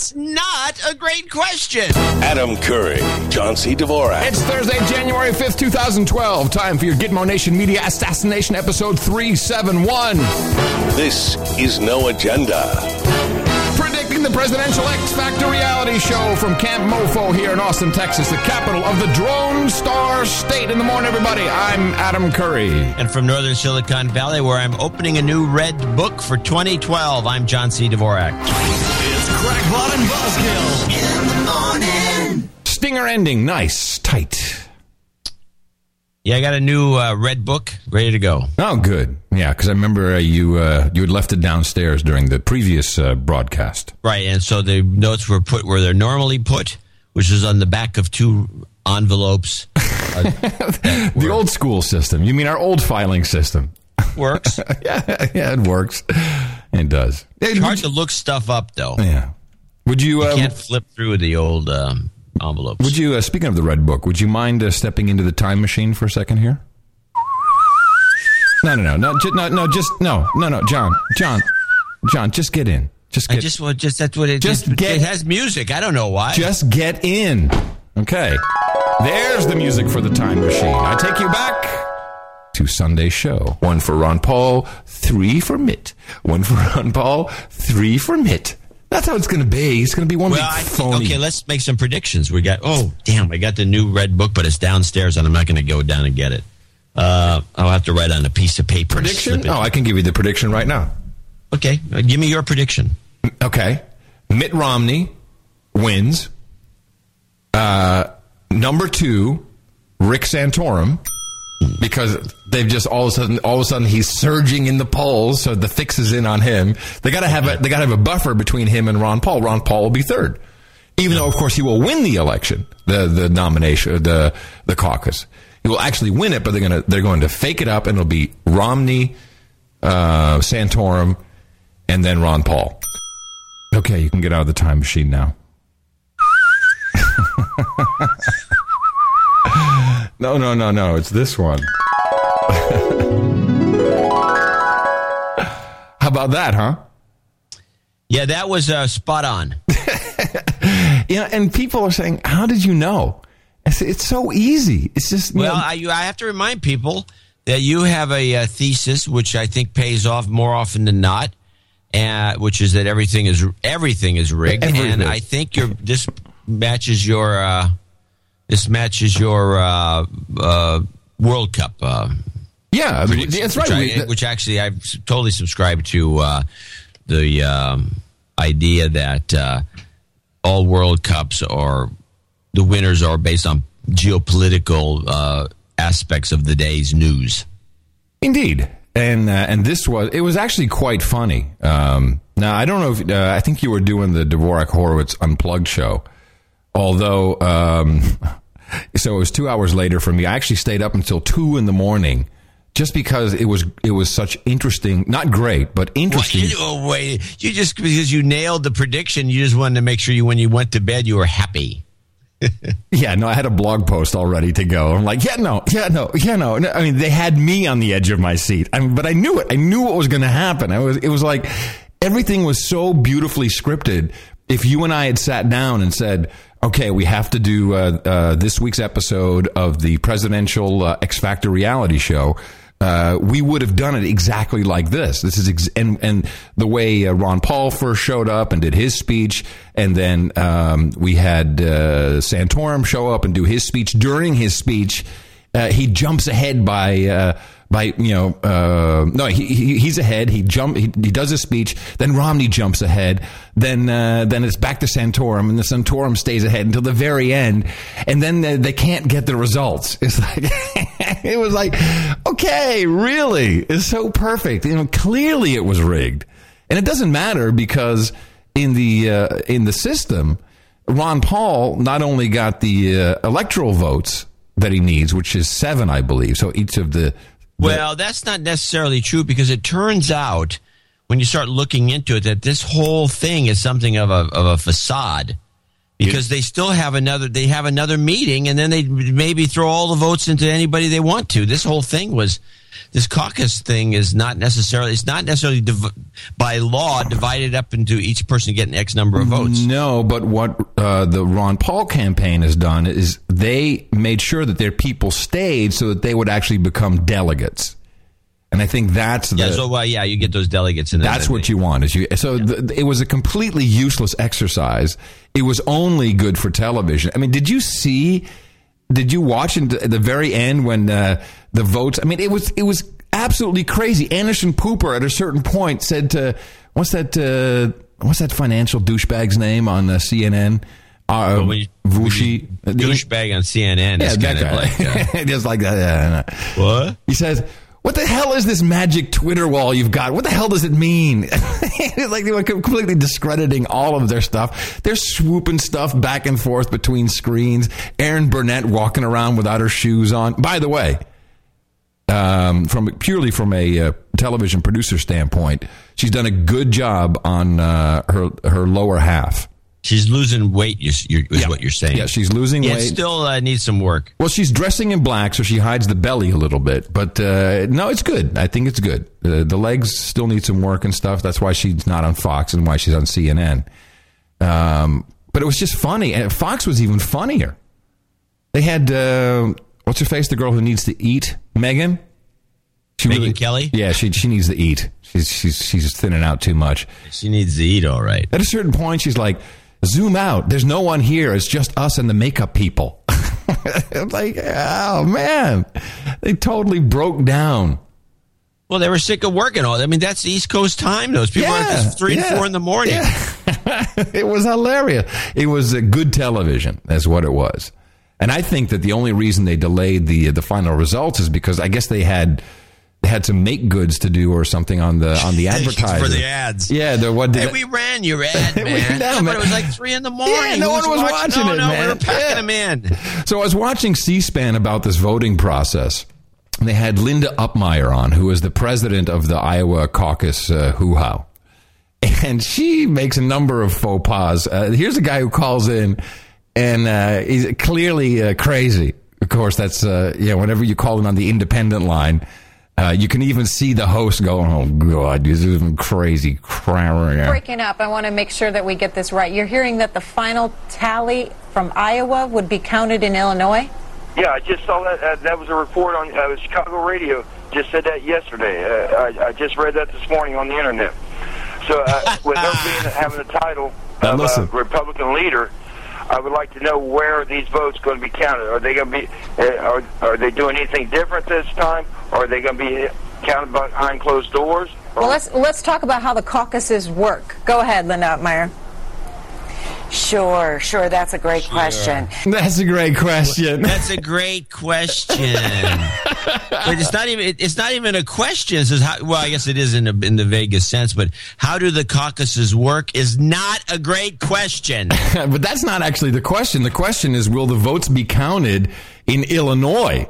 That's not a great question. Adam Curry, John C. Dvorak. It's Thursday, January 5th, 2012. Time for your Gitmo Nation Media Assassination Episode 371. This is No Agenda. Predicting the presidential X Factor reality show from Camp Mofo here in Austin, Texas, the capital of the Drone Star State. In the morning, everybody, I'm Adam Curry. And from northern Silicon Valley, where I'm opening a new red book for 2012, I'm John C. Dvorak. It's Crackpot and Buzzkill in the morning. Stinger ending, nice, tight. Yeah, I got a new uh, red book ready to go. Oh, good. Yeah, because I remember uh, you uh, you had left it downstairs during the previous uh, broadcast. Right, and so the notes were put where they're normally put, which is on the back of two envelopes. Uh, The old school system. You mean our old filing system? works. yeah, yeah, it works. It does. It's hard to look stuff up though. yeah. Would you? You Uh, can't flip through the old um, envelopes. would you? Uh, speaking of the red book, would you mind uh, stepping into the time machine for a second here? No, no, no, no, ju- no, no, just no, no, no, John, John, John, just get in. Just I get, just well, just that's what it Just just get- it has music. I don't know why. just get in. Okay. There's the music for the time machine. I take you back to Sunday's show. One for Ron Paul, three for Mitt. One for Ron Paul, three for Mitt. That's how it's going to be. It's going to be one well, big phony. okay, let's make some predictions. We got oh damn, I got the new red book, but it's downstairs, and I'm not going to go down and get it. Uh, I'll have to write on a piece of paper. prediction? Oh, I can give you the prediction right now. Okay, uh, give me your prediction. Okay. Mitt Romney wins. Uh, number two, Rick Santorum, because they've just all of a sudden, all of a sudden, he's surging in the polls. So the fix is in on him. They got to have a, they got to have a buffer between him and Ron Paul. Ron Paul will be third, even though, of course, he will win the election, the the nomination, the the caucus. He will actually win it, but they're gonna they're going to fake it up, and it'll be Romney, uh, Santorum, and then Ron Paul. Okay, you can get out of the time machine now. no, no, no, no. It's this one. How about that, huh? Yeah, that was uh, spot on. Yeah, and people are saying, "How did you know?" It's, it's so easy. It's just you Well, know, I, you- I have to remind people that you have a, uh thesis, which I think pays off more often than not, uh, which is that everything is everything is rigged, Everything. and I think your this matches your uh, this matches your uh, uh, World Cup. Uh, yeah, prediction, that's right. Which, I, which actually I totally subscribe to uh, the um, idea that uh, all World Cups are the winners are based on geopolitical uh, aspects of the day's news. Indeed, and uh, and this was it was actually quite funny. Um, now I don't know if uh, I think you were doing the Dvorak Horowitz unplugged show, although um, so it was two hours later for me. I actually stayed up until two in the morning. Just because it was it was such interesting, not great, but Well, interesting. you, oh, wait, you just because you nailed the prediction, you just wanted to make sure you when you went to bed you were happy. Yeah, no, I had a blog post all ready to go. I'm like, yeah, no, yeah, no, yeah, no. no. I mean, they had me on the edge of my seat. I mean, but I knew it. I knew what was going to happen. I was, it was like everything was so beautifully scripted. If you and I had sat down and said, okay, we have to do uh, uh, this week's episode of the presidential uh, X Factor reality show. Uh, we would have done it exactly like this. This is ex- and and the way uh, Ron Paul first showed up and did his speech, and then um, we had uh, Santorum show up and do his speech. During his speech, he jumps ahead by uh, by you know uh, no he, he he's ahead. He jump he, he does his speech. Then Romney jumps ahead. Then uh, then it's back to Santorum, and the Santorum stays ahead until the very end. And then they, they can't get the results. It's like it was like okay, really, it's so perfect. You know, clearly it was rigged, and it doesn't matter because in the uh, in the system, Ron Paul not only got the uh, electoral votes that he needs, which is seven, I believe. So each of the Well, that's not necessarily true because it turns out when you start looking into it that this whole thing is something of a of a facade because they still have another they have another meeting and then they maybe throw all the votes into anybody they want to. This whole thing was this caucus thing is not necessarily it's not necessarily div- by law divided up into each person getting X number of votes. No, but what uh, the Ron Paul campaign has done is they made sure that their people stayed so that they would actually become delegates. And I think that's the, Yeah, so well, yeah, you get those delegates, and that's what you want. Is you so the, it was a completely useless exercise. It was only good for television. I mean, did you see? Did you watch in at the very end when uh, the votes? I mean, it was it was absolutely crazy. Anderson Pooper at a certain point said to what's that uh, what's that financial douchebag's name on uh, CNN? Uh, Vushi, douchebag on CNN yeah, that guy. like uh, just like that. what? He says, "What the hell is this magic Twitter wall you've got? What the hell does it mean?" Like they were completely discrediting all of their stuff. They're swooping stuff back and forth between screens. Erin Burnett walking around without her shoes on. By the way, um, from purely from a uh, television producer standpoint, she's done a good job on uh, her her lower half. She's losing weight. You, is Yeah. what you're saying? Yeah, she's losing Yeah, weight. still uh, needs some work. Well, she's dressing in black, so she hides the belly a little bit. But uh, no, it's good. I think it's good. Uh, the legs still need some work and stuff. That's why she's not on Fox and why she's on CNN. Um, but it was just funny. And Fox was even funnier. They had uh, what's her face, the girl who needs to eat, Megyn. She Megyn Kelly? Yeah, she she needs to eat. She's she's she's thinning out too much. She needs to eat all right. At a certain point, she's like, "Zoom out. There's no one here. It's just us and the makeup people." it's like, oh man, they totally broke down. Well, they were sick of working all. I mean, that's East Coast time. Those people are at three yeah, and four in the morning. yeah. it was hilarious. It was good television. That's what it was. And I think that the only reason they delayed the the final results is because I guess they had they had some make goods to do or something on the on the advertising for the ads. Yeah, the what did Hey, we ran your ad, man. man. but it was like three in the morning. Yeah, no Who one was watching no, it, no, man. We were packing Yeah. them in. So I was watching C-SPAN about this voting process. And they had Linda Upmeyer on, who is the president of the Iowa caucus uh, hoo-ha. And she makes a number of faux pas. Uh, here's a guy who calls in, and uh, he's clearly uh, crazy. Of course, that's, uh, yeah, whenever you call in on the independent line, uh, you can even see the host going, oh, God, this is crazy. crap." breaking up. I want to make sure that we get this right. You're hearing that the final tally from Iowa would be counted in Illinois? Yeah, I just saw that. Uh, that was a report on uh, Chicago radio. Just said that yesterday. Uh, I, I just read that this morning on the internet. So, uh, with her being having the title of listen. uh, Republican leader, I would like to know where these votes going to be counted. Are they going to be? Uh, are are they doing anything different this time? Or are they going to be counted behind closed doors? Or- Well, let's let's talk about how the caucuses work. Go ahead, Linda Meyer. Sure, sure. That's a great question. That's a great question. That's a great question. but it's not even it's not even a question. It says how, well, I guess it is in, a, in the vaguest sense, but how do the caucuses work is not a great question. but that's not actually the question. The question is, will the votes be counted in Illinois?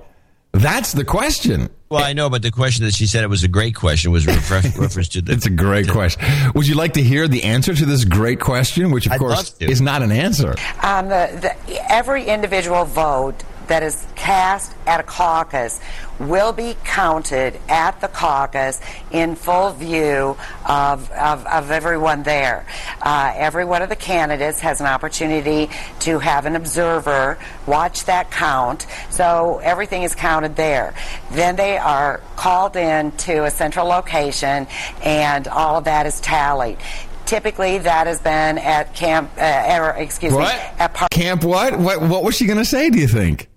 That's the question. Well, I know, but the question that she said it was a great question was refer- reference to the. It's a great question. Would you like to hear the answer to this great question, which of I'd course is not an answer? Um, the, the, every individual vote that is cast at a caucus will be counted at the caucus in full view of, of, of everyone there. Uh, every one of the candidates has an opportunity to have an observer watch that count, so everything is counted there. Then they are called in to a central location, and all of that is tallied. Typically, that has been at camp, uh, or, excuse What? me, at Park. Camp what? What, what was she going to say, do you think?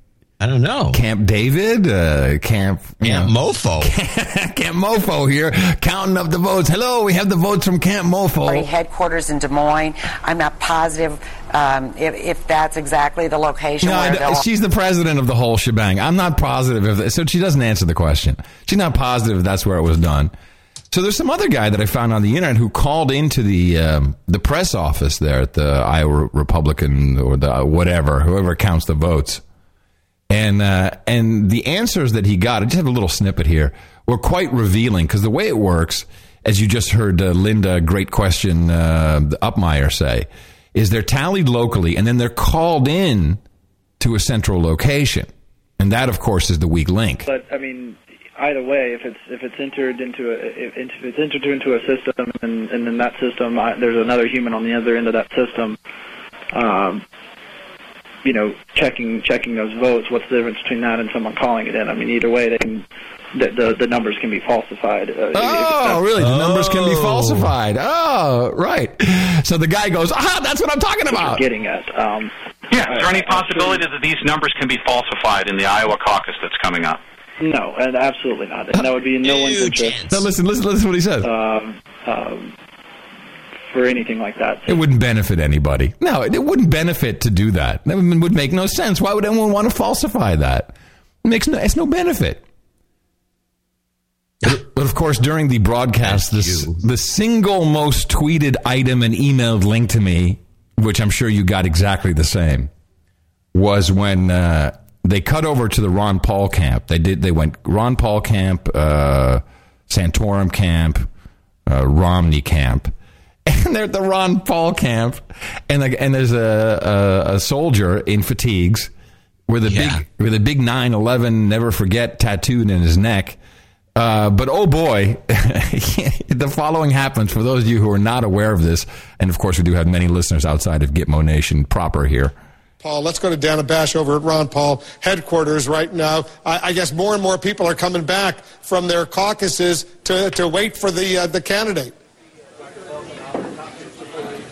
I don't know. Camp David? Uh, camp. Camp know. Mofo. Camp Mofo here, counting up the votes. Hello, we have the votes from Camp Mofo. headquarters in Des Moines. I'm not positive um, if, if that's exactly the location. No, where I- she's the president of the whole shebang. I'm not positive if so. She doesn't answer the question. She's not positive if that's where it was done. So there's some other guy that I found on the internet who called into the um, the press office there at the Iowa Republican or the whatever whoever counts the votes, and uh, and the answers that he got. I just have a little snippet here. Were quite revealing because the way it works, as you just heard uh, Linda, great question, uh, Upmeyer say, is they're tallied locally and then they're called in to a central location. And that, of course, is the weak link. But I mean, either way, if it's if it's entered into a if, it's entered into a system and and in that system uh, there's another human on the other end of that system, um, you know, checking checking those votes. What's the difference between that and someone calling it in? I mean, either way, they can. The, the, the numbers can be falsified. Uh, Oh, really? The numbers can be Oh. falsified. Oh, right. So the guy goes, ah, that's what I'm talking about. Getting at. Um, Yeah, is there any possibility that these numbers can be falsified in the Iowa caucus that's coming up? no, and absolutely not. And that would be in no one's interest Now listen, listen, listen to what he says. um, um, for anything like that. It wouldn't benefit anybody. No, it, it wouldn't benefit to do that. That would would make no sense. Why would anyone want to falsify that? It makes no, it's no benefit. But, but of course, during the broadcast, the, the single most tweeted item and emailed link to me, which I'm sure you got exactly the same, was when uh, they cut over to the Ron Paul camp. They did. They went Ron Paul camp, uh, Santorum camp, uh, Romney camp, and they're at the Ron Paul camp, and like, and there's a, a a soldier in fatigues with a Yeah. big with a big 9/11 never forget tattooed in his neck. Uh, but oh boy, the following happens for those of you who are not aware of this, and of course we do have many listeners outside of Gitmo Nation proper here. Paul, let's go to Dana Bash over at Ron Paul headquarters right now. I, I guess more and more people are coming back from their caucuses to, to wait for the uh, the candidate.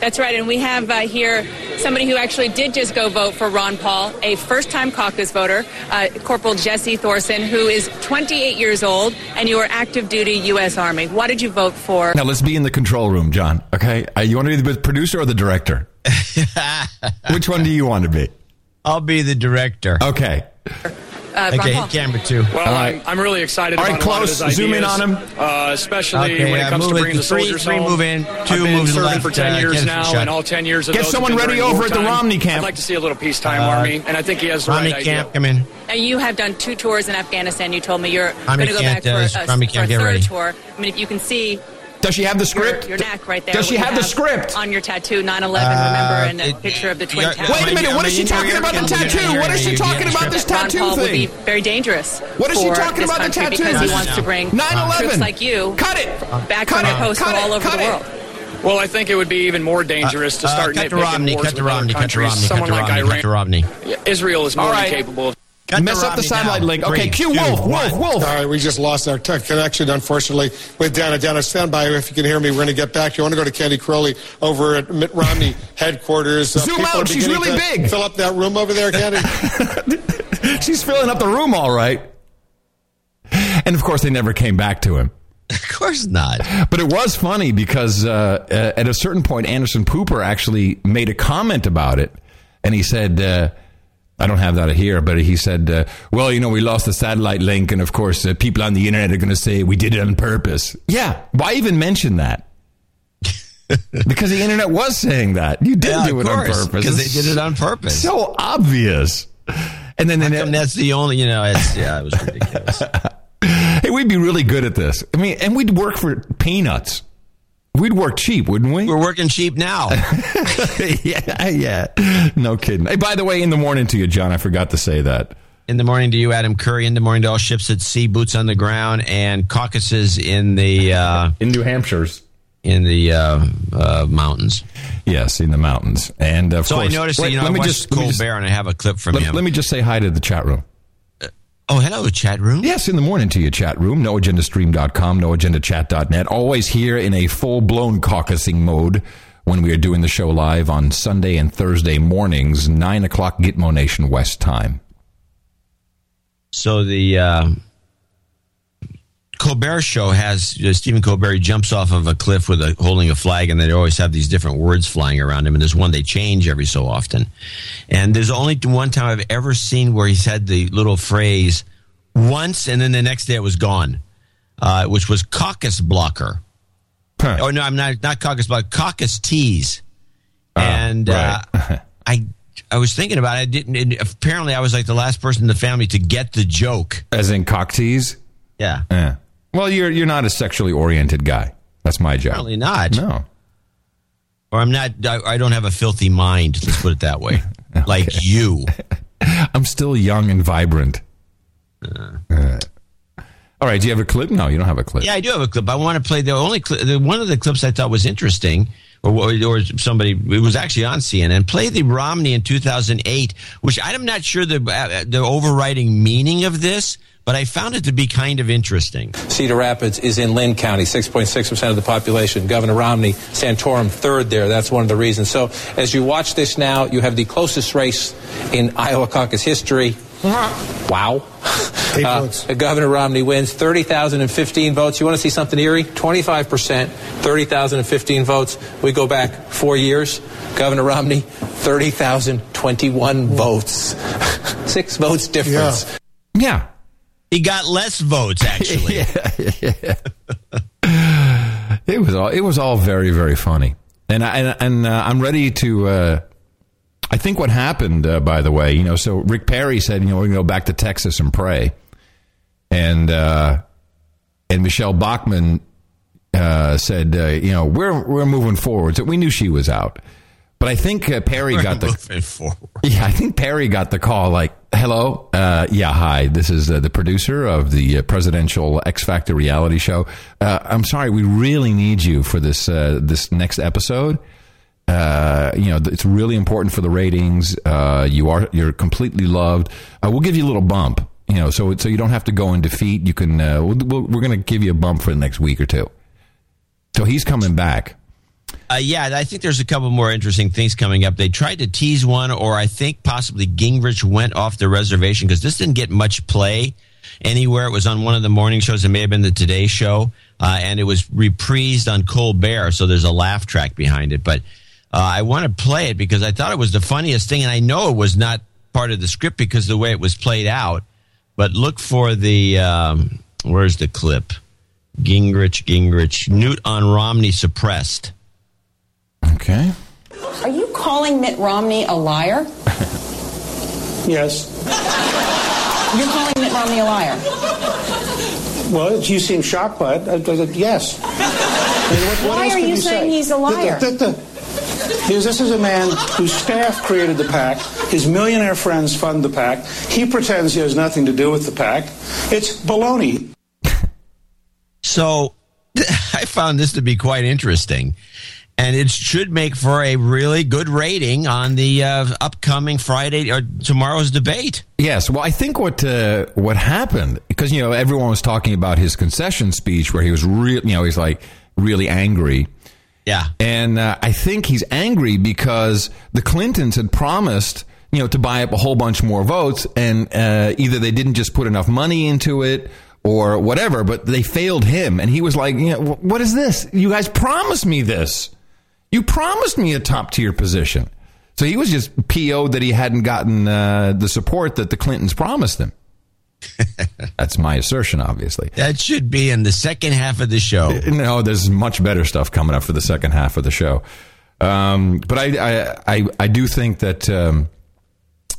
That's right, and we have uh, here somebody who actually did just go vote for Ron Paul, a first-time caucus voter, uh, Corporal Jesse Thorsen, who is 28 years old, and you are active duty U.S. Army. What did you vote for? Now let's be in the control room, John. Okay, uh, you want to be the producer or the director? Which one do you want to be? I'll be the director. Okay. Uh, Ron Okay, Paul. hit camera two. Well, All right. I'm, I'm really excited All right, about a lot of close. his Zoom in on him. Uh, especially Okay, when it uh, comes to bringing the Three- soldiers three home. move in, I've two been move to the serving left, for 10 uh, years now, shut. and all 10 years of Get those someone ready over at the. Romney camp. I'd like to see a little peacetime Uh, army, and I think he has the Romney right camp, idea. come in. And you have done two tours in Afghanistan. You told me you're Army going to go camp back for, does- a, for a camp, get third tour. I mean, if you can see Does she have the script? your neck right there. Does she what you have the script? on your tattoo? 9/11. remember, Uh, and a it- picture of the twin towers. Wait a minute. What is she talking about the tattoo? What is she talking about this Ron tattoo Paul would be very dangerous. What is she talking about the tattoo? Because he wants no. to bring 9/11. like you Cut it. back Cut it. posts Cut all it. over Cut the it. world. Well, I think it would be even more dangerous to Uh, start cut to nitpicking Romney, wars cut to with other Romney, cut to countries. Romney, cut Someone to like Romney, cut Iran. to Romney. Israel is more All than right. capable of. Cut Mess up the satellite now. link. Okay, Three, Q two, Wolf. one. Wolf. Wolf. All right, we just lost our tech connection, unfortunately, with Dana. Dana, stand by if you can hear me. We're going to get back. You want to go to Candy Crowley over at Mitt Romney headquarters. Uh, Zoom out. She's really big. Fill up that room over there, Candy. She's filling up the room all right. And of course, they never came back to him. Of course not. But it was funny because uh, uh, at a certain point, Anderson Pooper actually made a comment about it, and he said, uh, "I don't have that here," but he said, uh, "Well, you know, we lost the satellite link, and of course, uh, people on the internet are going to say we did it on purpose." Yeah, why even mention that? because the internet was saying that you did Yeah, do it on purpose because they did it on purpose. So obvious. And then, How then come that's the only, you know, it's, yeah, it was ridiculous. Hey, we'd be really good at this. I mean, and we'd work for peanuts. We'd work cheap, wouldn't we? We're working cheap now. yeah, yeah. No kidding. Hey, by the way, in the morning to you, John, I forgot to say that. In the morning to you, Adam Curry. In the morning to all ships at sea, boots on the ground, and caucuses in the uh, In New Hampshire's. in the uh, uh, mountains. Yes, in the mountains. And of So course, I noticed Wait, that you know let I me just, let me Colbert, just, and I have a clip from let, him. let me just say hi to the chat room. Oh, hello, chat room. Yes, in the morning to you, chat room. NoAgendaStream.com, NoAgendaChat.net. Always here in a full blown caucusing mode when we are doing the show live on Sunday and Thursday mornings, 9 o'clock Gitmo Nation West time. So the uh, Colbert show has uh, Stephen Colbert jumps off of a cliff with a holding a flag, and they always have these different words flying around him. And there's one they change every so often. And there's only one time I've ever seen where he said the little phrase once, and then the next day it was gone, uh, which was caucus blocker. Huh. Oh no, I'm not not caucus blocker, caucus tease. and right. uh, I I was thinking about it. I didn't. Apparently, I was like the last person in the family to get the joke. As in cock tease? Yeah. Yeah. Well, you're you're not a sexually oriented guy. That's my job. Apparently not. No. Or I'm not. I, I don't have a filthy mind. Let's put it that way. Like you. I'm still young and vibrant. Uh, All right, do you have a clip? No, you don't have a clip. Yeah, I do have a clip. I want to play the only clip. The, one of the clips I thought was interesting, or, or somebody it was actually on CNN. Play the Romney in 2008, which I'm not sure the uh, the overriding meaning of this, but I found it to be kind of interesting. Cedar Rapids is in Linn County, 6.6% of the population. Governor Romney, Santorum, third there. That's one of the reasons. So as you watch this now, you have the closest race in Iowa caucus history. Wow. Uh, Governor Romney wins 30,015 votes. You want to see something eerie? 25%, 30,015 votes. We go back four years. Governor Romney, 30,021 votes. Six votes difference. Yeah. He got less votes, actually. Yeah, It was all it was all very very funny, and I, and, and uh, I'm ready to. Uh, I think what happened, uh, by the way, you know, so Rick Perry said, you know, we're going to go back to Texas and pray, and uh, and Michele Bachmann uh, said, uh, you know, we're we're moving forward. So we knew she was out, but I think uh, Perry We're got the forward. yeah, I think Perry got the call like, hello, uh, yeah, hi, this is uh, the producer of the uh, presidential X Factor reality show. Uh, I'm sorry, we really need you for this uh, this next episode. Uh, you know, it's really important for the ratings. Uh, you are you're completely loved. We'll give you a little bump. You know, so so you don't have to go in defeat. You can. We'll, we're going to give you a bump for the next week or two. So he's coming back. Uh, yeah, I think there's a couple more interesting things coming up. They tried to tease one, or I think possibly Gingrich went off the reservation because this didn't get much play anywhere. It was on one of the morning shows. It may have been the Today Show, uh, and it was reprised on Colbert. So there's a laugh track behind it. But uh, I want to play it because I thought it was the funniest thing, and I know it was not part of the script because the way it was played out. But look for the um, where's the clip? Gingrich, Gingrich, Newt on Romney suppressed. Okay. Are you calling Mitt Romney a liar? Yes. You're calling Mitt Romney a liar. Well, you seem shocked by it. Uh, I- I- yes. I mean, what- what Why else are can you say? saying he's a liar? The- the- the- because this is a man whose staff created the pack. His millionaire friends fund the pack. He pretends he has nothing to do with the pack. It's baloney. So I found this to be quite interesting. And it should make for a really good rating on the uh, upcoming Friday or tomorrow's debate. Yes, well, I think what uh, what happened because you know everyone was talking about his concession speech where he was real, you know, he's like really angry. Yeah, and uh, I think he's angry because the Clintons had promised, you know, to buy up a whole bunch more votes, and uh, either they didn't just put enough money into it or whatever, but they failed him, and he was like, you know, what is this? You guys promised me this. You promised me a top tier position. So he was just PO'd that he hadn't gotten uh, the support that the Clintons promised him. That's my assertion, obviously. That should be in the second half of the show. No, there's much better stuff coming up for the second half of the show. Um, but I, I, I, I do think that um,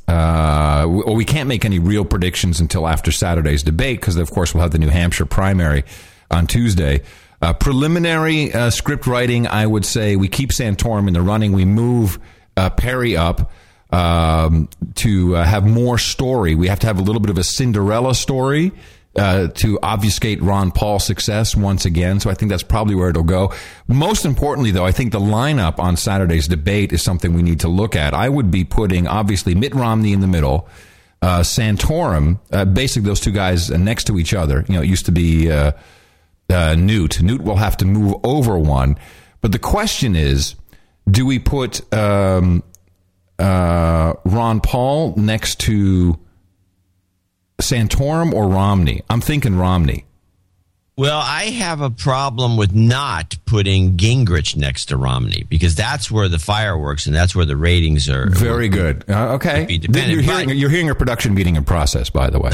uh, we, we can't make any real predictions until after Saturday's debate because, of course, we'll have the New Hampshire primary on Tuesday. Uh, preliminary uh, script writing, I would say we keep Santorum in the running. We move uh, Perry up um, to uh, have more story. We have to have a little bit of a Cinderella story uh, to obfuscate Ron Paul's success once again. So I think that's probably where it'll go. Most importantly, though, I think the lineup on Saturday's debate is something we need to look at. I would be putting obviously Mitt Romney in the middle. Uh, Santorum, basically those two guys next to each other. You know, it used to be uh, Newt. Newt will have to move over one. But the question is, do we put um, uh, Ron Paul next to Santorum or Romney? I'm thinking Romney. Well, I have a problem with not putting Gingrich next to Romney because that's where the fireworks and that's where the ratings are. Very good. Uh, okay. You're hearing, you're hearing a production meeting in process, by the way.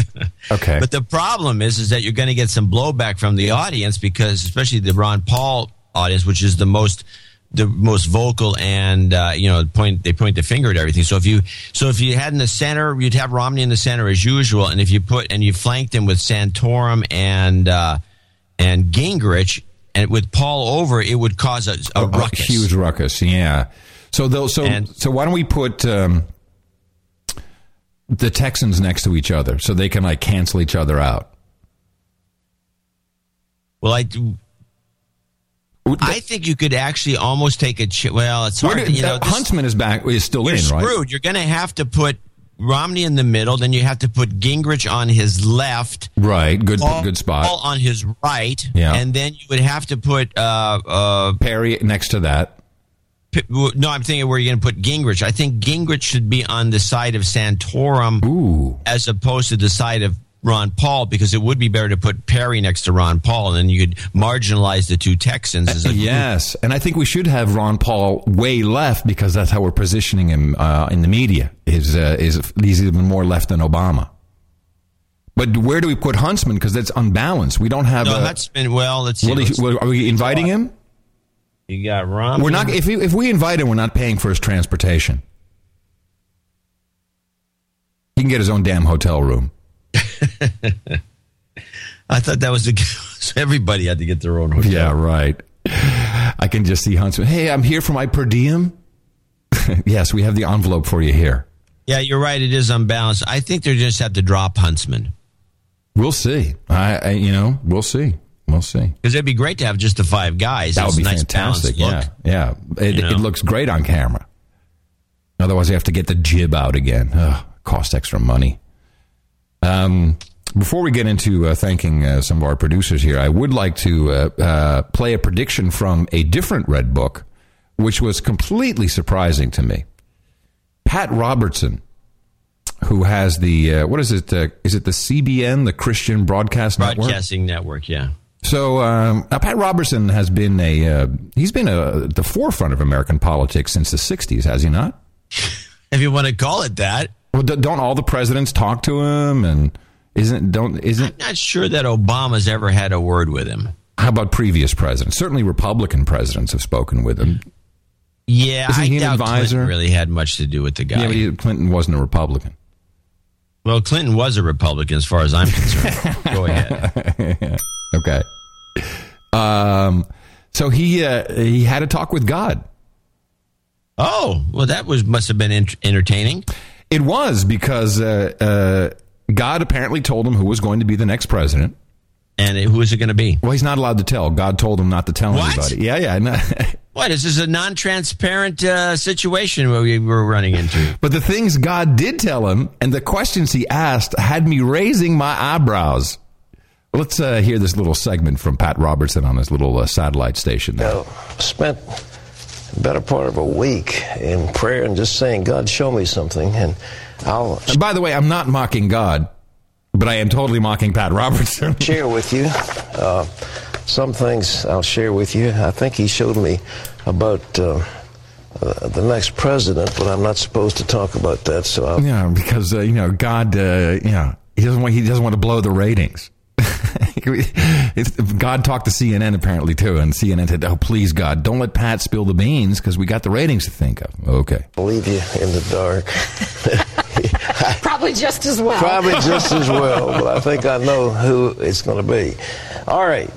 okay. But the problem is, is that you're going to get some blowback from the audience because, especially the Ron Paul audience, which is the most the most vocal and uh, you know point they point the finger at everything. So if you so if you had in the center, you'd have Romney in the center as usual, and if you put and you flanked him with Santorum and uh, and Gingrich and with Paul over, it would cause a, a ruckus. huge ruckus. Yeah. So they'll, so so why don't we put um, the Texans next to each other so they can like cancel each other out? Well, I do. I think you could actually almost take a. Ch- well, it's hard. To, you know, this- Huntsman is back. Is still you're in, right? screwed. You're going to have to put Romney in the middle. Then you have to put Gingrich on his left. Right. Good. Paul, good spot. Paul on his right. Yeah. And then you would have to put uh, uh, Perry next to that. No, I'm thinking where you're going to put Gingrich. I think Gingrich should be on the side of Santorum as opposed to the side of Ron Paul because it would be better to put Perry next to Ron Paul and then you could marginalize the two Texans as a group. Yes, and I think we should have Ron Paul way left because that's how we're positioning him uh, in the media. Is uh, is he's even more left than Obama? But where do we put Huntsman? Because that's unbalanced. We don't have. No, a, Huntsman. Well, let's see. Will he- will- are we inviting him? you got Ron. We're not. If we, if we invite him, we're not paying for his transportation. He can get his own damn hotel room. I thought that was the so everybody had to get their own hotel. Yeah, right. I can just see Huntsman. Hey, I'm here for my per diem. yes, we have the envelope for you here. Yeah, you're right. It is unbalanced. I think they just have to drop Huntsman We'll see. I, I you know, we'll see. We'll see. because it'd be great to have just the five guys. That It's would be a nice fantastic. Yeah, yeah. It, You know? it looks great on camera. Otherwise, you have to get the jib out again. Ugh, cost extra money. Um, before we get into uh, thanking uh, some of our producers here, I would like to uh, uh, play a prediction from a different Red Book, which was completely surprising to me. Pat Robertson, who has the uh, what is it? Uh, is it the CBN, the Christian Broadcast Network? Broadcasting network. Yeah. So um, now Pat Robertson has been a uh, he's been a, at the forefront of American politics since the '60s, has he not? If you want to call it that. Well, don't all the presidents talk to him? And isn't don't isn't I'm Not sure that Obama's ever had a word with him. how about previous presidents? Certainly, Republican presidents have spoken with him. Yeah, Isn't I he an doubt advisor? Clinton really had much to do with the guy. Yeah, but he, Clinton wasn't a Republican. well, Clinton was a Republican, as far as I'm concerned. Go ahead. okay. Um. So he uh, he had a talk with God. Oh, well, that was must have been ent- entertaining. It was because uh, uh, God apparently told him who was going to be the next president. And who is it going to be? Well, he's not allowed to tell. God told him not to tell What? anybody. Yeah, yeah. no. What? This is a non-transparent uh, situation where we were running into. But the things God did tell him and the questions he asked had me raising my eyebrows. Let's uh, hear this little segment from Pat Robertson on his little uh, satellite station. There. spent the better part of a week in prayer and just saying, God, show me something. And I'll And by the way, I'm not mocking God, but I am totally mocking Pat Robertson. share with you. Uh, some things I'll share with you. I think he showed me about uh, uh, the next president, but I'm not supposed to talk about that. So I'll, Yeah, because uh, you know God, uh, you know he doesn't want he doesn't want to blow the ratings. It's- God talked to CNN apparently too, and CNN said, "Oh, please, God, don't let Pat spill the beans because we got the ratings to think of." Okay. leave you in the dark. Probably just as well. Probably just as well, but I think I know who it's going to be. All right.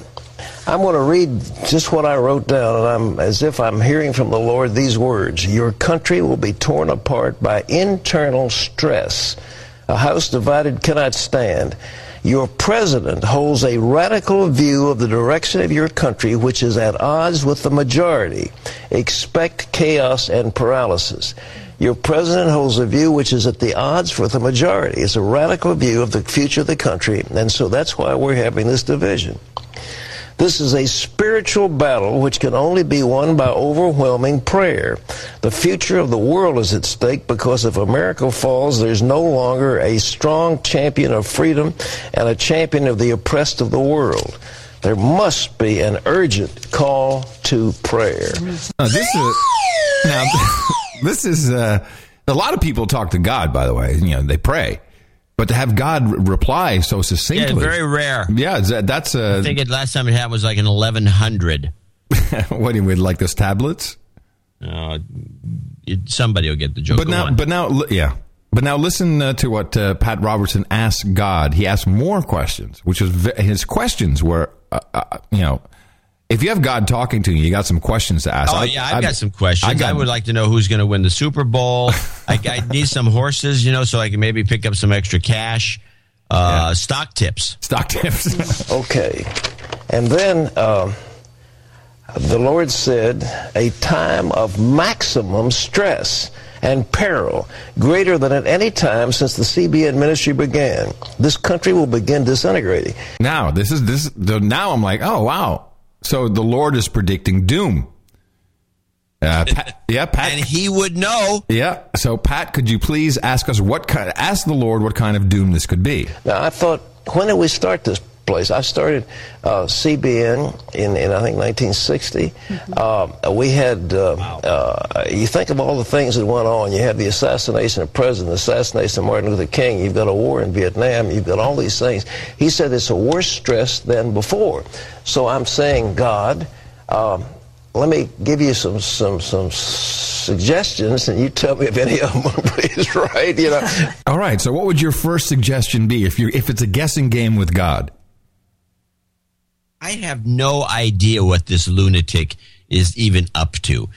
I'm going to read just what I wrote down, and I'm as if I'm hearing from the Lord these words Your country will be torn apart by internal stress. A house divided cannot stand. Your president holds a radical view of the direction of your country, which is at odds with the majority. Expect chaos and paralysis. Your president holds a view which is at the odds with the majority. It's a radical view of the future of the country, and so that's why we're having this division. This is a spiritual battle which can only be won by overwhelming prayer. The future of the world is at stake because if America falls, there's no longer a strong champion of freedom and a champion of the oppressed of the world. There must be an urgent call to prayer. Now, this is now this is uh, a lot of people talk to God. By the way, you know they pray, but to have God reply so Yeah, succinctly, very rare. yeah, that's uh, I think last time it happened was like an 1100. what do you would like those tablets? Uh, it, somebody will get the joke. But now, on. but now, yeah. But now, listen uh, to what uh, Pat Robertson asked God. He asked more questions, which was v- his questions were, uh, uh, you know, if you have God talking to you, you got some questions to ask. Oh I- yeah, I've, I've- got some questions. I I, would like to know who's going to win the Super Bowl. I, I need some horses, you know, so I can maybe pick up some extra cash. Uh, Stock tips. Stock tips. Okay. And then uh, the Lord said, a time of maximum stress and peril, greater than at any time since the CBN ministry began. This country will begin disintegrating. Now, this is this. The, now I'm like, oh wow. So the Lord is predicting doom. Uh, Pat, yeah, Pat. And he would know. Yeah. So, Pat, could you please ask us what kind? Ask the Lord what kind of doom this could be. Now, I thought, when did we start this place? I started uh, CBN in, in I think 1960. Uh, we had. Uh, uh, you think of all the things that went on. You have the assassination of President, the assassination of Martin Luther King. You've got a war in Vietnam. You've got all these things. He said it's a worse stress than before. So I'm saying, God. Um, let me give you some some some suggestions, and you tell me if any of them is right. You know. All right. So, what would your first suggestion be if you if it's a guessing game with God? I have no idea what this lunatic is even up to.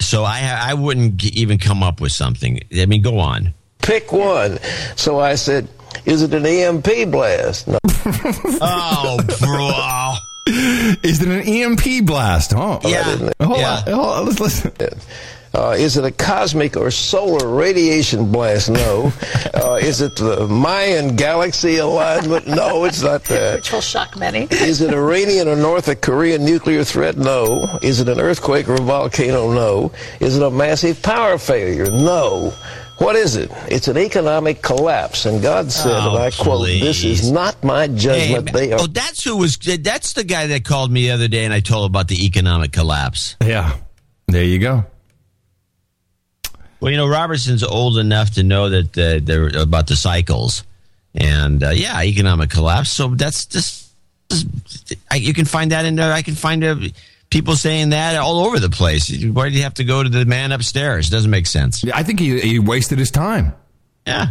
So I I wouldn't g- even come up with something. I mean, go on. Pick one. So I said, "Is it an EMP blast?" No. oh, bro. Is it an EMP blast? Oh, Yeah. Hold Yeah. on. Hold on. Let's listen. Uh, is it a cosmic or solar radiation blast? No. Uh, is it the Mayan galaxy alignment? No, it's not that. Which will shock many. Is it Iranian or North Korean nuclear threat? No. Is it an earthquake or a volcano? No. Is it a massive power failure? No. What is it? It's an economic collapse. And God said, Oh, and I quote, This is not my judgment. Hey, they are oh, that's who was. That's the guy that called me the other day, and I told him about the economic collapse. Yeah. There you go. Well, you know, Robertson's old enough to know that uh, they're about the cycles, and uh, yeah, economic collapse. So that's just, just- I, you can find that in. there. I can find uh, people saying that all over the place. Why do you have to go to the man upstairs? Doesn't make sense. I think he, he wasted his time. Yeah,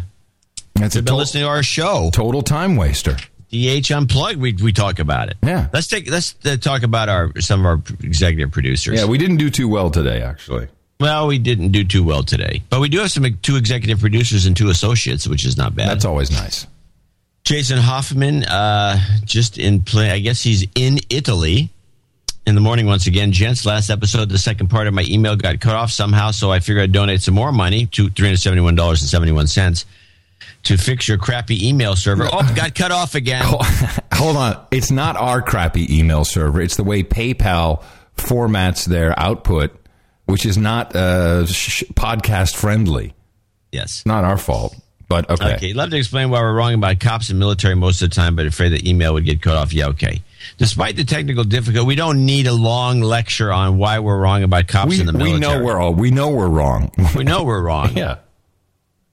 That's a You've been to- listening to our show, total time waster. DH Unplugged. We we talk about it. Yeah. let's take let's uh, talk about our some of our executive producers. Yeah, we didn't do too well today, actually. Well, we didn't do too well today, but we do have some two executive producers and two associates, which is not bad. That's always nice. Jason Hoffman, uh, just in play. I guess he's in Italy in the morning once again. Gents, last episode, the second part of my email got cut off somehow, so I figured I'd donate some more money to three hundred seventy-one dollars and seventy-one cents to fix your crappy email server. Oh, got cut off again. Hold on. It's not our crappy email server. It's the way PayPal formats their output, which is not uh, sh- podcast friendly. Yes. Not our fault, but okay. Okay, love to explain why we're wrong about cops and military most of the time, but afraid the email would get cut off. Yeah, okay. Despite the technical difficulty, we don't need a long lecture on why we're wrong about cops We, in the military. we know we're all we know we're wrong. we know we're wrong. yeah.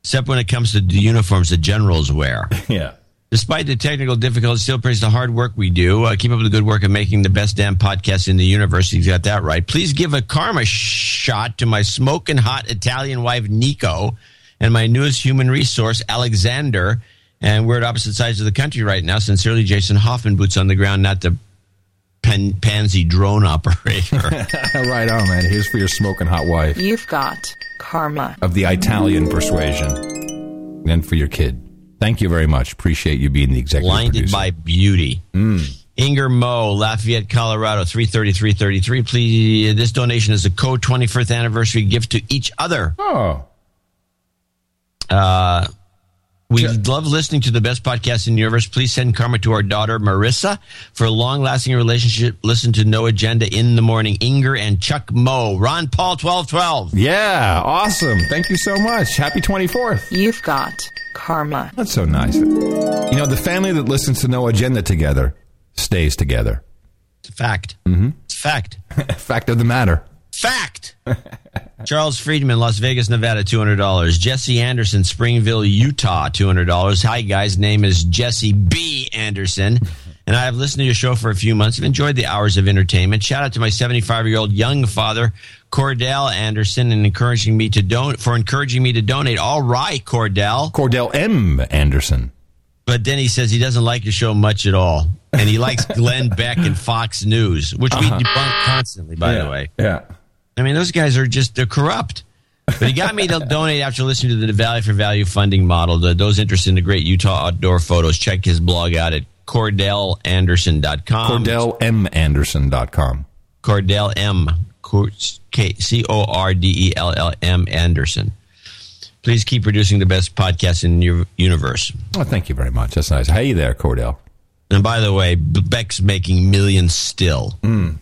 Except when it comes to the uniforms that generals wear. Yeah. Despite the technical difficulties, still praise the hard work we do. Uh, keep up the good work of making the best damn podcast in the universe. You've got that right. Please give a karma shot to my smoking hot Italian wife, Nico, and my newest human resource, Alexander. And we're at opposite sides of the country right now. Sincerely, Jason Hoffman, boots on the ground, not the pen, pansy drone operator. right on, man. Here's for your smoking hot wife You've got karma. of the Italian persuasion, and for your kid. Thank you very much. Appreciate you being the executive Blinded producer. by beauty. Inger Mo, Lafayette, Colorado, 33333. Please, this donation is a co 21st anniversary gift to each other. Oh. Uh, we love listening to the best podcast in the universe. Please send karma to our daughter, Marissa. For a long lasting relationship, listen to No Agenda in the Morning. Inger and Chuck Mo. Ron Paul, 1212. Yeah, awesome. Thank you so much. Happy 24th. You've got karma. That's so nice. You know, the family that listens to No Agenda together stays together. It's a fact. Mm-hmm. It's fact. Fact of the matter. Fact. Charles Friedman, Las Vegas, Nevada, two hundred dollars. Jesse Anderson, Springville, Utah, two hundred dollars. Hi guys, name is Jesse B. Anderson, and I have listened to your show for a few months. I've enjoyed the hours of entertainment. Shout out to my seventy-five-year-old young father, Cordell Anderson, and encouraging me to don for encouraging me to donate. All right, Cordell. Cordell M. Anderson. But then he says he doesn't like your show much at all, and he likes Glenn Beck and Fox News, which we Uh-huh. debunk constantly, by Yeah, the way. Yeah. I mean, those guys are just they're corrupt. But he got me to donate after listening to the Value for Value funding model. The, those interested in the great Utah outdoor photos, check his blog out at CordellAnderson.com. CordellMAnderson.com. Cordell M. C O R D E L L M. Anderson. Please keep producing the best podcast in your universe. Oh, thank you very much. That's nice. Hey there, Cordell. And by the way, Beck's making millions still. Hmm.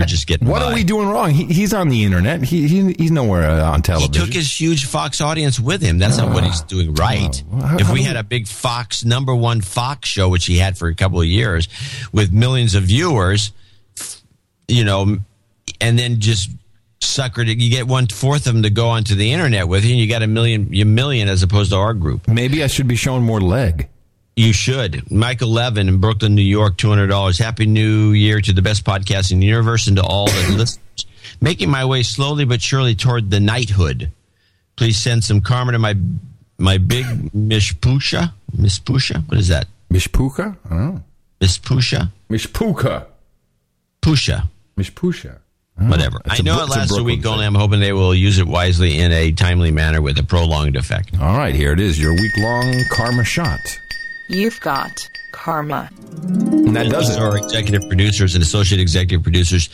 We're just getting. What by. are we doing wrong? He, he's on the internet. He, he he's nowhere uh, on television. He took his huge Fox audience with him. That's not what he's doing right. how- if we had a big Fox number one Fox show, which he had for a couple of years, with millions of viewers, you know, and then just suckered it, you get one fourth of them to go onto the internet with you, and you got a million, a million as opposed to our group. Maybe I should be showing more leg. You should. Michael Levin in Brooklyn, New York, two hundred dollars. Happy New Year to the best podcast in the universe and to all the listeners. Making my way slowly but surely toward the knighthood. Please send some karma to my my big Mishpusha. Miss Pusha? What is that? Mishpuka? I don't know. Miss Mishpuka. Pusha. Mishpusha. Whatever. I know it lasts a, week only. I'm hoping they will use it wisely in a timely manner with a prolonged effect. All right, here it is. Your week long karma shot. You've got karma. And that does These it. are executive producers and associate executive producers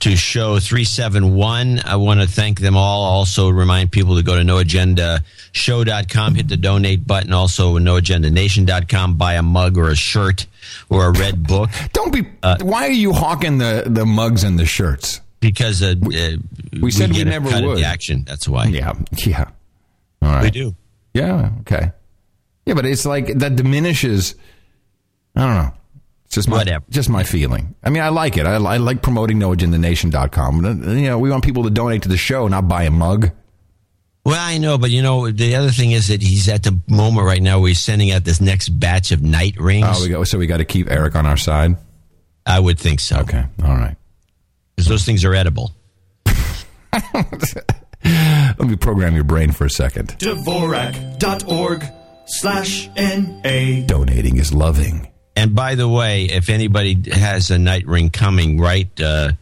to show 371. I want to thank them all. Also, remind people to go to noagendashow.com, hit the donate button. Also, noagendanation.com, buy a mug or a shirt or a red book. Don't be. why are you hawking the, the mugs and the shirts? Because uh, uh, We said we get a never cut of would. the action. That's why. Yeah. Yeah. All right. We do. Yeah. Okay. Yeah, but it's like that diminishes. I don't know. It's just my, Whatever. just my feeling. I mean, I like it. I, I like promoting noagendanation.com. But, You know, we want people to donate to the show, not buy a mug. Well, I know, but you know, the other thing is that he's at the moment right now where he's sending out this next batch of knight rings. Oh, we go. So we got to keep Eric on our side. I would think so. Okay. All right. Because those things are edible. Let me program your brain for a second. Dvorak.org slash N-A. Donating is loving. And by the way, if anybody has a knight ring coming, write uh,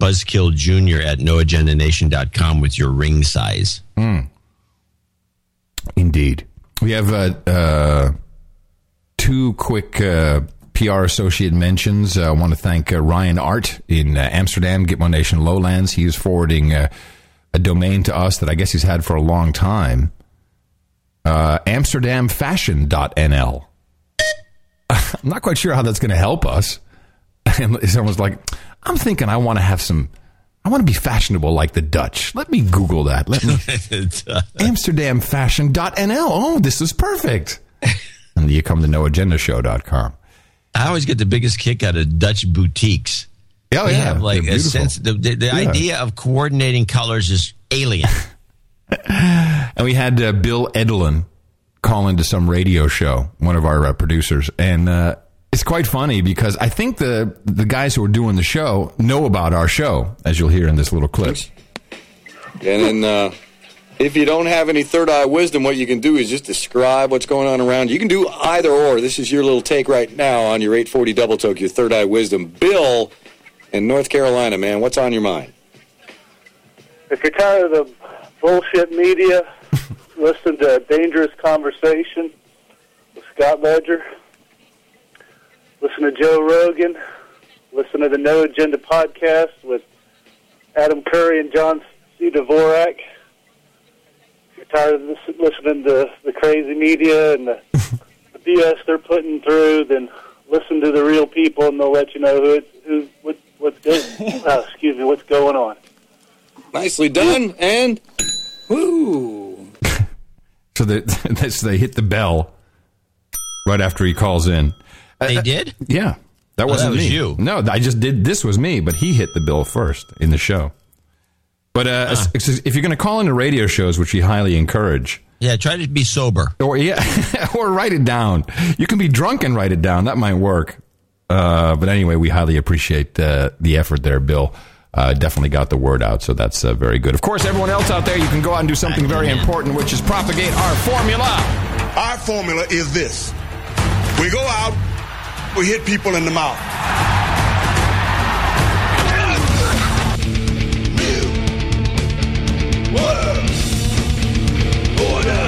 Buzzkill Jr. at noagendanation.com with your ring size. Indeed. We have uh, uh, two quick uh, PR associate mentions. Uh, I want to thank uh, Ryan Art in uh, Amsterdam, Gitmo Nation Lowlands. He is forwarding uh, a domain to us that I guess he's had for a long time. Uh, AmsterdamFashion.nl. I'm not quite sure how that's going to help us. And someone's like, I'm thinking I want to have some, I want to be fashionable like the Dutch. Let me Google that. Let me. AmsterdamFashion.nl. Oh, this is perfect. and you come to noagendashow.com. I always get the biggest kick out of Dutch boutiques. Oh, They yeah. have like a sense. The, the, the Yeah. idea of coordinating colors is alien. And we had uh, Bill Edelin call into some radio show, one of our uh, producers, and uh, it's quite funny because I think the the guys who are doing the show know about our show, as you'll hear in this little clip. And then, uh, if you don't have any third eye wisdom, what you can do is just describe what's going on around you. You can do either or. This is your little take right now on your 840 double toke, your third eye wisdom. Bill in North Carolina, man, what's on your mind? If you're tired of the bullshit media, listen to a Dangerous Conversation with Scott Ledger. Listen to Joe Rogan. Listen to the No Agenda podcast with Adam Curry and John C. Dvorak. If you're tired of lis- listening to the crazy media and the, the BS they're putting through, then listen to the real people, and they'll let you know who it, who what, what's good. uh, excuse me, what's going on. Nicely done, and woo. So they, so they hit the bell right after he calls in. They did? Yeah. That Oh, wasn't that was me. you. No, I just did. This was me, but he hit the bill first in the show. But uh, if you're going to call into radio shows, which we highly encourage, Yeah, try to be sober. or yeah, or write it down. You can be drunk and write it down. That might work. Uh, but anyway, we highly appreciate uh, the effort there, Bill. Uh, definitely got the word out, so that's uh, very good. Of course, everyone else out there, you can go out and do something very important, which is propagate our formula. Our formula is this we go out, we hit people in the mouth. Order.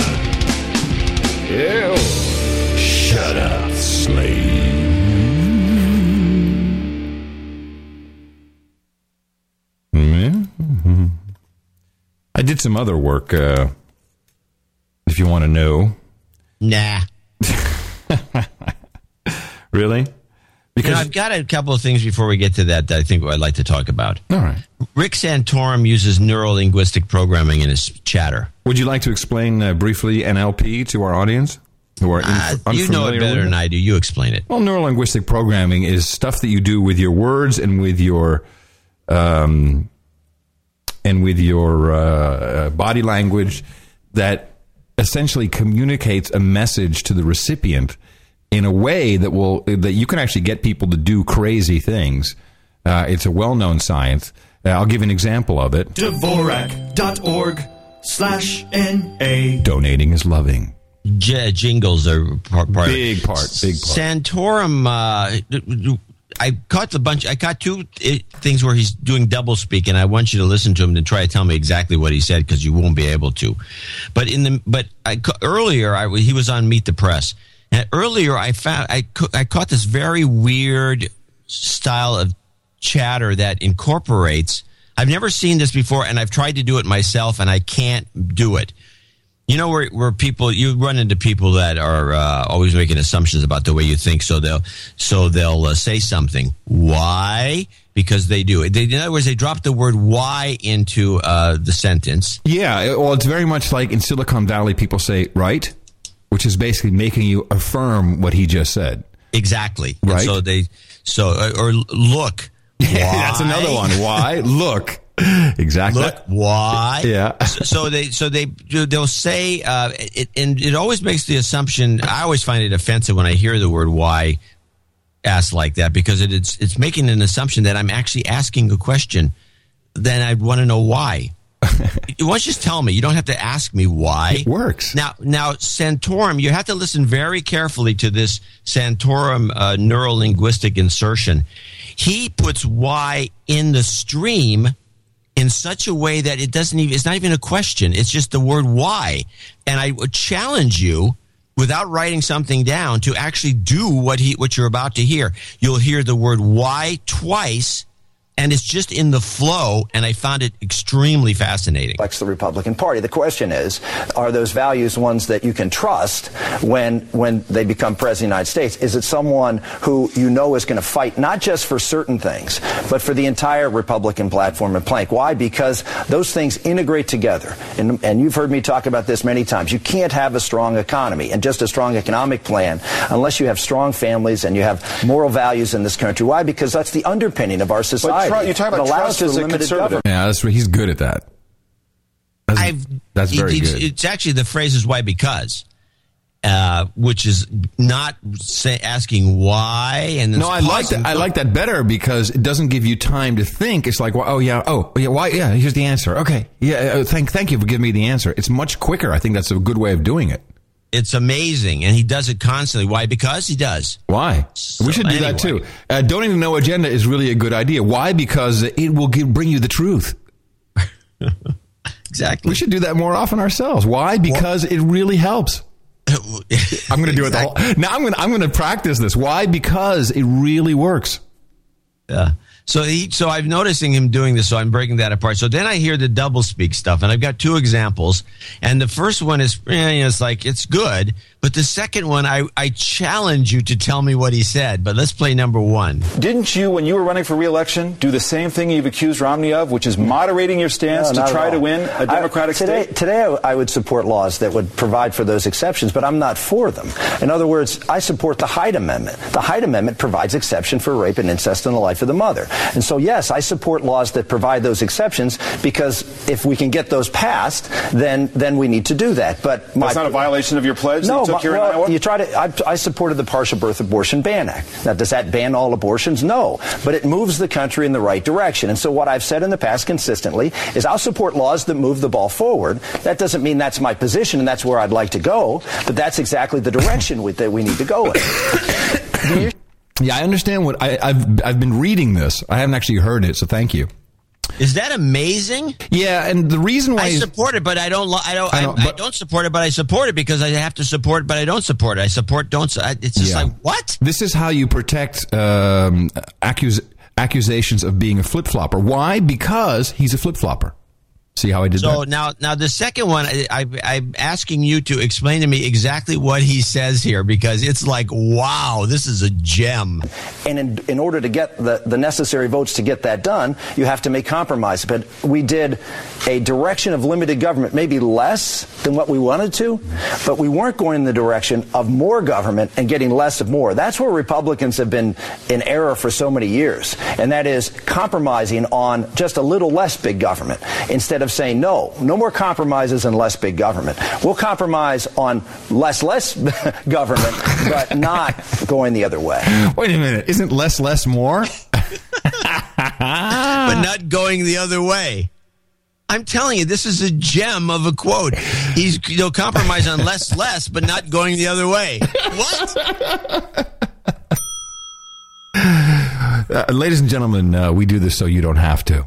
Ew. Shut up, slave. I did some other work. Uh, if you want to know, Nah. really? Because I've got a couple of things before we get to that that I think I'd like to talk about. All right. Rick Santorum uses neuro linguistic programming in his chatter. Would you like to explain uh, briefly NLP to our audience who are Uh, you know it better than I do. You explain it. Well, neurolinguistic programming is stuff that you do with your words and with your um, and with your uh, uh, body language that essentially communicates a message to the recipient in a way that will that you can actually get people to do crazy things. Uh, it's a well-known science. Uh, I'll give an example of it. Dvorak.org slash N-A. Donating is loving. J- jingles are part, part Big part, big part. Santorum. Uh, I caught the bunch. I caught two uh, things where he's doing double speak, and I want you to listen to him and try to tell me exactly what he said because you won't be able to. But in the but I earlier I, he was on Meet the Press, and earlier I found I I caught this very weird style of chatter that incorporates. I've never seen this before, and I've tried to do it myself, and I can't do it. You know where where people you run into people that are uh, always making assumptions about the way you think, so they'll so they'll uh, say something. Why? Because they do. They, in other words, they drop the word "why" into uh, the sentence. Yeah, well, it's very much like in Silicon Valley, people say "right," which is basically making you affirm what he just said. Exactly. And Right. so they so uh, or look. That's another one. Why? Look. Exactly. Look, why? Yeah. so, they so they they'll say uh, it, and it always makes the assumption. I always find it offensive when I hear the word "why" asked like that because it, it's it's making an assumption that I'm actually asking a question. Then I'd want to know why. Why don't you just tell me? You don't have to ask me why. It works. Now, now Santorum, you have to listen very carefully to this Santorum uh, neurolinguistic insertion. He puts "why" in the stream in such a way that it doesn't even it's not even a question. It's just the word why. And i would challenge you without writing something down to actually do what he what you're about to hear. You'll hear the word why twice and it's just in the flow and i found it extremely fascinating like the Republican Party. The question is, are those values ones that you can trust when when they become president of the United States? Is it someone who you know is going to fight not just for certain things, but for the entire Republican platform and plank? Why? Because those things integrate together. And, and you've heard me talk about this many times. You can't have a strong economy and just a strong economic plan unless you have strong families and you have moral values in this country. Why? Because that's the underpinning of our society. Trump- you talk about It allows trust for as a limited conservative. government. Yeah, that's he's good at that. That's, I've, that's very it's, good. it's actually the phrase is why because uh, which is not say, asking why and then no, I like that. I like that better because it doesn't give you time to think. It's like, well, oh yeah, oh yeah, why? Yeah, here's the answer. Okay, yeah, uh, thank thank you for giving me the answer. It's much quicker. I think that's a good way of doing it. It's amazing and he does it constantly why because he does Why? we should do that anyway. too. Uh, donating no agenda is really a good idea. Why? Because it will give, bring you the truth. exactly. We should do that more often ourselves. Why? Because it really helps. I'm going to do it the whole, now. I'm going I'm going to practice this. Why? Because it really works. Yeah. So he, so I'm noticing him doing this, so I'm breaking that apart. So then I hear the double speak stuff, and I've got two examples. And the first one is, eh, you know, it's like it's good, but the second one, I I challenge you to tell me what he said. But let's play number one. Didn't you, when you were running for reelection, do the same thing you've accused Romney of, which is moderating your stance No, to try to win a Democratic today, state? Today, I would support laws that would provide for those exceptions, but I'm not for them. In other words, I support the Hyde Amendment. The Hyde Amendment provides exception for rape and incest in the life of the mother. And so, yes, I support laws that provide those exceptions because if we can get those passed, then then we need to do that. But my, That's not a violation of your pledge that no, you took my- here well, in Iowa? you try to. I, I supported the Partial Birth Abortion Ban Act. Now, does that ban all abortions? No, but it moves the country in the right direction. And so, what I've said in the past consistently is, I'll support laws that move the ball forward. That doesn't mean that's my position and that's where I'd like to go, but that's exactly the direction we, that we need to go in. Yeah, I understand what I, I've I've been reading this. I haven't actually heard it, so thank you. Is that amazing? Yeah, and the reason why I support it, but I don't. I don't. I, I know, I but- don't support it, but I support it because I have to support it, but I don't support it. I support don't. I- It's just Yeah. like what? This is how you protect um, accus- accusations of being a flip flopper. Why? Because he's a flip flopper. See how I did So that? now, now the second one, I, I, I'm asking you to explain to me exactly what he says here because it's like, wow, this is a gem. And in, in order to get the, the necessary votes to get that done, you have to make compromise. But we did a direction of limited government, maybe less than what we wanted to, but we weren't going in the direction of more government and getting less of more. That's where Republicans have been in error for so many years, and that is compromising on just a little less big government instead of saying no, no more compromises and less big government. We'll compromise on less less government, but not going the other way. Wait a minute. Isn't less less more? but not going the other way. I'm telling you, this is a gem of a quote. He's he'll compromise on less less, but not going the other way. What? Uh, ladies and gentlemen, uh, we do this so you don't have to.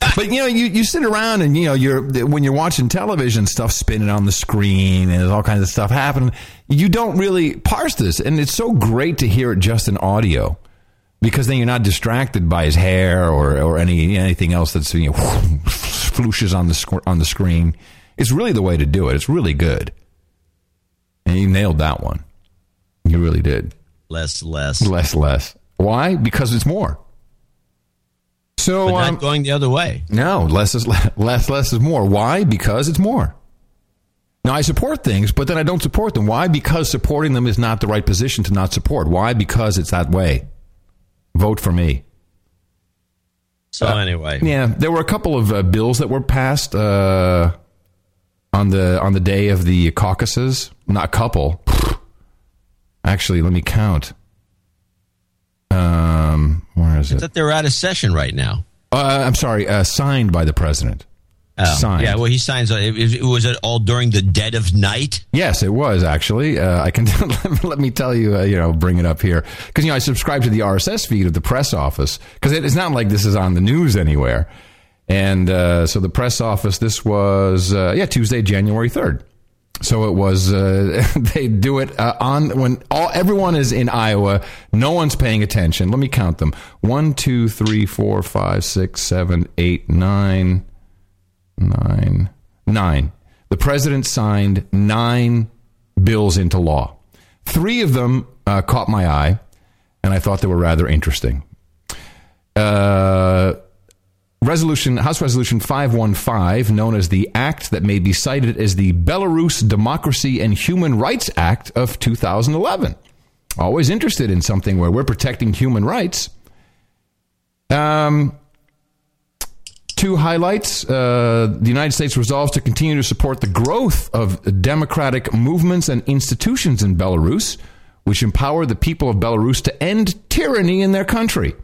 But you know, you, you sit around and you know you're when you're watching television, stuff spinning on the screen and there's all kinds of stuff happening. You don't really parse this, and it's so great to hear it just in audio because then you're not distracted by his hair or or any anything else that's you know flooshes on the sc- on the screen. It's really the way to do it. It's really good, and you nailed that one. You really did. Less less. Less less. Why? Because it's more. So But not um, going the other way. no, less is less. Less is more. Why? Because it's more. Now I support things, but then I don't support them. Why? Because supporting them is not the right position to not support. Why? Because it's that way. Vote for me. So anyway, Yeah, there were a couple of uh, bills that were passed uh, on the on the day of the caucuses. Not a couple. Actually, let me count. Um, where is it? thought they're out of session right now. Uh, I'm sorry, uh, signed by the president. Oh, Signed. Yeah, well, he signs. It, it, was it all during the dead of night? Yes, it was actually. Uh, I can let me tell you. Uh, you know, bring it up here because you know I subscribe to the RSS feed of the press office because it's not like this is on the news anywhere. And uh, so the press office. This was uh, yeah Tuesday, January third. So it was. Uh, they do it uh, on when all everyone is in Iowa. No one's paying attention. Let me count them: one, two, three, four, five, six, seven, eight, nine nine, nine. The president signed nine bills into law. Three of them uh, caught my eye, and I thought they were rather interesting. Uh, resolution House Resolution 515, known as the act that may be cited as the Belarus Democracy and Human Rights Act of 2011. Always interested in something where we're protecting human rights. Um, Two highlights. Uh, the United States resolves to continue to support the growth of democratic movements and institutions in Belarus, which empower the people of Belarus to end tyranny in their country.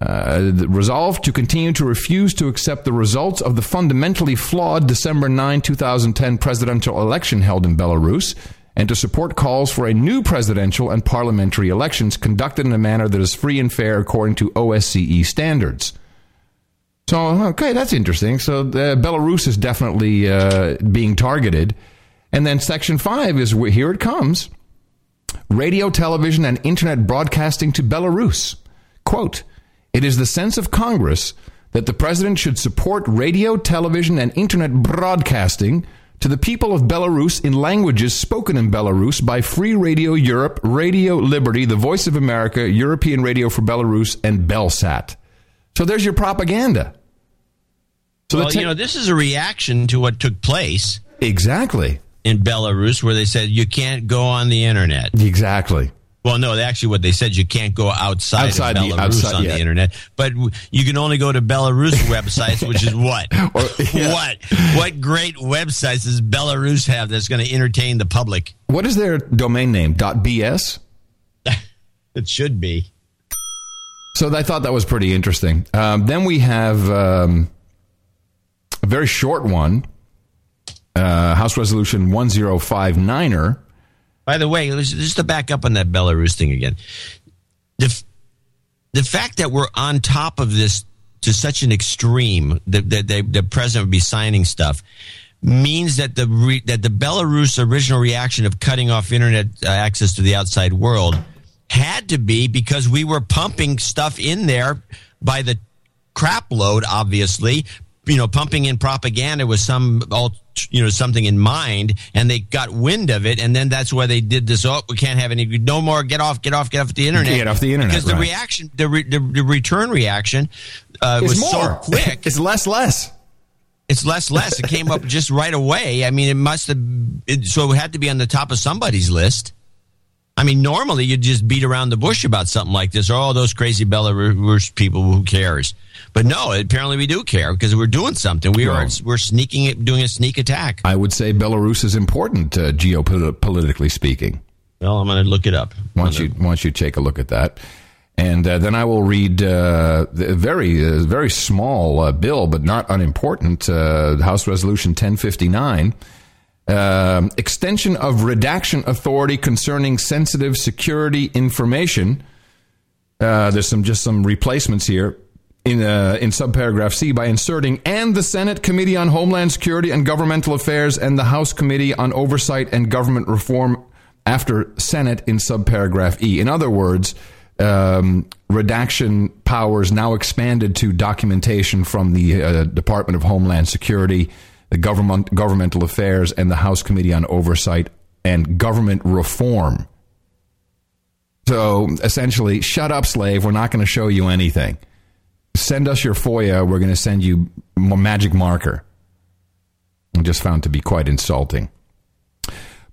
Uh, the resolve to continue to refuse to accept the results of the fundamentally flawed December 9, 2010 presidential election held in Belarus, and to support calls for a new presidential and parliamentary elections conducted in a manner that is free and fair according to OSCE standards. So, okay, that's interesting. So, uh, Belarus is definitely uh, being targeted. And then Section 5 is where, here it comes radio, television, and internet broadcasting to Belarus. Quote It is the sense of Congress that the president should support radio, television, and internet broadcasting to the people of Belarus in languages spoken in Belarus by Free Radio Europe, Radio Liberty, The Voice of America, European Radio for Belarus, and Belsat. So there's your propaganda. So well, te- you know, this is a reaction to what took place exactly in Belarus, where they said you can't go on the internet. Exactly. Well, no, actually, what they said you can't go outside, Outside of the- Belarus outside- on yeah. the internet, but you can only go to Belarus websites, which is what? yeah. What? What great websites does Belarus have that's going to entertain the public? What is their domain name? .bs? It should be. So I thought that was pretty interesting. Um, then we have um, a very short one, uh, House Resolution 1059er. By the way, just to back up on that Belarus thing again, the the fact that we're on top of this to such an extreme that the president would be signing stuff means that the re, that the Belarus original reaction of cutting off internet uh, access to the outside world had to be because we were pumping stuff in there by the crap load, obviously, you know, pumping in propaganda with some, all, you know, something in mind, and they got wind of it, and then that's why they did this. Oh, we can't have any, no more. Get off, get off, get off the internet. Get off the internet, because the reaction, the, re, the the return reaction uh, was more. so quick. it's less, less. It's less, less. It came up just right away. I mean, it must have. It, so it had to be on the top of somebody's list. I mean, normally you'd just beat around the bush about something like this. Or all oh, those crazy Belarus people. Who cares? But no, apparently we do care because we're doing something. We are we're sneaking it, doing a sneak attack. I would say Belarus is important, uh, geopolitically speaking. Well, I'm going to look it up. Once you once you take a look at that, and uh, then I will read uh, the very uh, very small uh, bill, but not unimportant. Uh, House Resolution 1059. Um, extension of redaction authority concerning sensitive security information. Uh, there's some just some replacements here in uh, in subparagraph C by inserting and the Senate Committee on Homeland Security and Governmental Affairs and the House Committee on Oversight and Government Reform after Senate in subparagraph E. In other words, um, redaction powers now expanded to documentation from the uh, Department of Homeland Security, the government governmental affairs, and the House Committee on Oversight and Government Reform. So essentially, shut up, slave. We're not going to show you anything. Send us your FOIA. We're going to send you a magic marker. I just found to be quite insulting.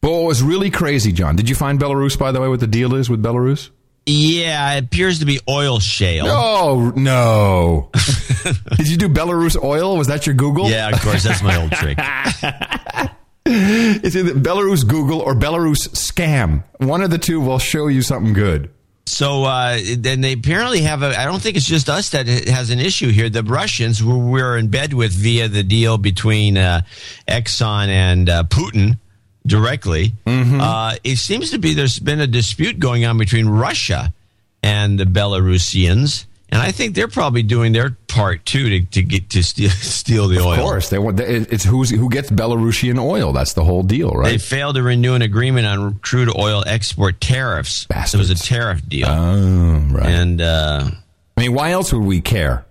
But what was really crazy, John? Did you find Belarus, by the way, what the deal is with Belarus? Yeah, it appears to be oil shale. Oh no! Did you do Belarus oil? Was that your Google? Yeah, of course. That's my old trick. It's either Belarus Google or Belarus scam. One of the two will show you something good. So uh, then they apparently have a. I don't think it's just us that has an issue here. The Russians, who we're in bed with via the deal between uh, Exxon and uh, Putin directly, uh, it seems to be there's been a dispute going on between Russia and the Belarusians, and I think they're probably doing their part too to, to get to steal, steal the oil. Of course, they want. It's who's who gets Belarusian oil. That's the whole deal, right? They failed to renew an agreement on crude oil export tariffs. It was a tariff deal. Oh, right. And uh, I mean, why else would we care?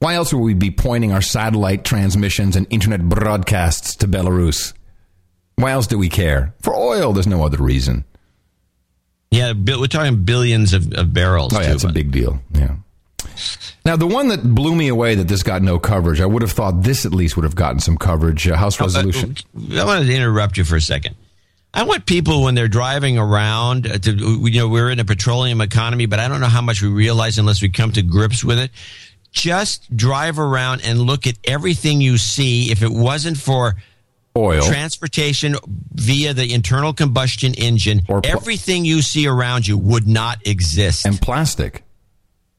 Why else would we be pointing our satellite transmissions and internet broadcasts to Belarus? Why else do we care? For oil, there's no other reason. yeah, we're talking billions of, of barrels. Oh, yeah, too, it's a big deal. Yeah. Now, the one that blew me away that this got no coverage, I would have thought this at least would have gotten some coverage. Uh, House Resolution. I wanted to interrupt you for a second. I want people when they're driving around uh, to, you know, we're in a petroleum economy, but I don't know how much we realize unless we come to grips with it. Just drive around and look at everything you see. If it wasn't for oil, transportation via the internal combustion engine, Or everything you see around you would not exist. And plastic.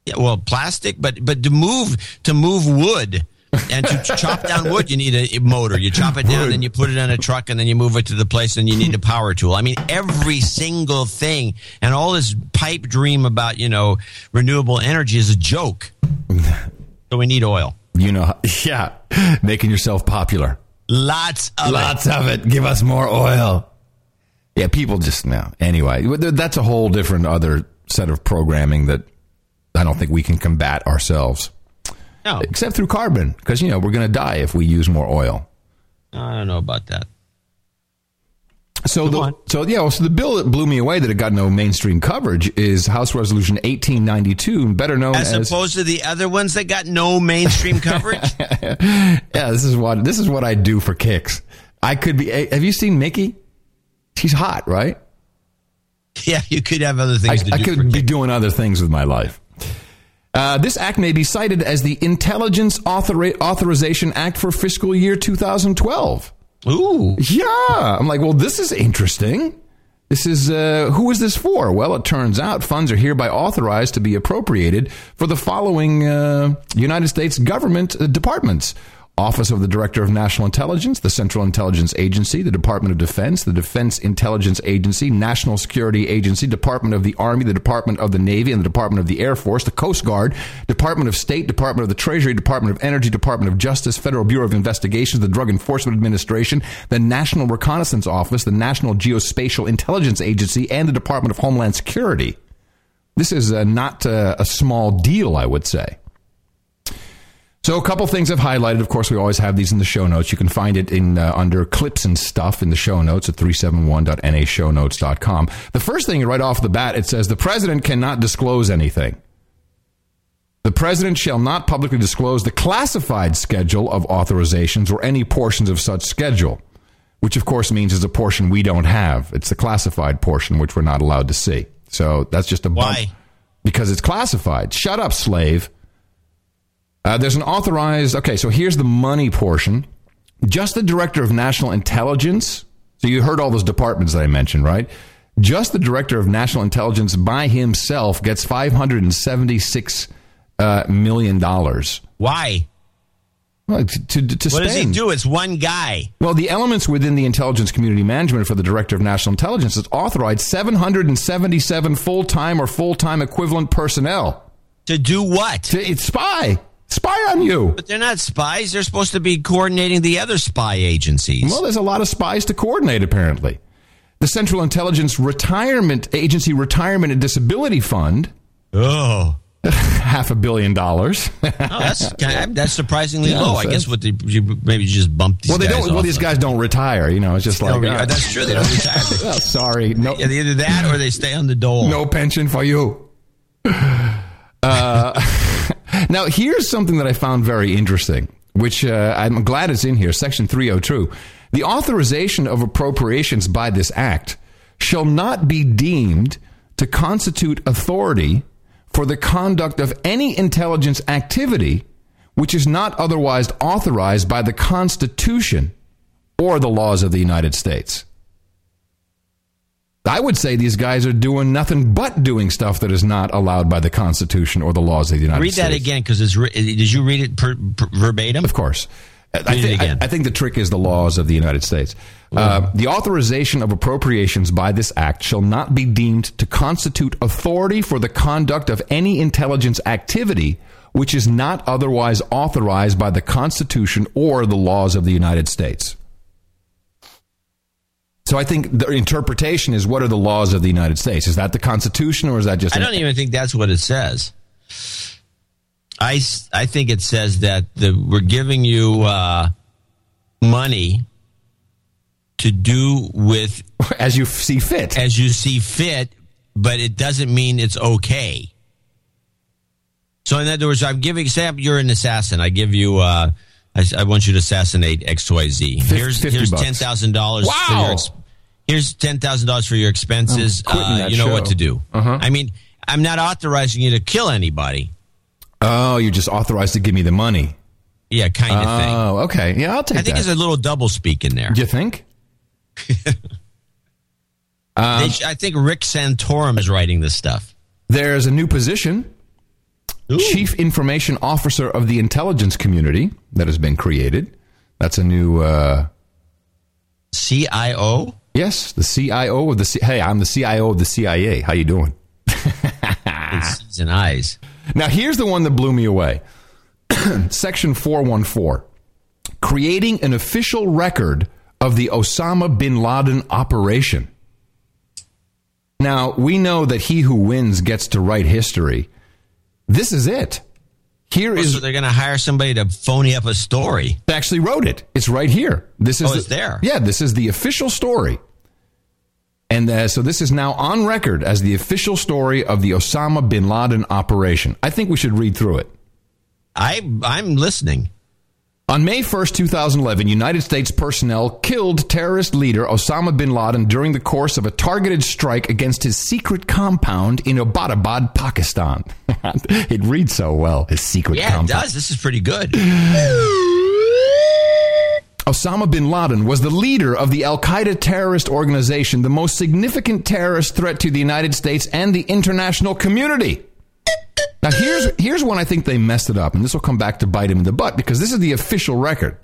Yeah, well, plastic, but but to move to move wood and to chop down wood, you need a motor. You chop it down, then you put it on a truck, and then you move it to the place, and you need a power tool. I mean, every single thing, and all this pipe dream about you know renewable energy is a joke. So we need oil. You know, yeah, making yourself popular. Lots of Lots it. of it. Give us more oil. Yeah, people just now. Anyway, that's a whole different other set of programming that I don't think we can combat ourselves. No. Except through carbon, because, you know, we're going to die if we use more oil. I don't know about that. So, the, so yeah, so the bill that blew me away that it got no mainstream coverage is House Resolution 1892, better known As as. opposed to the other ones that got no mainstream coverage. yeah, this is what this is what I do for kicks. I could be. Have you seen Mickey? She's hot, right? yeah, you could have other things I do. could be doing other things with my life. Uh, this act may be cited as the Intelligence Authori- Authorization Act for fiscal year 2012. Ooh. Yeah. I'm like, well, this is interesting. This is, uh, who is this for? Well, it turns out funds are hereby authorized to be appropriated for the following uh, United States government uh, departments. Office of the Director of National Intelligence, the Central Intelligence Agency, the Department of Defense, the Defense Intelligence Agency, National Security Agency, Department of the Army, the Department of the Navy, and the Department of the Air Force, the Coast Guard, Department of State, Department of the Treasury, Department of Energy, Department of Justice, Federal Bureau of Investigations, the Drug Enforcement Administration, the National Reconnaissance Office, the National Geospatial Intelligence Agency, and the Department of Homeland Security. This is uh, not uh, a small deal, I would say. So a couple things I've highlighted. Of course, we always have these in the show notes. You can find it in uh, under clips and stuff in the show notes at 371.nashownotes.com. The first thing right off the bat, it says the president cannot disclose anything. The president shall not publicly disclose the classified schedule of authorizations or any portions of such schedule, which of course means is a portion we don't have. It's the classified portion which we're not allowed to see. So that's just a bump. Why? Because it's classified. Shut up, slave. Uh, there's an authorized. Okay, so here's the money portion. Just the director of national intelligence. So you heard all those departments that I mentioned, right? Just the director of national intelligence by himself gets five hundred and seventy-six uh, million dollars. Why? Well, to, to, to What does he spend. do? It's one guy. Well, the elements within the intelligence community management for the director of national intelligence is authorized 777 full-time or full-time equivalent personnel. To do what? To it's spy. Spy on you. But they're not spies. They're supposed to be coordinating the other spy agencies. Well, there's a lot of spies to coordinate, apparently. The Central Intelligence Retirement Agency Retirement and Disability Fund, Oh. half a billion dollars. Oh, that's that's surprisingly Yeah, low. I guess what they you maybe just bump these well, they guys don't. Well, these guys don't retire. You know, it's just like re- ah. that's true. They don't retire. Well, sorry, no, Yeah, either that or they stay on the dole. no pension for you. Uh, now, here's something that I found very interesting, which uh, I'm glad is in here. Section 302. The authorization of appropriations by this act shall not be deemed to constitute authority for the conduct of any intelligence activity which is not otherwise authorized by the Constitution or the laws of the United States. I would say these guys are doing nothing but doing stuff that is not allowed by the Constitution or the laws of the United Read States. Read that again because. Re- did you read it per, per, verbatim? Of course. I, Read it think, I, again. I think the trick is the laws of the United States. Uh, the authorization of appropriations by this act shall not be deemed to constitute authority for the conduct of any intelligence activity which is not otherwise authorized by the Constitution or the laws of the United States. So I think the interpretation is what are the laws of the United States? Is that the Constitution or is that just I don't even think that's what it says. I, I think it says that the, we're giving you uh, money to do with as you see fit. As you see fit, but it doesn't mean it's okay. So in other words, I'm giving. Say you're an assassin. I give you. Uh, I, I want you to assassinate X Y Z. Here's here's bucks. ten thousand dollars for Wow. Here's ten thousand dollars for your expenses. Uh, you know what to do. Uh-huh. I mean, I'm not authorizing you to kill anybody. Oh, you're just authorized to give me the money. Yeah, kind of thing. Oh, okay. Yeah, I'll take I think that. there's a little double speak in there. Do you think? Um, sh- I think Rick Santorum is writing this stuff. There's a new position, Chief Information Officer of the Intelligence Community, that has been created. That's a new uh, CIO. Yes, the CIO of the. C- hey, I'm the CIO of the CIA. How you doing? Eyes. Now, here's the one that blew me away. Section 414 creating an official record of the Osama bin Laden operation. Now, we know that he who wins gets to write history. This is it. Here Oh, is. so they're going to hire somebody to phony up a story. They actually wrote it. It's right here. This is Oh, it's the- there. Yeah, this is the official story. And uh, so this is now on record as the official story of the Osama bin Laden operation. I think we should read through it. I I'm listening. On May 1st, 2011, United States personnel killed terrorist leader Osama bin Laden during the course of a targeted strike against his secret compound in Abbottabad, Pakistan. it reads so well, his secret compound. Yeah, it does. This is pretty good. Osama bin Laden was the leader of the Al Qaeda terrorist organization, the most significant terrorist threat to the United States and the international community. Now, here's, here's when I think they messed it up, and this will come back to bite him in the butt because this is the official record.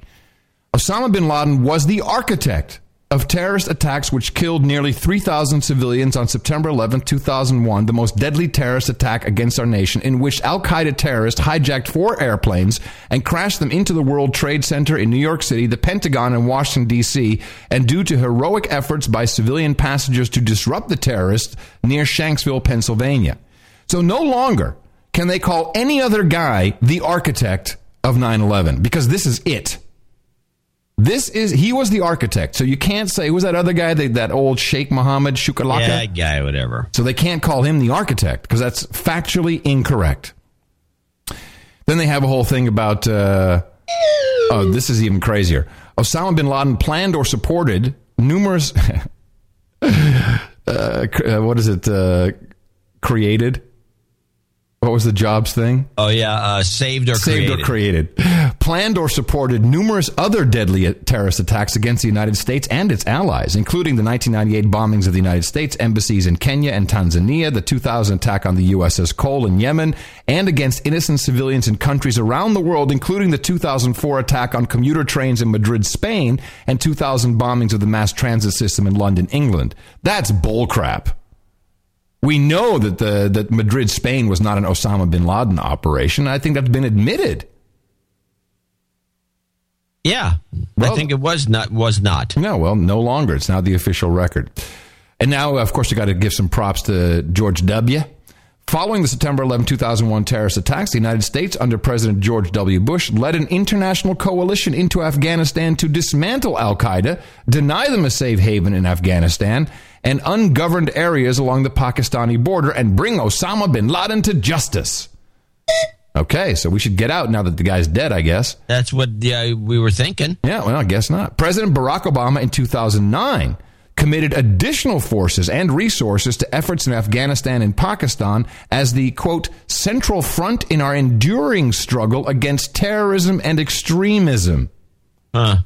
Osama bin Laden was the architect of terrorist attacks which killed nearly 3,000 civilians on September 11, 2001, the most deadly terrorist attack against our nation, in which Al Qaeda terrorists hijacked four airplanes and crashed them into the World Trade Center in New York City, the Pentagon in Washington, D.C., and due to heroic efforts by civilian passengers to disrupt the terrorists near Shanksville, Pennsylvania. So no longer can they call any other guy the architect of 9/11 because this is it. This is he was the architect, so you can't say who's that other guy that, that old Sheikh Mohammed Shukalaka. Yeah, that guy, whatever. So they can't call him the architect because that's factually incorrect. Then they have a whole thing about uh, oh, this is even crazier. Osama bin Laden planned or supported numerous. uh, uh, what is it? Uh, created. What was the jobs thing? Oh yeah, uh, saved or Saved created. or created. Planned or supported numerous other deadly terrorist attacks against the United States and its allies, including the 1998 bombings of the United States embassies in Kenya and Tanzania, the 2000 attack on the USS Cole in Yemen, and against innocent civilians in countries around the world, including the 2004 attack on commuter trains in Madrid, Spain, and 2000 bombings of the mass transit system in London, England. That's bullcrap. We know that the that Madrid, Spain was not an Osama bin Laden operation. I think that's been admitted. Yeah, I think it was not was not. No, well, no longer. It's now the official record. And now, of course, you got to give some props to George W. Following the September 11, 2001 terrorist attacks, the United States, under President George W. Bush, led an international coalition into Afghanistan to dismantle Al Qaeda, deny them a safe haven in Afghanistan and ungoverned areas along the Pakistani border, and bring Osama bin Laden to justice. Okay, so we should get out now that the guy's dead, I guess. That's what yeah, we were thinking. Yeah, well, I guess not. President Barack Obama in 2009 committed additional forces and resources to efforts in Afghanistan and Pakistan as the, quote, central front in our enduring struggle against terrorism and extremism. Huh.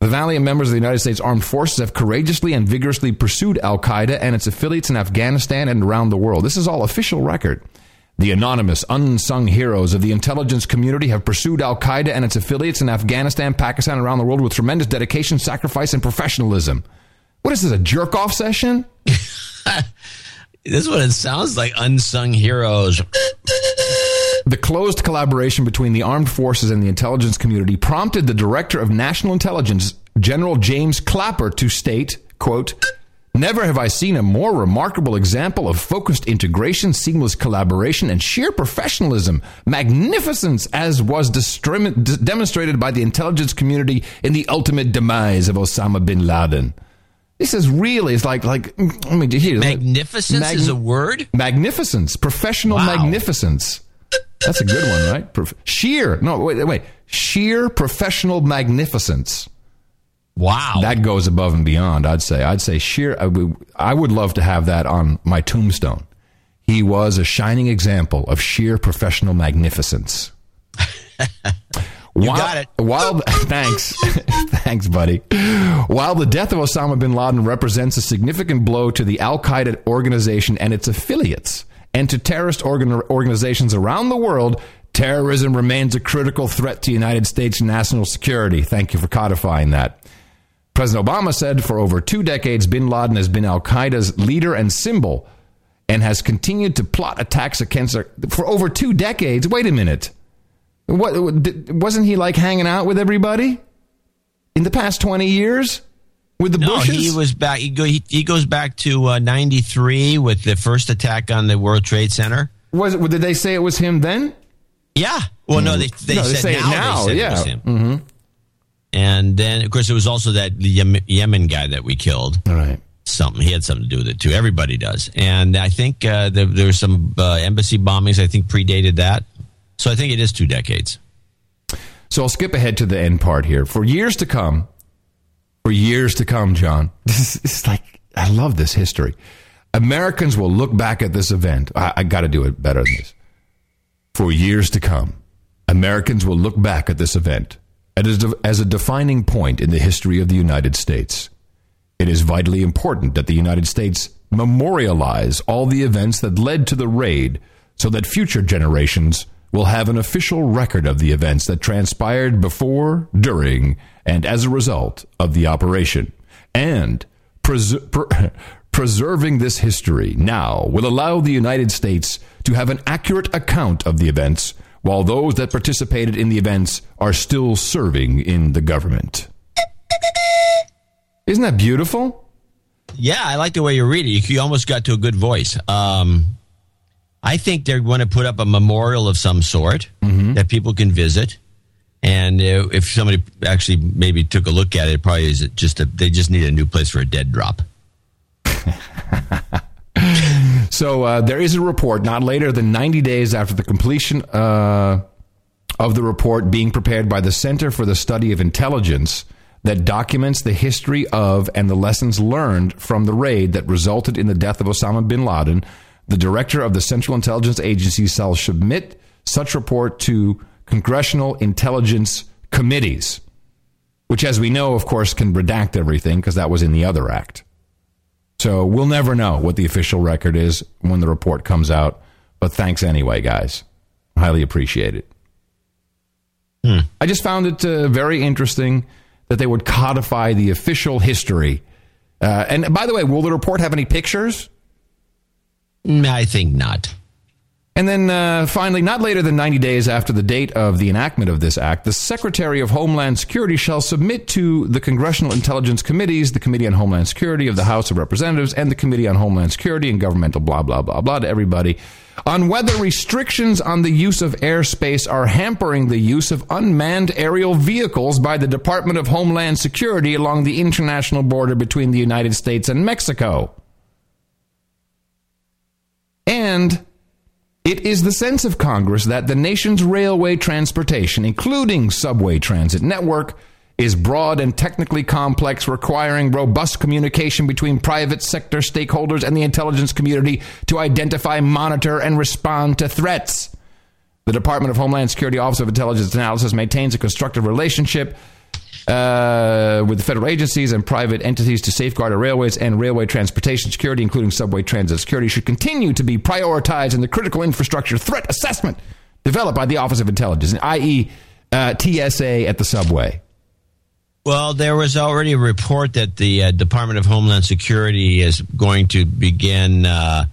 The valiant members of the United States Armed Forces have courageously and vigorously pursued Al Qaeda and its affiliates in Afghanistan and around the world. This is all official record. The anonymous, unsung heroes of the intelligence community have pursued Al Qaeda and its affiliates in Afghanistan, Pakistan, and around the world with tremendous dedication, sacrifice, and professionalism. What is this, a jerk off session? This is what it sounds like. Unsung heroes. The closed collaboration between the armed forces and the intelligence community prompted the director of national intelligence, General James Clapper, to state, quote, Never have I seen a more remarkable example of focused integration, seamless collaboration, and sheer professionalism, magnificence, as was distrim- d- demonstrated by the intelligence community in the ultimate demise of Osama bin Laden. This is really, it's like, like, mm, let me hear. Magnificence is a word? Magnificence, professional magnificence. That's a good one, right? Prof- sheer, no, wait, wait, sheer professional magnificence. Wow, that goes above and beyond. I'd say, I'd say sheer. I would, I would love to have that on my tombstone. He was a shining example of sheer professional magnificence. You While- got it. While thanks, thanks, buddy. While the death of Osama bin Laden represents a significant blow to the Al Qaeda organization and its affiliates, and to terrorist organ- organizations around the world, terrorism remains a critical threat to United States national security. Thank you for codifying that. President Obama said for over two decades, bin Laden has been Al Qaeda's leader and symbol and has continued to plot attacks against her for over two decades. Wait a minute. What, wasn't he like hanging out with everybody in the past 20 years with the No, Bushes? he was back. He, go, he, he goes back to uh, '93 with the first attack on the World Trade Center. Was it, did they say it was him then? Yeah. Well, no, they they No, they said say it now, now, they said yeah. it was him. Mhm. And then, of course, there was also that Yemen, Yemen guy that we killed. All right. Something he had something to do with it too. Everybody does, and I think uh, there, there were some uh, embassy bombings. I think predated that, so I think it is two decades. So I'll skip ahead to the end part here. For years to come, for years to come, John, this is, like, I love this history. Americans will look back at this event. I, I got to do it better than this. For years to come, Americans will look back at this event as as a defining point in the history of the United States. It is vitally important that the United States memorialize all the events that led to the raid so that future generations will have an official record of the events that transpired before, during, and as a result of the operation. And pres- preserving this history now will allow the United States to have an accurate account of the events while those that participated in the events are still serving in the government. Isn't that beautiful? Yeah, I like the way you read it. You almost got to a good voice. Um, I think they're going to put up a memorial of some sort that people can visit. And uh, if somebody actually maybe took a look at it, it probably is it just a, they just need a new place for a dead drop. So uh, there is a report not later than 90 days after the completion uh, of the report being prepared by the Center for the Study of Intelligence that documents the history of and the lessons learned from the raid that resulted in the death of Osama bin Laden. The director of the Central Intelligence Agency shall submit such report to congressional intelligence committees, which, as we know, of course, can redact everything because that was in the other act. So we'll never know what the official record is when the report comes out. But thanks anyway, guys. Highly appreciate it. I just found it uh, very interesting that they would codify the official history. Uh, and by the way, will the report have any pictures? I think not. And then uh, finally, not later than 90 days after the date of the enactment of this act, the Secretary of Homeland Security shall submit to the Congressional Intelligence Committees, the Committee on Homeland Security of the House of Representatives, and the Committee on Homeland Security and Governmental blah, blah, blah, blah, to everybody on whether restrictions on the use of airspace are hampering the use of unmanned aerial vehicles by the Department of Homeland Security along the international border between the United States and Mexico. And it is the sense of Congress that the nation's railway transportation, including subway transit network, is broad and technically complex, requiring robust communication between private sector stakeholders and the intelligence community to identify, monitor, and respond to threats. The Department of Homeland Security Office of Intelligence Analysis maintains a constructive relationship uh, with the federal agencies and private entities to safeguard our railways and railway transportation security, including subway transit security, should continue to be prioritized in the critical infrastructure threat assessment developed by the Office of Intelligence, i.e., uh, TSA at the subway. Well, there was already a report that the uh, Department of Homeland Security is going to begin uh,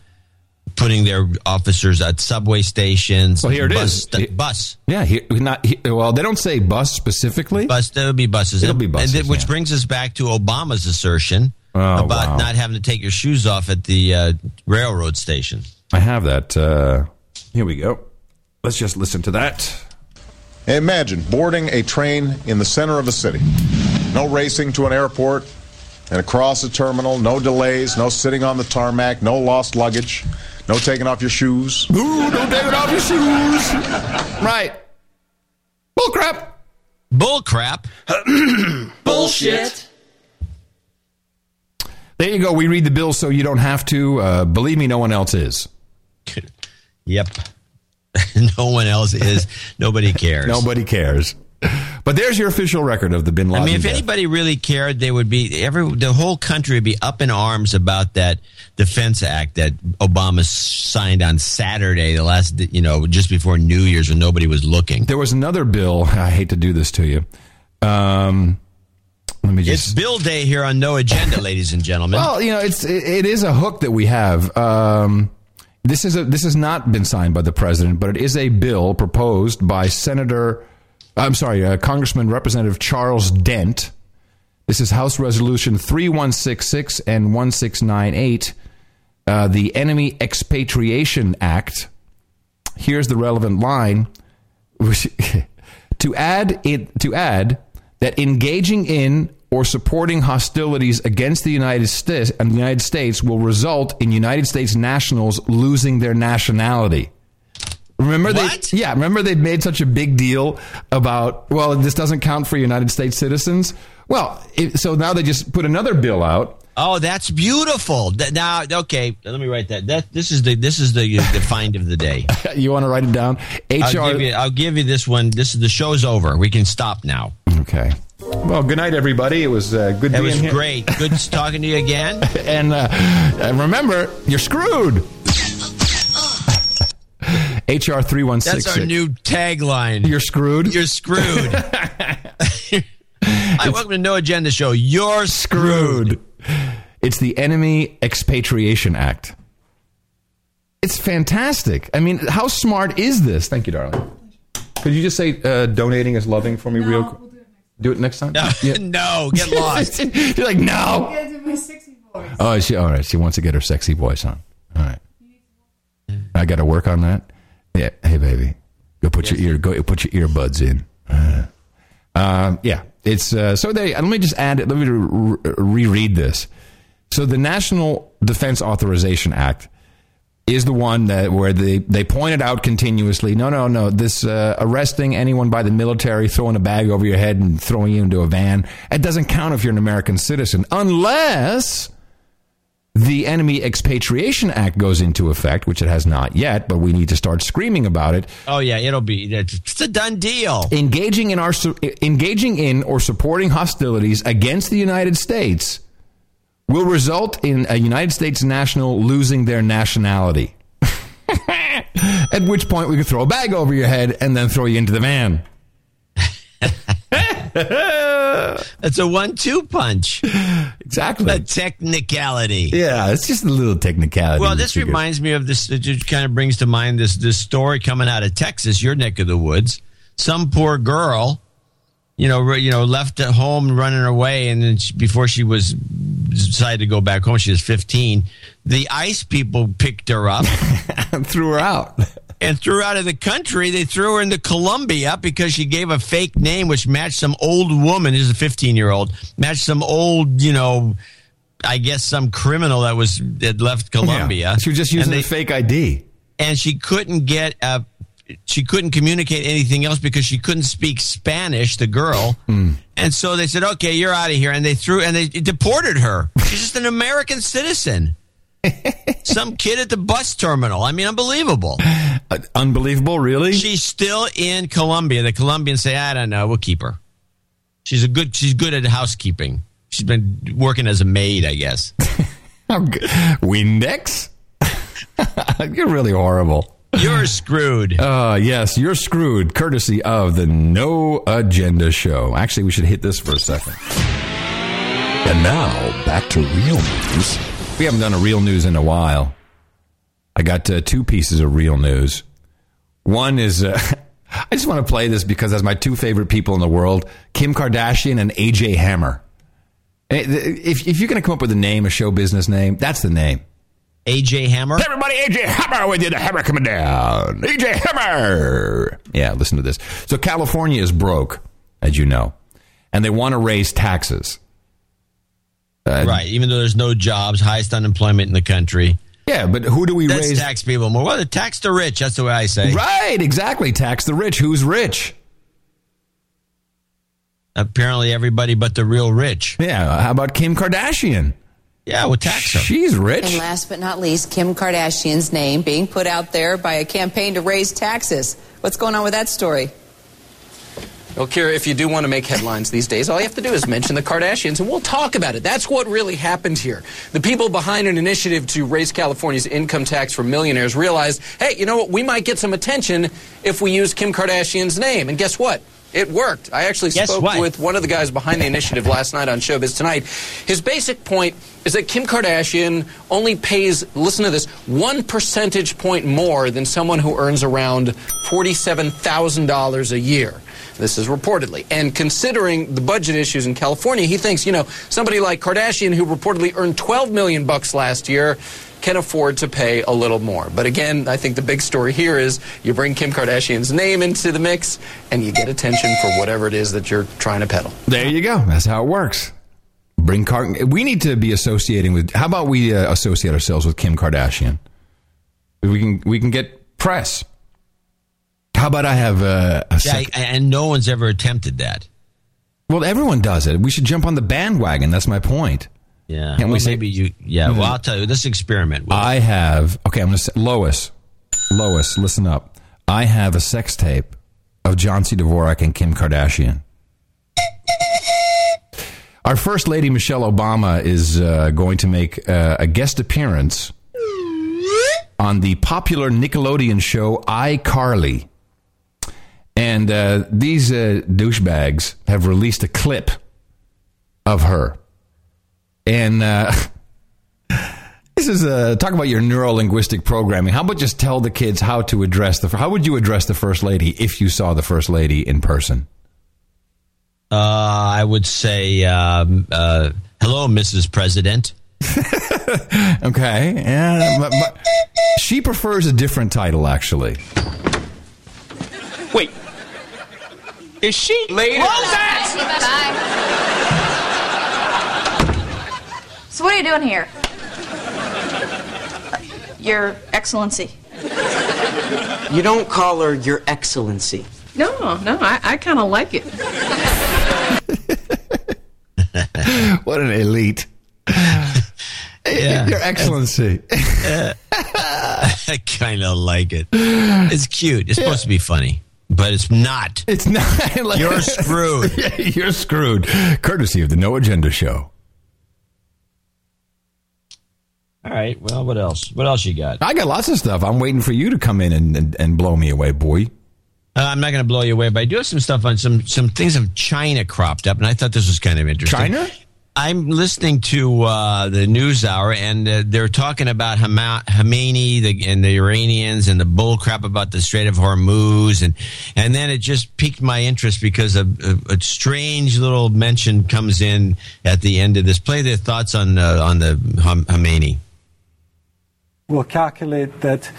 putting their officers at subway stations. Well, here it bus, is. st- bus. Yeah, he, not he, well. They don't say bus specifically. Bus. There'll be buses. It'll be And buses, th- which yeah. brings us back to Obama's assertion Oh, about wow. not having to take your shoes off at the uh, railroad station. I have that. Uh, here we go. Let's just listen to that. Imagine boarding a train in the center of a city. No racing to an airport and across a terminal, no delays, no sitting on the tarmac, no lost luggage, no taking off your shoes. Ooh, no taking off your shoes. Right. Bullcrap. Bullcrap. Bullshit. There you go. We read the bill so you don't have to. Uh, believe me, no one else is. Yep. no one else is. Nobody cares. Nobody cares. But there's your official record of the Bin Laden. I mean, if death. anybody really cared, they would be every the whole country would be up in arms about that Defense Act that Obama signed on Saturday, the last you know just before New Year's, when nobody was looking. there was another bill. I hate to do this to you. Um, let me just. It's Bill Day here on No Agenda, ladies and gentlemen. Well, you know, it's it, it is a hook that we have. Um, this is a this has not been signed by the president, but it is a bill proposed by Senator. I'm sorry, uh, Congressman Representative Charles Dent. This is House Resolution 3166 and 1698, uh, the Enemy Expatriation Act. Here's the relevant line. to add it to add that engaging in or supporting hostilities against the United States and the United States will result in United States nationals losing their nationality. Remember they yeah, remember they made such a big deal about well, this doesn't count for United States citizens. Well, it, so now they just put another bill out. Oh, that's beautiful. Th- Now, okay, let me write that. That this is the this is the the find of the day. you want to write it down? HR I'll give, you, I'll give you this one. This is the show's over. We can stop now. Okay. Well, good night, everybody. It was uh, good. That being was here. great. Good talking to you again. and, uh, and remember, you're screwed. HR three one six. That's our new tagline. You're screwed. You're screwed. I welcome to No Agenda Show. You're screwed. It's the Enemy Expatriation Act. It's fantastic. I mean, how smart is this? Thank you, darling. Could you just say uh, donating is loving for me real quick? do it next time? No, no, get lost. You're like, no. Oh, she, all right. She wants to get her sexy voice on. All right. I got to work on that. Yeah. Hey, baby, go put your ear go put your earbuds in. Uh, yeah, it's uh, so they. Let me just add. It, let me re- reread this. So the National Defense Authorization Act is the one that where they, they pointed out continuously no no no this uh, arresting anyone by the military throwing a bag over your head and throwing you into a van it doesn't count if you're an american citizen unless the enemy expatriation act goes into effect which it has not yet but we need to start screaming about it Oh yeah, it'll be. It's a done deal. engaging in our engaging in or supporting hostilities against the United States will result in a United States national losing their nationality. At which point we can throw a bag over your head and then throw you into the van. It's a one-two punch. Exactly. A technicality. Yeah, it's just a little technicality. Well, this reminds me of this. It just kind of brings to mind this this story coming out of Texas, your neck of the woods. Some poor girl, you know, you know, left at home running away, and then she, before she was decided to go back home, she was fifteen. The ICE people picked her up, and threw her out, and threw her out of the country. They threw her into Colombia because she gave a fake name which matched some old woman. This is a fifteen-year-old matched some old, you know. I guess some criminal that was that left Colombia. Yeah. She was just using a fake ID. and she couldn't get a she couldn't communicate anything else because she couldn't speak Spanish, the girl. Hmm. And so they said, "Okay, you're out of here." And they threw and they deported her. She's just an American citizen. Some kid at the bus terminal. I mean, unbelievable. Uh, unbelievable, really? She's still in Colombia. The Colombians say, "I don't know, we'll keep her." She's a good. She's good at housekeeping. She's been working as a maid, I guess. Windex? You're really horrible. You're screwed. Uh, yes, you're screwed, courtesy of the No Agenda Show. Actually, we should hit this for a second. And now, back to real news. We haven't done a real news in a while. I got uh, two pieces of real news. One is, uh, I just want to play this because that's my two favorite people in the world Kim Kardashian and AJ Hammer. Eh, If, if you're going to come up with a name, a show business name, that's the name. AJ Hammer? Everybody, AJ Hammer with you. The hammer coming down. AJ Hammer. Yeah, listen to this. So California is broke, as you know, and they want to raise taxes. Uh, right. Even though there's no jobs, highest unemployment in the country. Yeah, but who do we Let's raise? tax people more. Well, tax the rich. That's the way I say. Right, exactly. Tax the rich. Who's rich? Apparently, everybody but the real rich. Yeah. How about Kim Kardashian? Yeah, well, tax her. She's rich. And last but not least, Kim Kardashian's name being put out there by a campaign to raise taxes. What's going on with that story? Well, Kira, if you do want to make headlines these days, all you have to do is mention the Kardashians, and we'll talk about it. That's what really happened here. The people behind an initiative to raise California's income tax for millionaires realized, hey, you know what? We might get some attention if we use Kim Kardashian's name. And guess what? It worked. I actually Guess spoke what? with one of the guys behind the initiative last night on Showbiz Tonight. His basic point is that Kim Kardashian only pays, listen to this, one percentage point more than someone who earns around $47,000 a year. This is reportedly. And considering the budget issues in California, he thinks, you know, somebody like Kardashian who reportedly earned 12 million bucks last year can afford to pay a little more. But again, I think the big story here is you bring Kim Kardashian's name into the mix and you get attention for whatever it is that you're trying to peddle. There you go. That's how it works. Bring Car- We need to be associating with. How about we uh, associate ourselves with Kim Kardashian? We can we can get press. How about I have uh, a Yeah, and no one's ever attempted that. well, everyone does it. We should jump on the bandwagon. That's my point. Yeah. Can't we say- maybe you. Yeah. Well, I'll tell you. Let's experiment. With I have. Okay, I'm going to say Lois. Lois, listen up. I have a sex tape of John C. Dvorak and Kim Kardashian. Our first lady, Michelle Obama, is uh, going to make uh, a guest appearance on the popular Nickelodeon show iCarly. And uh, these uh, douchebags have released a clip of her. And uh, this is uh, talk about your neuro linguistic programming. How about just tell the kids how to address the? How would you address the first lady if you saw the first lady in person? Uh, I would say, um, uh, hello, Mrs. President. Okay, yeah, but, but she prefers a different title actually. Wait. Is she Later. Close that! Bye. So what are you doing here? Your Excellency. You don't call her Your Excellency. No, no, I, I kind of like it. what an elite. Yeah. Your Excellency. I kind of like it. It's cute. It's supposed to be funny, but it's not. It's not. Like, You're screwed. You're screwed. Courtesy of the No Agenda Show. All right. Well, what else? What else you got? I got lots of stuff. I'm waiting for you to come in and, and, and blow me away, boy. Uh, I'm not going to blow you away, but I do have some stuff on some some things of China cropped up, and I thought this was kind of interesting. China? I'm listening to uh, the news hour, and uh, they're talking about Hama- and the Iranians and the bull crap about the Strait of Hormuz, and and then it just piqued my interest because a, a, a strange little mention comes in at the end of this. Play their thoughts on uh, on the Khomeini. will calculate that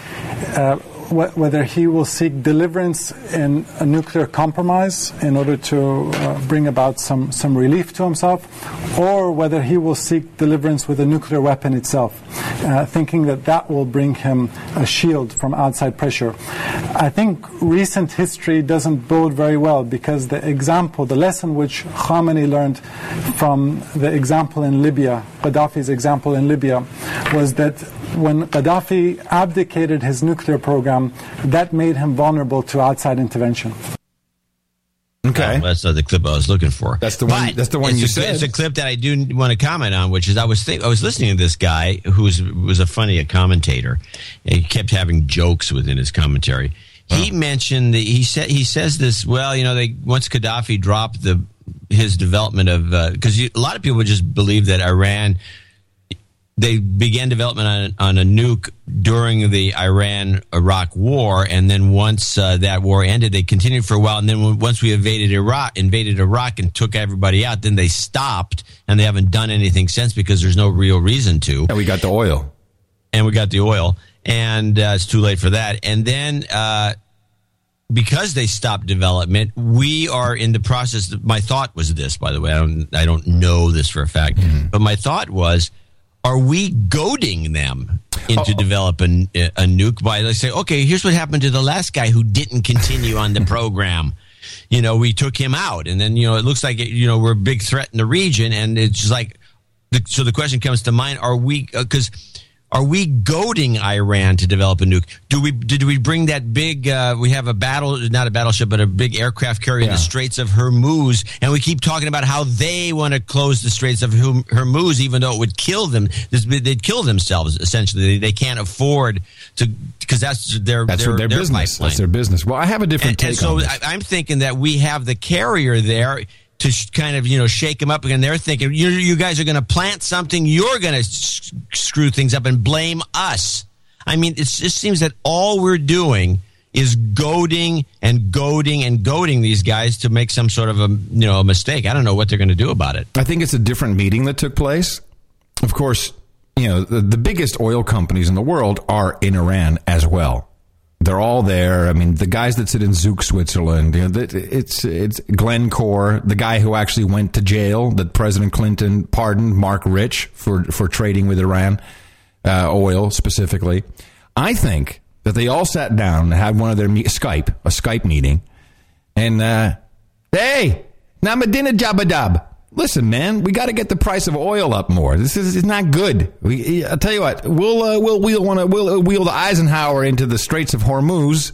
uh, wh- whether he will seek deliverance in a nuclear compromise in order to uh, bring about some, some relief to himself, or whether he will seek deliverance with a nuclear weapon itself, uh, thinking that that will bring him a shield from outside pressure. I think recent history doesn't bode very well because the example, the lesson which Khamenei learned from the example in Libya, Gaddafi's example in Libya, was that when Gaddafi abdicated his nuclear program, that made him vulnerable to outside intervention. Okay, that's not the clip I was looking for. That's the one. But that's the one you a, said. It's a clip that I do want to comment on, which is I was think, I was listening to this guy who was was a funny commentator. And he kept having jokes within his commentary. He mentioned that he said he says this. Well, you know, they once Gaddafi dropped the his development of uh, because a lot of people just believe that Iran they began development on, on a nuke during the Iran Iraq war, and then once uh, that war ended, they continued for a while. And then once we invaded Iraq, invaded Iraq, and took everybody out, then they stopped, and they haven't done anything since because there's no real reason to. And we got the oil, and we got the oil, and uh, it's too late for that. And then. Uh, because they stopped development, we are in the process. My thought was this, by the way. I don't, I don't know this for a fact, but my thought was, are we goading them into oh. developing a, a nuke by let's say, okay, here's what happened to the last guy who didn't continue on the program. You know, we took him out, and then you know it looks like you know we're a big threat in the region, and it's just like, the, so the question comes to mind: Are we uh, because are we goading Iran to develop a nuke? Do we did we bring that big? Uh, we have a battle, not a battleship, but a big aircraft carrier in the Straits of Hormuz, and we keep talking about how they want to close the Straits of Horm- Hormuz, even though it would kill them. This- They'd kill themselves essentially. They, they can't afford to because that's their That's their, their, their business. pipeline. That's their business. Well, I have a different And, and take so on this. I, I'm thinking that we have the carrier there to sh- kind of you know shake them up, again. they're thinking you you guys are going to plant something, you're going to s- screw things up and blame us. I mean, it just seems that all we're doing is goading and goading and goading these guys to make some sort of a you know a mistake. I don't know what they're going to do about it. I think it's a different meeting that took place. Of course, you know, the, the biggest oil companies in the world are in Iran as well. They're all there. I mean, the guys that sit in Zug, Switzerland, you know, it's it's Glencore, the guy who actually went to jail that President Clinton pardoned, Marc Rich, for for trading with Iran, uh, oil specifically. I think that they all sat down and had one of their me- Skype, a Skype meeting, and uh, hey, Namadina Jabadab. Listen, man, we got to get the price of oil up more. This is not good. We, I'll tell you what, we'll uh, we'll we'll want to we'll wheel the Eisenhower into the Straits of Hormuz,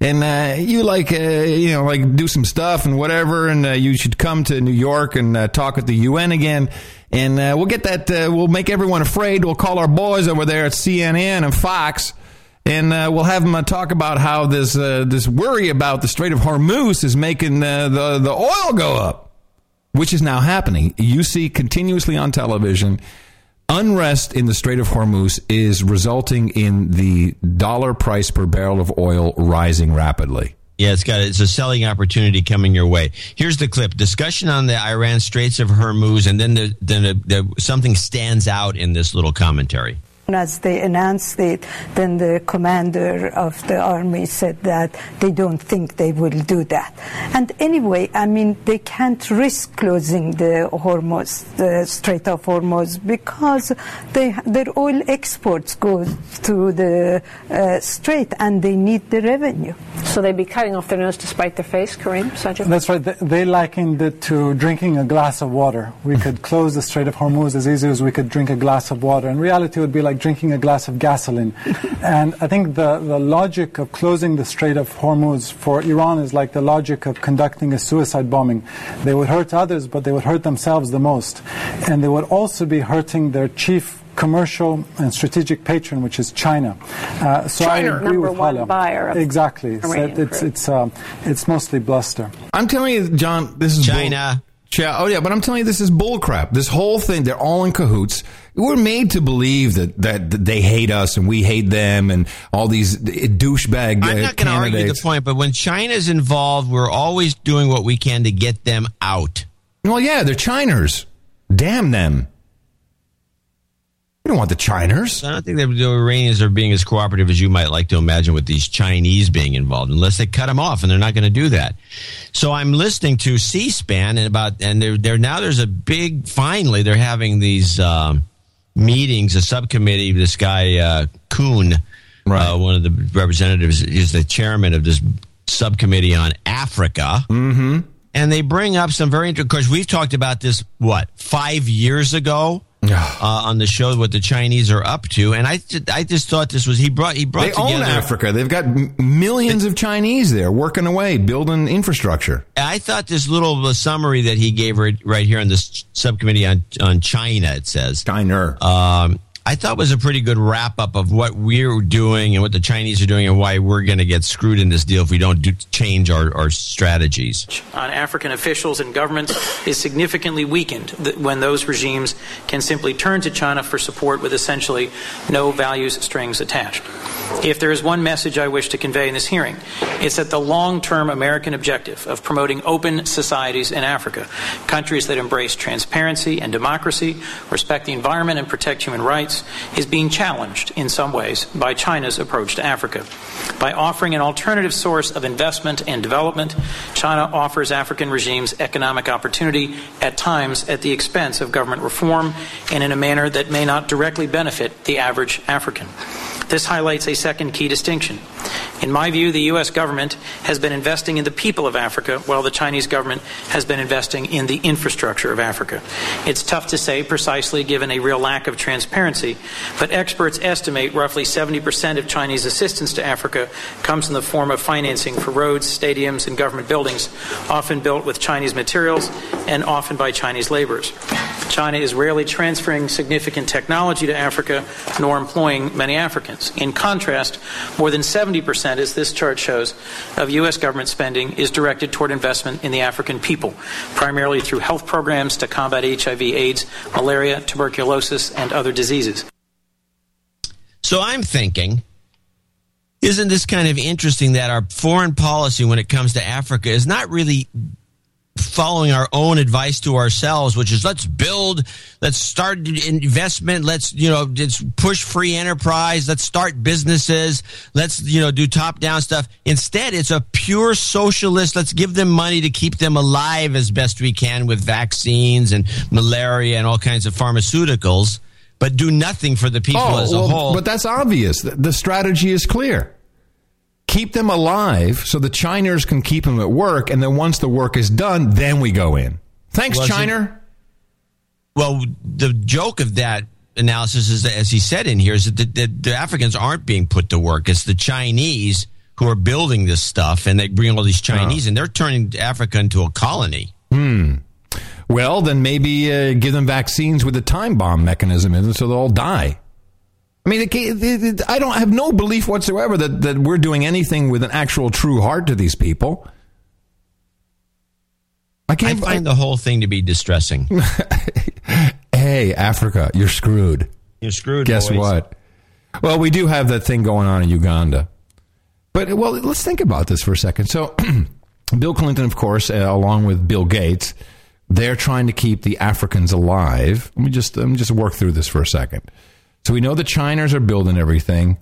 and uh, you like uh, you know like do some stuff and whatever, and uh, you should come to New York and uh, talk at the UN again. And uh, we'll get that. Uh, we'll make everyone afraid. We'll call our boys over there at CNN and Fox, and uh, we'll have them uh, talk about how this uh, this worry about the Strait of Hormuz is making uh, the the oil go up, which is now happening. You see continuously on television. Unrest in the Strait of Hormuz is resulting in the dollar price per barrel of oil rising rapidly. Yeah, it's got it's a selling opportunity coming your way. Here's the clip: discussion on the Iran Straits of Hormuz, and then the, then the, the, something stands out in this little commentary. As they announced it, then the commander of the army said that they don't think they will do that. And anyway, I mean, they can't risk closing the Hormuz, the Strait of Hormuz, because they, their oil exports go through the uh, strait and they need the revenue. So they'd be cutting off their nose to spite their face, Kareem? Sajid? That's right. They, they likened it to drinking a glass of water. We could close the Strait of Hormuz as easy as we could drink a glass of water. In reality, it would be like drinking a glass of gasoline. and I think the, the logic of closing the Strait of Hormuz for Iran is like the logic of conducting a suicide bombing. They would hurt others, but they would hurt themselves the most. And they would also be hurting their chief commercial and strategic patron, which is China. Uh, so China. I agree Number with one Hala. buyer of exactly. So it's it's um, it's mostly bluster. I'm telling you, John, this is China. Bull- Ch- oh yeah, but I'm telling you, this is bullcrap. This whole thing, they're all in cahoots. We're made to believe that, that, that they hate us and we hate them and all these douchebag uh, I'm not going to argue the point, but when China's involved, we're always doing what we can to get them out. Well, yeah, they're Chiners. Damn them. We don't want the Chiners. I don't think that the Iranians are being as cooperative as you might like to imagine with these Chinese being involved, unless they cut them off, and they're not going to do that. So I'm listening to C-SPAN and about, and they're, they're now there's a big. Finally, they're having these um, meetings, a subcommittee. This guy uh, Kuhn, uh, one of the representatives, is the chairman of this subcommittee on Africa. Mm-hmm. And they bring up some very interesting. Because we've talked about this what five years ago uh, on the show, what the Chinese are up to, and I, ju- I just thought this was he brought he brought They own together. Africa. They've got millions of Chinese there working away, building infrastructure. I thought this little uh, summary that he gave right, right here on this subcommittee on on China. It says China. Um, I thought was a pretty good wrap up of what we're doing and what the Chinese are doing and why we're going to get screwed in this deal if we don't do, change our, our strategies. on African officials and governments is significantly weakened when those regimes can simply turn to China for support with essentially no values strings attached. If there is one message I wish to convey in this hearing, it's that the long term American objective of promoting open societies in Africa, countries that embrace transparency and democracy, respect the environment, and protect human rights, is being challenged in some ways by China's approach to Africa. By offering an alternative source of investment and development, China offers African regimes economic opportunity, at times at the expense of government reform, and in a manner that may not directly benefit the average African. This highlights a second key distinction. In my view, the U.S. government has been investing in the people of Africa, while the Chinese government has been investing in the infrastructure of Africa. It's tough to say precisely given a real lack of transparency, but experts estimate roughly 70% of Chinese assistance to Africa comes in the form of financing for roads, stadiums, and government buildings, often built with Chinese materials and often by Chinese laborers. China is rarely transferring significant technology to Africa nor employing many Africans. In contrast, more than 70%, as this chart shows, of U.S. government spending is directed toward investment in the African people, primarily through health programs to combat HIV, AIDS, malaria, tuberculosis, and other diseases. So I'm thinking, isn't this kind of interesting that our foreign policy when it comes to Africa is not really following our own advice to ourselves, which is let's build, let's start investment, let's, you know, let's push free enterprise, let's start businesses, let's, you know, do top down stuff. Instead, it's a pure socialist. Let's give them money to keep them alive as best we can with vaccines and malaria and all kinds of pharmaceuticals, but do nothing for the people Oh, as a well, whole. But that's obvious. The- The strategy is clear. Keep them alive so the Chiners can keep them at work, and then once the work is done, then we go in. Thanks, Was it- Well, the joke of that analysis is, that, as he said in here, is that the, the, the Africans aren't being put to work. It's the Chinese who are building this stuff, and they bring all these Chinese, and they're turning Africa into a colony. Hmm. Well, then maybe uh, give them vaccines with a time bomb mechanism in it so they'll all die. I mean, it it- it- I don't have no belief whatsoever that, that we're doing anything with an actual true heart to these people. I I can't find the whole thing to be distressing. Hey, Africa, you're screwed. You're screwed. Guess boys. what? Well, we do have that thing going on in Uganda. But well, let's think about this for a second. So, Bill Clinton, of course, uh, along with Bill Gates, they're trying to keep the Africans alive. Let me just let me just work through this for a second. So we know the Chiners are building everything.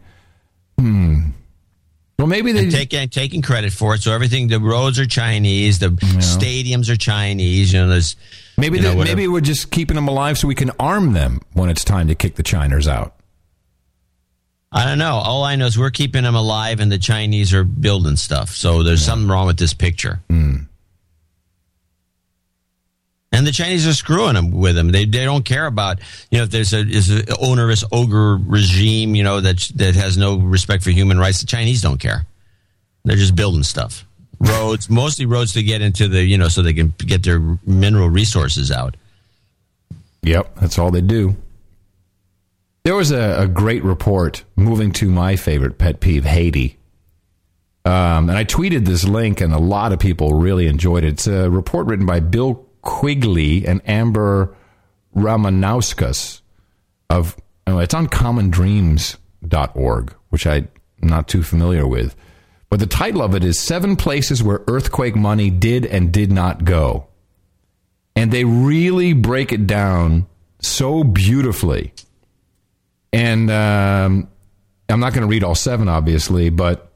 Hmm. Well, maybe they taking taking credit for it. So everything, the roads are Chinese, the stadiums are Chinese. You know, there's maybe you know, they, maybe we're just keeping them alive so we can arm them when it's time to kick the Chiners out. I don't know. All I know is we're keeping them alive, and the Chinese are building stuff. So there's something wrong with this picture. Hmm. And the Chinese are screwing them with them. They they don't care about you know if there's a is an onerous ogre regime you know that that has no respect for human rights. The Chinese don't care. They're just building stuff, roads, mostly roads to get into the you know so they can get their mineral resources out. Yep, that's all they do. There was a, a great report moving to my favorite pet peeve, Haiti. Um, and I tweeted this link, and a lot of people really enjoyed it. It's a report written by Bill Quigley and Amber Ramanauskas of oh, it's on commondreams.org, which I'm not too familiar with. But the title of it is Seven Places Where Earthquake Money Did and Did Not Go. And they really break it down so beautifully. And um, I'm not going to read all seven, obviously, but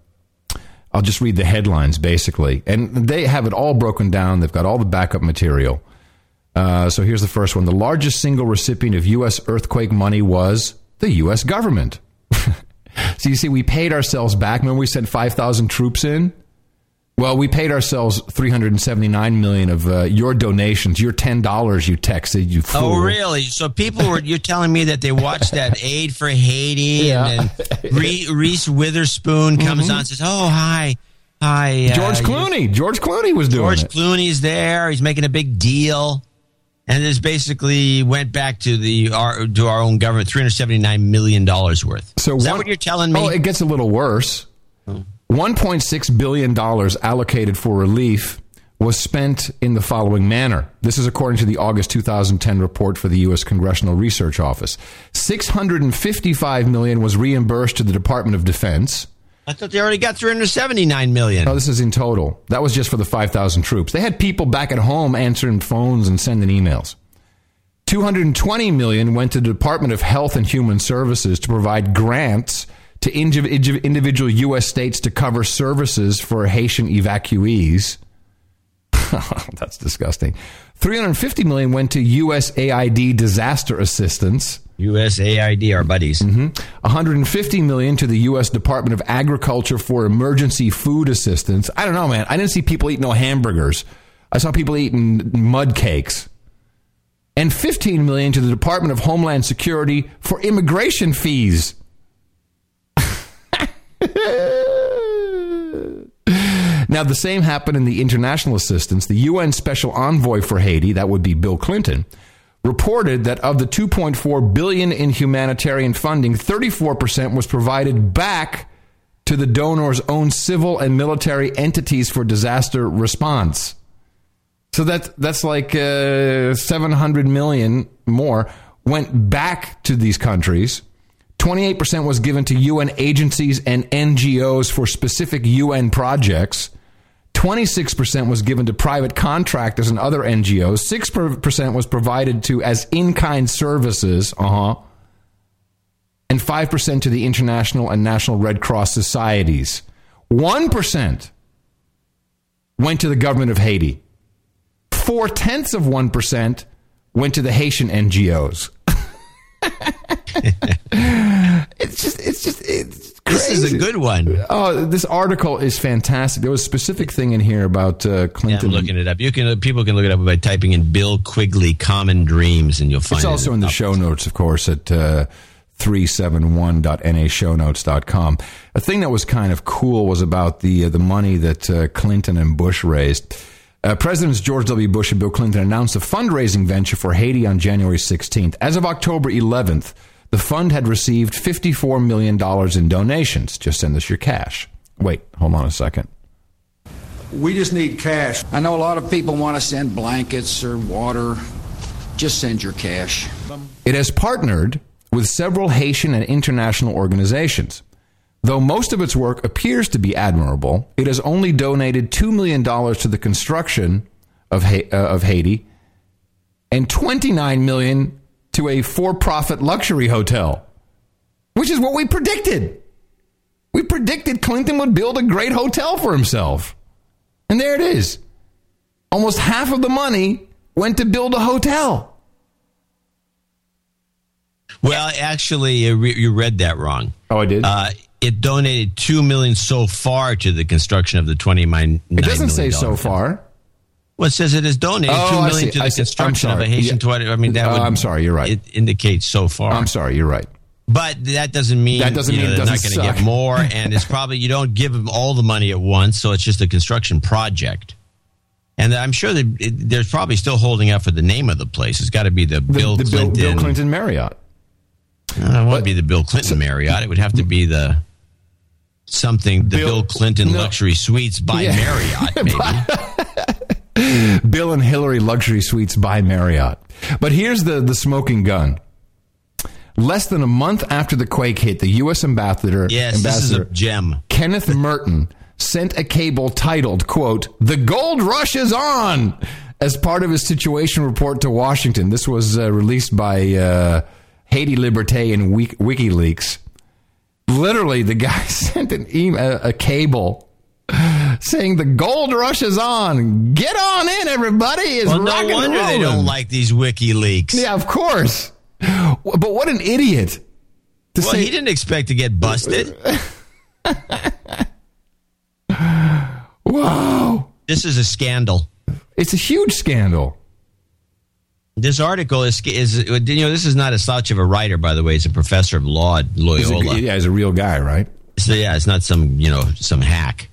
I'll just read the headlines basically. And they have it all broken down. They've got all the backup material. Uh, so here's the first one. The largest single recipient of U.S. earthquake money was the U.S. government. so you see, we paid ourselves back when we sent 5,000 troops in. Well, we paid ourselves 379 million of uh, your donations, your $10 you texted, you fool. Oh, really? So people were you're telling me that they watched that Aid for Haiti, and then Re- Reese Witherspoon comes Mhm. on and says, "Oh, hi, hi." uh, George Clooney. George Clooney was doing George it. Clooney's there. He's making a big deal, and this basically went back to the our to our own government, three hundred seventy nine million dollars worth. So is that what you're telling me? Oh, it gets a little worse. $1.6 billion allocated for relief was spent in the following manner. This is according to the August 2010 report for the U.S. Congressional Research Office. 655 million was reimbursed to the Department of Defense. I thought they already got three hundred seventy nine million. No, this is in total. That was just for the 5,000 troops. They had people back at home answering phones and sending emails. 220 million went to the Department of Health and Human Services to provide grants to indiv- indiv- individual U.S. states to cover services for Haitian evacuees. That's disgusting. 350 million went to USAID disaster assistance. USAID, our buddies. hmm 150 million to the U.S. Department of Agriculture for emergency food assistance. I don't know, man. I didn't see people eating no hamburgers. I saw people eating mud cakes. And 15 million to the Department of Homeland Security for immigration fees. Now, the same happened in the international assistance. The UN Special Envoy for Haiti, that would be Bill Clinton, reported that of the 2.4 billion in humanitarian funding, 34% was provided back to the donor's own civil and military entities for disaster response. So that that's like uh, 700 million more went back to these countries. 28% was given to UN agencies and NGOs for specific UN projects. 26% was given to private contractors and other NGOs. 6% was provided to as in-kind services, uh-huh. And 5% to the international and national Red Cross societies. 1% went to the government of Haiti. Four tenths of 1% went to the Haitian NGOs. it's just, it's just, it's This is a good one. Oh, this article is fantastic. There was a specific thing in here about uh, Yeah, Clinton. I'm looking it up. You can people can look it up by typing in Bill Quigley "Common Dreams" and you'll find it. it's it. also in the show notes, of course, at uh, 371.nashownotes.com. A thing that was kind of cool was about the uh, the money that uh, Clinton and Bush raised. Uh, Presidents George W. Bush and Bill Clinton announced a fundraising venture for Haiti on January 16th. As of October 11th, the fund had received $54 million in donations. Just send us your cash. Wait, hold on a second. We just need cash. I know a lot of people want to send blankets or water. Just send your cash. It has partnered with several Haitian and international organizations. Though most of its work appears to be admirable, it has only donated $2 million to the construction of, ha- uh, of Haiti and 29 million to a for profit luxury hotel, which is what we predicted. We predicted Clinton would build a great hotel for himself. And there it is. Almost half of the money went to build a hotel. Well, actually, you read that wrong. Oh, I did. Uh, it donated two million so far to the construction of the twenty nine. It doesn't say so far. Well, it says it has donated Oh, two I million to I the. I'm construction of a. Haitian Yeah. toilet. I mean, that Uh, would. I'm sorry, you're right. It indicates so far. I'm sorry, you're right. But that doesn't mean That doesn't you know, mean they're not going to get more, and it's probably you don't give them all the money at once, so it's just a construction project. And I'm sure that they're probably still holding out for the name of the place. It's got to be the, Bill the Bill, Clinton. Bill Clinton Marriott. Uh, it won't be the Bill Clinton Marriott. It would have to be the something the Bill, Clinton Luxury Suites by Yeah. Marriott. Maybe. Bill and Hillary Luxury Suites by Marriott. But here's the, the smoking gun. Less than a month after the quake hit, the U.S. ambassador, yes, this is a ambassador gem. Kenneth Merten sent a cable titled, quote, The Gold Rush is on, as part of his situation report to Washington. This was uh, released by uh, Haiti Liberté and Wik- WikiLeaks. Literally, the guy sent an email, a cable saying the gold rush is on. Get on in, everybody. It's Well, no wonder they don't like these WikiLeaks. Yeah, of course. But what an idiot. To well, say, he didn't expect to get busted. Whoa. This is a scandal. It's a huge scandal. This article is, is you know, this is not a slouch of a writer, by the way. It's a professor of law at He's Loyola. a, yeah, he's a real guy, right? So yeah, it's not some you know some hack.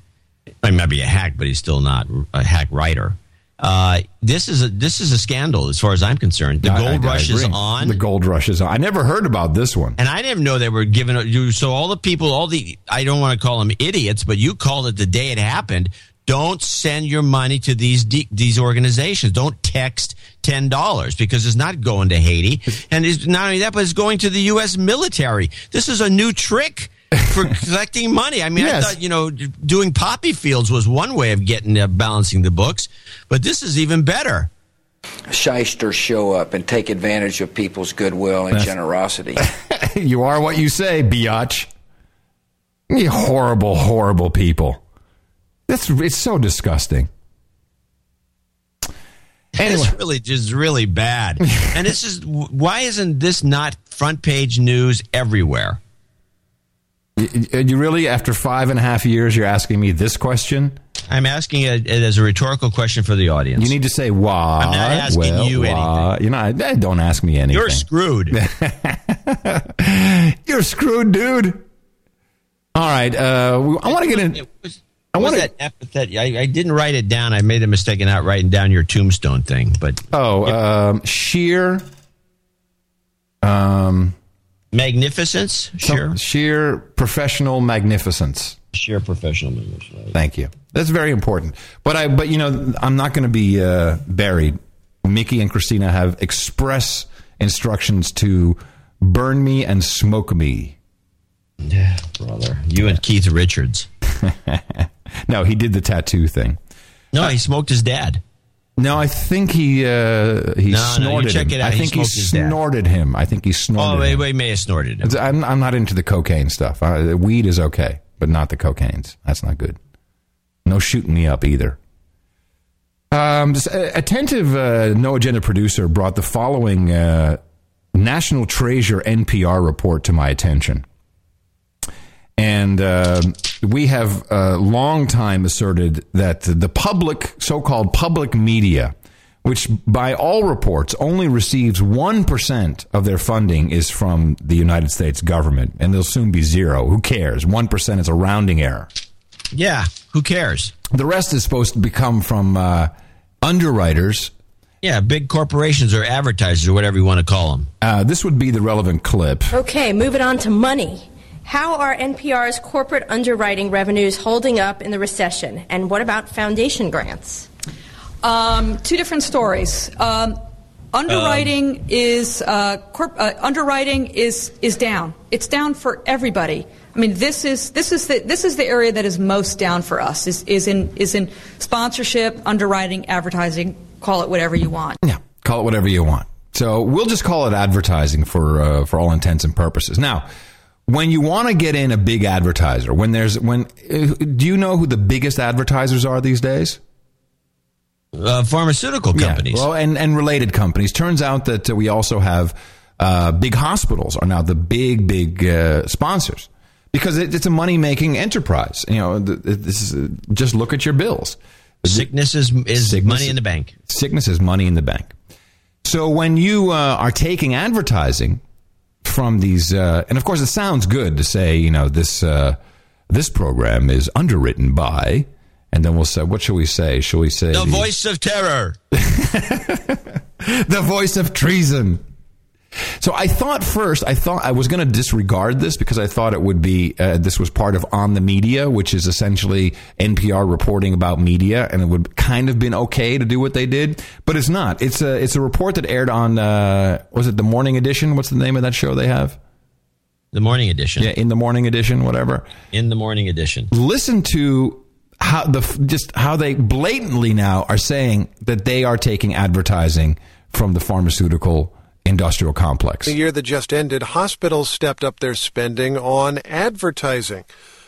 He might be a hack, but he's still not a hack writer. Uh, this is a this is a scandal as far as I'm concerned. The I- gold I- I rush is on. The gold rush is on. I never heard about this one. And I didn't know they were giving you. So all the people, all the I don't want to call them idiots, but you called it the day it happened. Don't send your money to these de- these organizations. Don't text ten dollars because it's not going to Haiti, and it's not only that, but it's going to the U.S. military. This is a new trick for collecting money. I mean, I thought you know doing poppy fields was one way of getting uh, balancing the books, but this is even better. Shysters show up and take advantage of people's goodwill and That's- generosity. you are what you say, biatch. You horrible, horrible people. That's it's so disgusting. Anyway. It's really just really bad. and this is why isn't this not front page news everywhere? Y- y- You really, after five and a half years, you're asking me this question? I'm asking it as a rhetorical question for the audience. You need to say why. I'm not asking well, you why. You know, eh, don't ask me anything. You're screwed. You're screwed, dude. All right, uh, I want to get in. I want that epithet? I, I didn't write it down. I made a mistake in not writing down your tombstone thing. But Oh, um, sheer, um, magnificence, some- sheer professional magnificence. sheer professional magnificence. Thank you. That's very important. But I, but you know, I'm not going to be uh, buried. Mickey and Christina have express instructions to burn me and smoke me. Yeah, brother. You and Keith Richards. no, he did the tattoo thing. No, he smoked his dad. No, I think he uh, he No, no, snorted check him. it out. I think he dad. snorted him. I think he snorted. Oh, wait, wait, may have snorted him. I'm, I'm not into the cocaine stuff. Uh, weed is okay, but not the cocaines. That's not good. No shooting me up either. Um, uh, attentive uh, no agenda producer brought the following uh, National Treasure NPR report to my attention. And uh, we have uh, long time asserted that the public, so called public media, which by all reports only receives 1% of their funding is from the United States government, and they'll soon be zero. Who cares? 1% is a rounding error. Yeah, who cares? The rest is supposed to become from uh, underwriters. Yeah, big corporations or advertisers or whatever you want to call them. Uh, this would be the relevant clip. Okay, moving on to money. How are NPR's corporate underwriting revenues holding up in the recession? And what about foundation grants? Um, two different stories. Um, Underwriting is uh, corp- uh, underwriting is is down. It's down for everybody. I mean, this is this is the this is the area that is most down for us. Is is in is in sponsorship, underwriting, advertising. Call it whatever you want. Yeah, call it whatever you want. So we'll just call it advertising for uh, for all intents and purposes. Now, when you want to get in a big advertiser, when there's when uh, do you know who the biggest advertisers are these days? Uh, pharmaceutical companies. Yeah, well, and and related companies. Turns out that uh, we also have uh, big hospitals are now the big big uh, sponsors because it, it's a money making enterprise. You know, this is just look at your bills. Sickness is is Sickness- money in the bank. Sickness is money in the bank. So when you uh, are taking advertising from these, uh, and of course it sounds good to say, you know, this uh, this program is underwritten by, and then we'll say, what shall we say? Shall we say The voice of terror. the voice of treason? So I thought first, I thought I was going to disregard this because I thought it would be uh, this was part of on the media, which is essentially NPR reporting about media, and it would kind of been okay to do what they did, but it's not. It's a it's a report that aired on uh, was it the morning edition? What's the name of that show they have? The morning edition. Yeah, in the morning edition, whatever. In the morning edition. Listen to how the just how they blatantly now are saying that they are taking advertising from the pharmaceutical industrial complex. The year that just ended, hospitals stepped up their spending on advertising.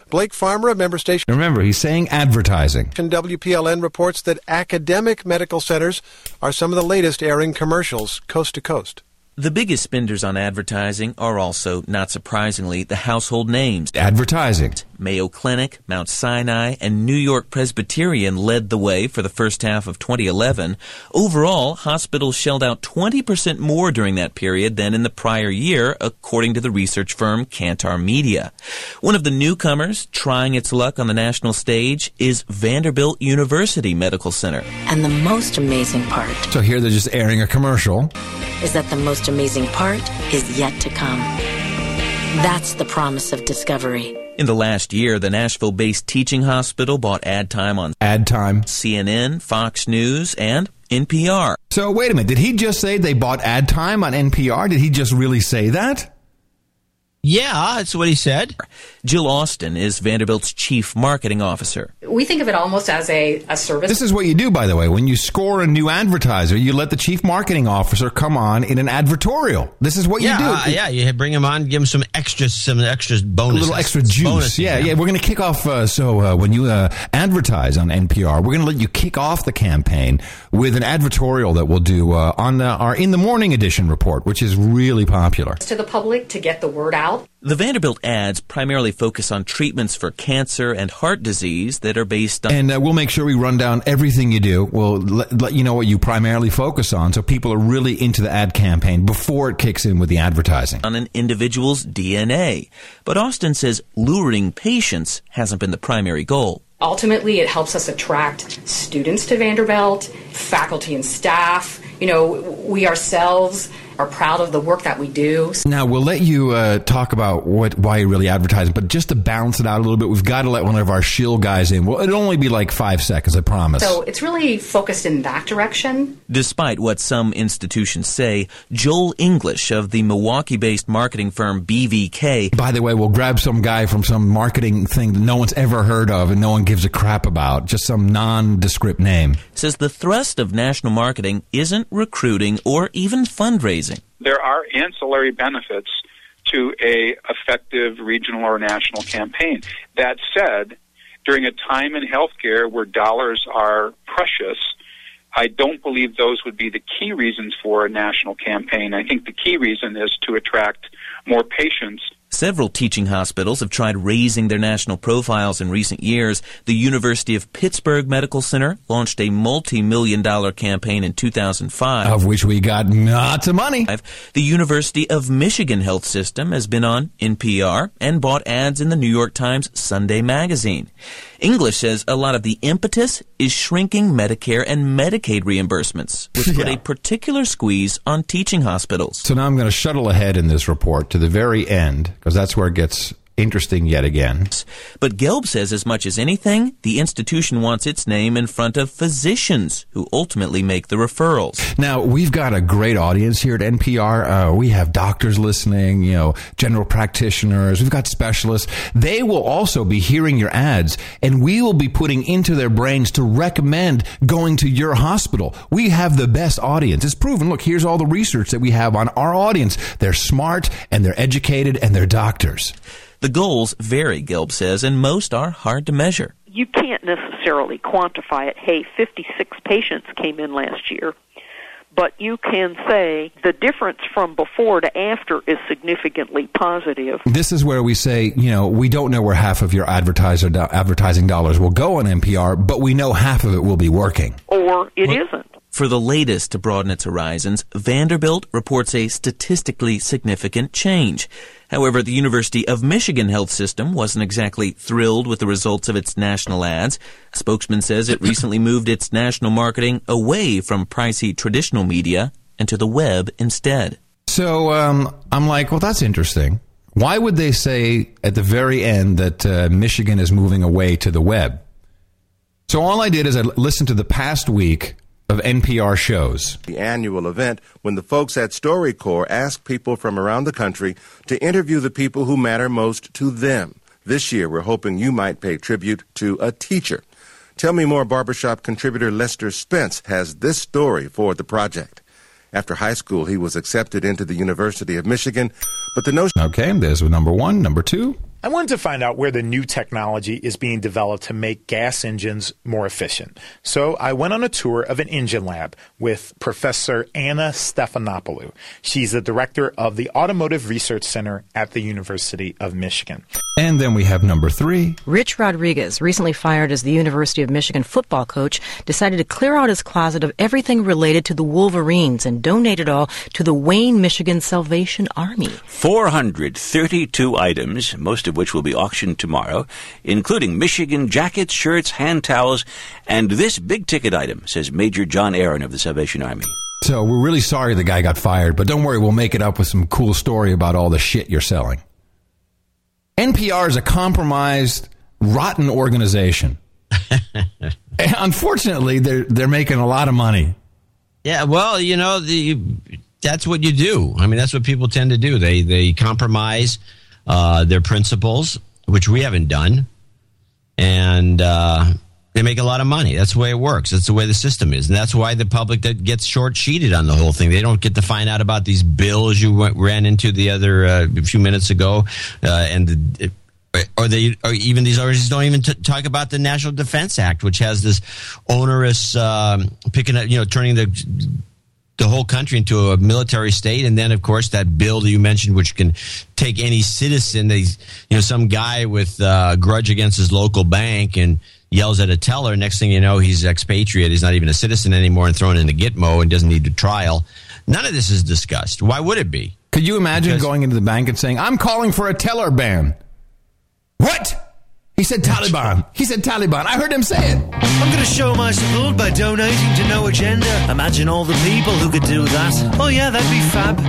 Blake Farmer, a member station Remember, he's saying advertising. WPLN reports that academic medical centers are some of the latest airing commercials coast to coast. The biggest spenders on advertising are also, not surprisingly, the household names. Advertising. Mayo Clinic, Mount Sinai, and New York Presbyterian led the way for the first half of 2011. Overall, hospitals shelled out 20% more during that period than in the prior year, according to the research firm Kantar Media. One of the newcomers trying its luck on the national stage is Vanderbilt University Medical Center. And the most amazing part So here they're just airing a commercial. is that the most amazing part is yet to come. That's the promise of discovery. In the last year, the Nashville based teaching hospital bought ad time on ad time, CNN, Fox News, and NPR. So wait a minute, did he just say they bought ad time on NPR? Did he just really say that? Yeah, that's what he said. Jill Austin is Vanderbilt's chief marketing officer. We think of it almost as a, a service. This is what you do, by the way. When you score a new advertiser, you let the chief marketing officer come on in an advertorial. This is what yeah, you do. uh, yeah, you bring him on, give him some extra, some extra a little extra juice. Yeah, yeah. We're going to kick off. Uh, so uh, when you uh, advertise on NPR, we're going to let you kick off the campaign with an advertorial that we'll do uh, on uh, our in the morning edition report, which is really popular. to the public to get the word out. The Vanderbilt ads primarily focus on treatments for cancer and heart disease that are based on And uh, we'll make sure we run down everything you do. We'll let, let you know what you primarily focus on, so people are really into the ad campaign before it kicks in with the advertising. on an individual's DNA. But Austin says luring patients hasn't been the primary goal. Ultimately, it helps us attract students to Vanderbilt, faculty and staff. You know, we ourselves are proud of the work that we do. Now we'll let you uh, talk about what why you really advertise, but just to balance it out a little bit, we've got to let one of our shill guys in. Well, it'll only be like five seconds, I promise. So it's really focused in that direction. Despite what some institutions say, Joel English of the Milwaukee based marketing firm BVK By the way, we'll grab some guy from some marketing thing that no one's ever heard of and no one gives a crap about, just some nondescript name. says the thrust of national marketing isn't recruiting or even fundraising. There are ancillary benefits to a effective regional or national campaign. That said, during a time in healthcare where dollars are precious, I don't believe those would be the key reasons for a national campaign. I think the key reason is to attract more patients Several teaching hospitals have tried raising their national profiles in recent years. The University of Pittsburgh Medical Center launched a multi-million dollar campaign in 2005. Of which we got lots of money. The University of Michigan Health System has been on NPR and bought ads in the New York Times Sunday magazine. English says a lot of the impetus is shrinking Medicare and Medicaid reimbursements, which put a particular squeeze on teaching hospitals. So now I'm going to shuttle ahead in this report to the very end because that's where it gets interesting yet again. But Gelb says as much as anything, the institution wants its name in front of physicians who ultimately make the referrals. Now, we've got a great audience here at NPR. Uh, we have doctors listening, you know, general practitioners, we've got specialists. They will also be hearing your ads, and we will be putting into their brains to recommend going to your hospital. We have the best audience. It's proven. Look, here's all the research that we have on our audience. They're smart and they're educated and they're doctors. The goals vary, Gelb says, and most are hard to measure. You can't necessarily quantify it. Hey, 56 patients came in last year. But you can say the difference from before to after is significantly positive. This is where we say, you know, we don't know where half of your advertiser do- advertising dollars will go on NPR, but we know half of it will be working. Or it not For the latest to broaden its horizons, Vanderbilt reports a statistically significant change. However, the University of Michigan health system wasn't exactly thrilled with the results of its national ads. A spokesman says it recently moved its national marketing away from pricey traditional media and to the web instead. So um, I'm like, well, that's interesting. Why would they say at the very end that uh, Michigan is moving away to the web? So all I did is I listened to the past week of NPR shows. The annual event when the folks at StoryCorps ask people from around the country to interview the people who matter most to them. This year, we're hoping you might pay tribute to a teacher. Tell Me More barbershop contributor Lester Spence has this story for the project. After high school, he was accepted into the University of Michigan, but the notion. Okay, there's number one. Number two. I wanted to find out where the new technology is being developed to make gas engines more efficient. So I went on a tour of an engine lab with Professor Anna Stefanopoulou. She's the director of the Automotive Research Center at the University of Michigan. And then we have number three. Rich Rodriguez, recently fired as the University of Michigan football coach, decided to clear out his closet of everything related to the Wolverines and donate it all to the Wayne, Michigan Salvation Army. 432 items, most of which will be auctioned tomorrow, including Michigan jackets, shirts, hand towels, and this big ticket item, says Major John Aaron of the Salvation Army. So we're really sorry the guy got fired, but don't worry, we'll make it up with some cool story about all the shit you're selling. NPR is a compromised, rotten organization. Unfortunately, they're they're making a lot of money. Yeah, well, you know, the that's what you do. I mean, that's what people tend to do. They they compromise uh, their principles, which we haven't done, and uh, they make a lot of money. That's the way it works. That's the way the system is, and that's why the public that gets short sheeted on the whole thing. They don't get to find out about these bills you went, ran into the other uh, a few minutes ago, uh, and. The, or they, or even these organizations don't even t- talk about the National Defense Act, which has this onerous um, picking up, you know, turning the the whole country into a military state, and then of course that bill that you mentioned, which can take any citizen, they, you know, some guy with uh, a grudge against his local bank and yells at a teller. Next thing you know, he's expatriate. He's not even a citizen anymore and thrown into Gitmo and doesn't need a trial. None of this is discussed. Why would it be? Could you imagine because, going into the bank and saying, "I'm calling for a teller ban"? What? He said Taliban. He said Taliban. I heard him say it. I'm going to show my support by donating to No Agenda. Imagine all the people who could do that. Oh, yeah, that'd be fab.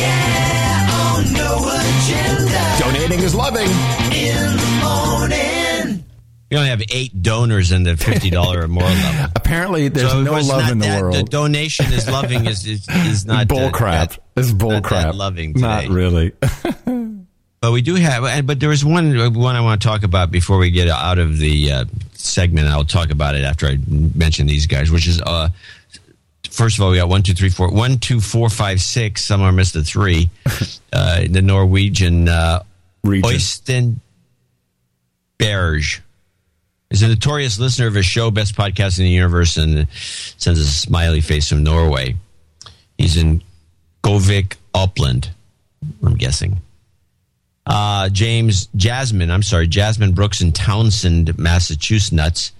Yeah, on No Agenda. Donating is loving. In the morning. We only have eight donors in the fifty dollar or more level. Apparently, there's so no love in the that, world. The donation is loving is is, is not uh, bull crap. It's bull crap. loving, today. not really. But we do have, but there is one one I want to talk about before we get out of the uh, segment. I'll talk about it after I mention these guys, which is uh, first of all we got one two three four one two four five six. Somewhere missed the three. Uh, the Norwegian uh, Oystein Berge is a notorious listener of his show, Best Podcast in the Universe, and sends a smiley face from Norway. He's in Govik, Upland. I'm guessing. Uh, James Jasmine, I'm sorry, Jasmine Brooks in Townsend, Massachusetts.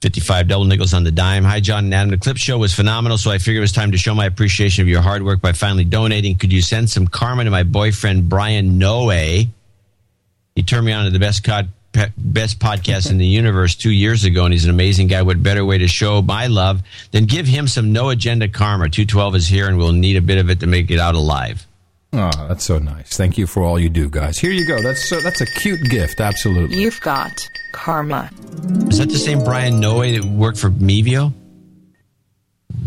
55 double nickels on the dime. Hi, John and Adam. The clip show was phenomenal, so I figured it was time to show my appreciation of your hard work by finally donating. Could you send some karma to my boyfriend, Brian Noe? He turned me on to the best, cod, best podcast in the universe two years ago, and he's an amazing guy. What better way to show my love than give him some no agenda karma? 212 is here, and we'll need a bit of it to make it out alive. Oh, that's so nice. Thank you for all you do, guys. Here you go. That's so, that's a cute gift. Absolutely. You've got karma. Is that the same Brian Noe that worked for Mevio?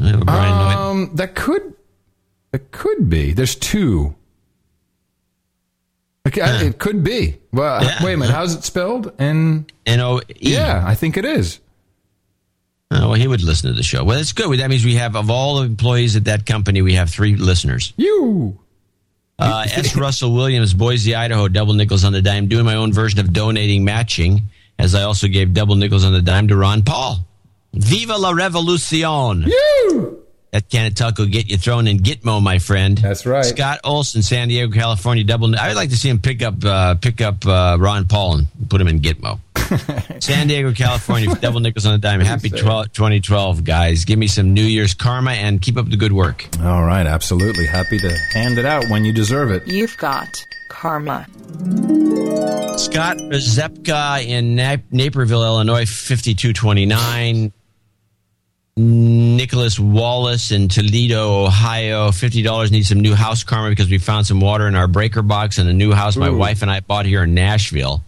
Uh, Brian Noe. Um, that could it could be. There's two. Okay, I- It could be. Well, wait a minute. How's it spelled? N N O E. Yeah, I think it is. Oh, well, he would listen to the show. Well, that's good. That means we have, of all the employees at that company, we have three listeners. You. Uh, S. Russell Williams, Boise, Idaho, double nickels on the dime, doing my own version of donating matching, as I also gave double nickels on the dime to Ron Paul. Viva la revolucion! That can of Tuck will get you thrown in Gitmo, my friend. That's right. Scott Olson, San Diego, California, double. I'd like to see him pick up uh, pick up uh, Ron Paul and put him in Gitmo. San Diego, California, double nickels on the dime. Happy 12, 2012, guys. Give me some New Year's karma and keep up the good work. All right, absolutely. Happy to hand it out when you deserve it. You've got karma. Scott Zepka in Na- Naperville, Illinois, 5229. Nicholas Wallace in Toledo, Ohio, $50 need some new house karma because we found some water in our breaker box in a new house my wife and I bought here in Nashville.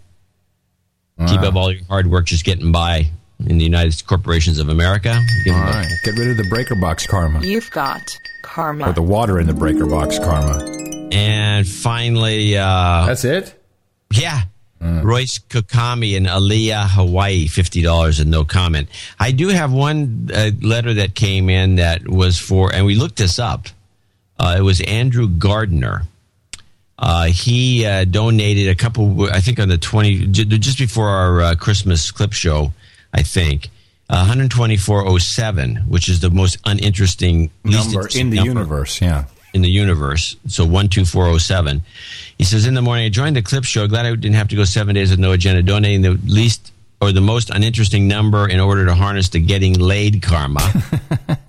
Keep Wow. up all your hard work just getting by in the United Corporations of America. Give All a- get rid of the breaker box karma You've got karma. or the water in the breaker box karma. And finally, uh, That's it. Yeah. Royce Kokami in Aliyah, Hawaii, fifty dollars and no comment. I do have one uh, letter that came in that was for, and we looked this up. Uh, it was Andrew Gardner. Uh, he uh, donated a couple, I think, on the twenty, just before our uh, Christmas clip show. I think. Uh, 12407, which is the most uninteresting Number in the number universe. Yeah. In the universe. So 12407. He says, In the morning, I joined the clip show. Glad I didn't have to go seven days with no agenda, donating the least or the most uninteresting number in order to harness the getting laid karma,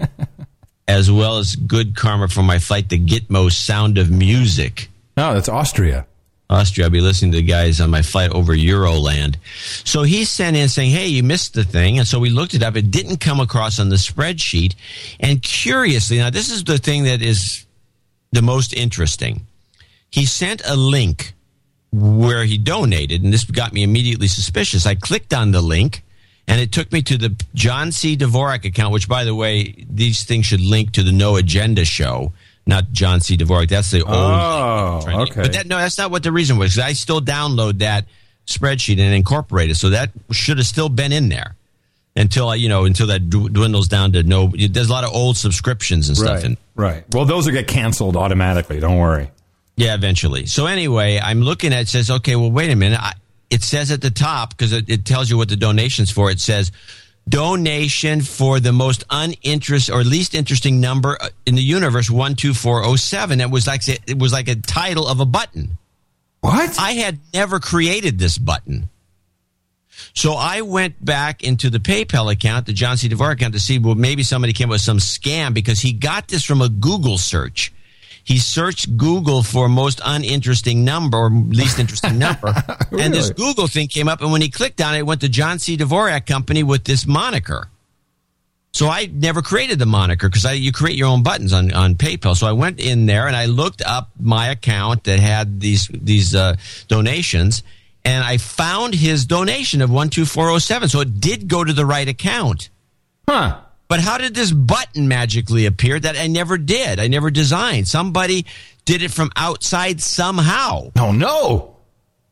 as well as good karma for my flight to Gitmo Sound of Music. No, that's Austria. Austria. I'll be listening to the guys on my flight over Euroland. So he sent in saying, Hey, you missed the thing. And so we looked it up. It didn't come across on the spreadsheet. And curiously, now this is the thing that is the most interesting. He sent a link where he donated, and this got me immediately suspicious. I clicked on the link. And it took me to the John C. Dvorak account, which, by the way, these things should link to the No Agenda show, not John C. Dvorak. That's the old. Oh, okay. But that no, that's not what the reason was. I still download that spreadsheet and incorporate it, so that should have still been in there until I, you know, until that dwindles down to no. There's a lot of old subscriptions and stuff Right. in. Right. Well, those will get canceled automatically. Don't worry. Yeah, eventually. So anyway, I'm looking at it says, okay, well, wait a minute. I, it says at the top because it, it tells you what the donations for. It says donation for the most uninterest or least interesting number uh, in the universe one two four zero seven. It was like it was like a title of a button. What? I had never created this button. So I went back into the PayPal account, the John C. Dvorak account, to see well maybe somebody came up with some scam because he got this from a Google search. He searched Google for most uninteresting number or least interesting number, and this Google thing came up. And when he clicked on it, it went to John C. Dvorak Company with this moniker. So I never created the moniker because you create your own buttons on, on PayPal. So I went in there and I looked up my account that had these these uh, donations, and I found his donation of one two four zero seven. So it did go to the right account. Huh. But how did this button magically appear that I never did? I never designed. Somebody did it from outside somehow. Oh no.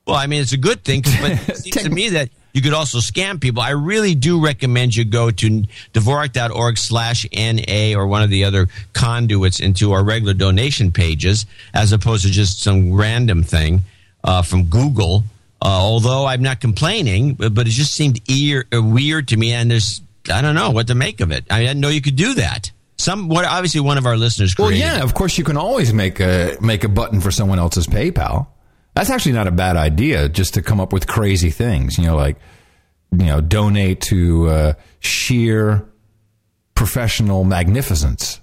Well, I mean, it's a good thing, but it seems to me that you could also scam people. I really do recommend you go to Dvorak.org slash NA or one of the other conduits into our regular donation pages as opposed to just some random thing uh, from Google. Uh, although I'm not complaining, but, but it just seemed ear, uh, weird to me. And there's, I don't know what to make of it. I didn't know you could do that. Some, what, obviously one of our listeners Well, yeah. Of course, you can always make a make a button for someone else's PayPal. That's actually not a bad idea. Just to come up with crazy things, you know, like you know, donate to uh, sheer professional magnificence.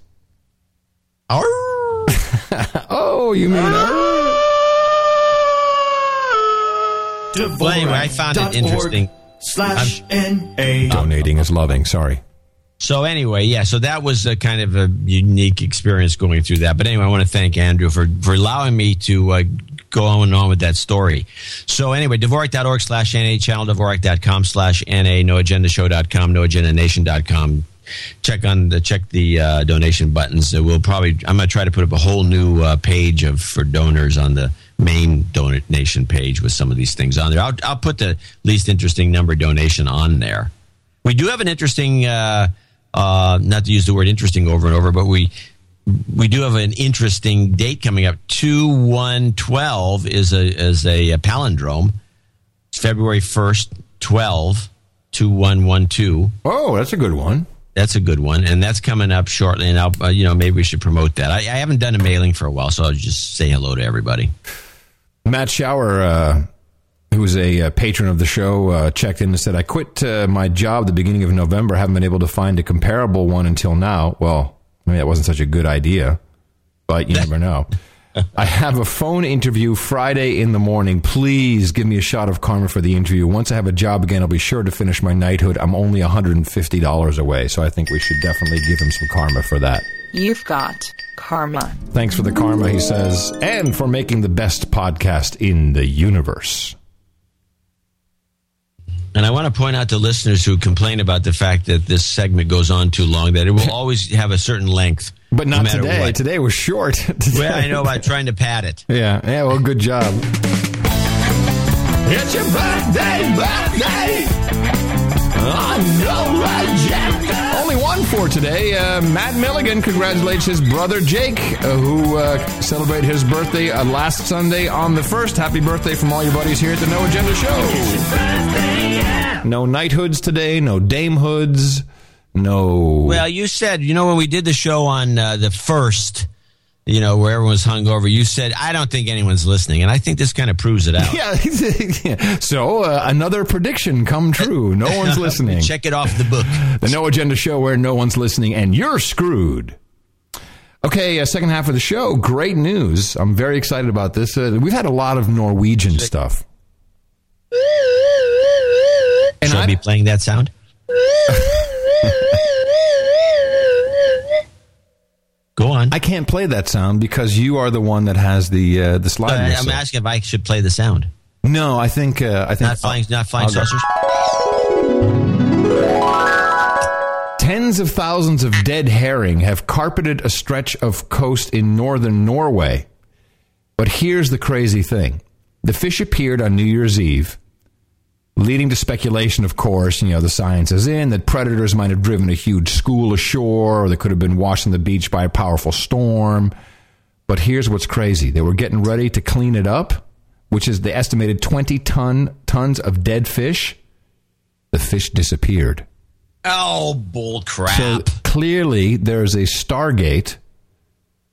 oh, you mean? Well, anyway, I found it interesting. Slash N A. Donating is loving. Sorry. So anyway, yeah, so that was a kind of a unique experience going through that. But anyway, I want to thank Andrew for, for allowing me to uh, go on and on with that story. So anyway, Dvorak.org slash NA, channeldvorak.com slash NA, noagendashow.com, noagendanation.com. Check on the check the uh, donation buttons. We'll probably I'm going to try to put up a whole new uh, page of for donors on the main donation page with some of these things on there. I'll, I'll put the least interesting number donation on there. We do have an interesting, uh, uh, not to use the word interesting over and over, but we we do have an interesting date coming up. Two one twelve is a is a, palindrome. It's February first, twelve two one one two. Oh, that's a good one. That's a good one, and that's coming up shortly. And I'll, uh, you know, maybe we should promote that. I, I haven't done a mailing for a while, so I'll just say hello to everybody. Matt Shower, uh, who's a uh, patron of the show, uh, checked in and said, I quit uh, my job the beginning of November. Haven't been able to find a comparable one until now. Well, maybe that wasn't such a good idea, but you never know. I have a phone interview Friday in the morning. Please give me a shot of karma for the interview. Once I have a job again, I'll be sure to finish my knighthood. I'm only $150 away, so I think we should definitely give him some karma for that. You've got karma. Thanks for the karma, he says, and for making the best podcast in the universe. And I want to point out to listeners who complain about the fact that this segment goes on too long that it will always have a certain length. But not matter today. what. Today was short. Today- Well, I know about trying to pad it. Yeah, yeah, well, good job. It's your birthday, birthday. On no agenda. Only one for today. Uh, Matt Milligan congratulates his brother Jake, uh, who uh, celebrated his birthday uh, last Sunday on the 1st. Happy birthday from all your buddies here at the No Agenda Show. No knighthoods today, no damehoods, no. Well, you said, you know, when we did the show on uh, the first, you know, where everyone's hungover, you said, I don't think anyone's listening. And I think this kind of proves it out. Yeah, yeah. so uh, another prediction come true. No one's listening. Check it off the book. The No Agenda Show where no one's listening and you're screwed. Okay, uh, second half of the show. Great news. I'm very excited about this. Uh, we've had a lot of Norwegian stuff. And Should I be playing that sound? Go on. I can't play that sound because you are the one that has the uh, the slide. Uh. I'm asking if I should play the sound. No, I think uh, I think Not flying, not flying I'll saucers. Tens of thousands of dead herring have carpeted a stretch of coast in northern Norway. But here's the crazy thing the fish appeared on New Year's Eve, leading to speculation, of course. You know, the science is in that predators might have driven a huge school ashore or they could have been washed on the beach by a powerful storm. But here's what's crazy they were getting ready to clean it up, which is the estimated 20 ton, tons of dead fish. The fish disappeared. Oh, bull crap. So clearly, there's a Stargate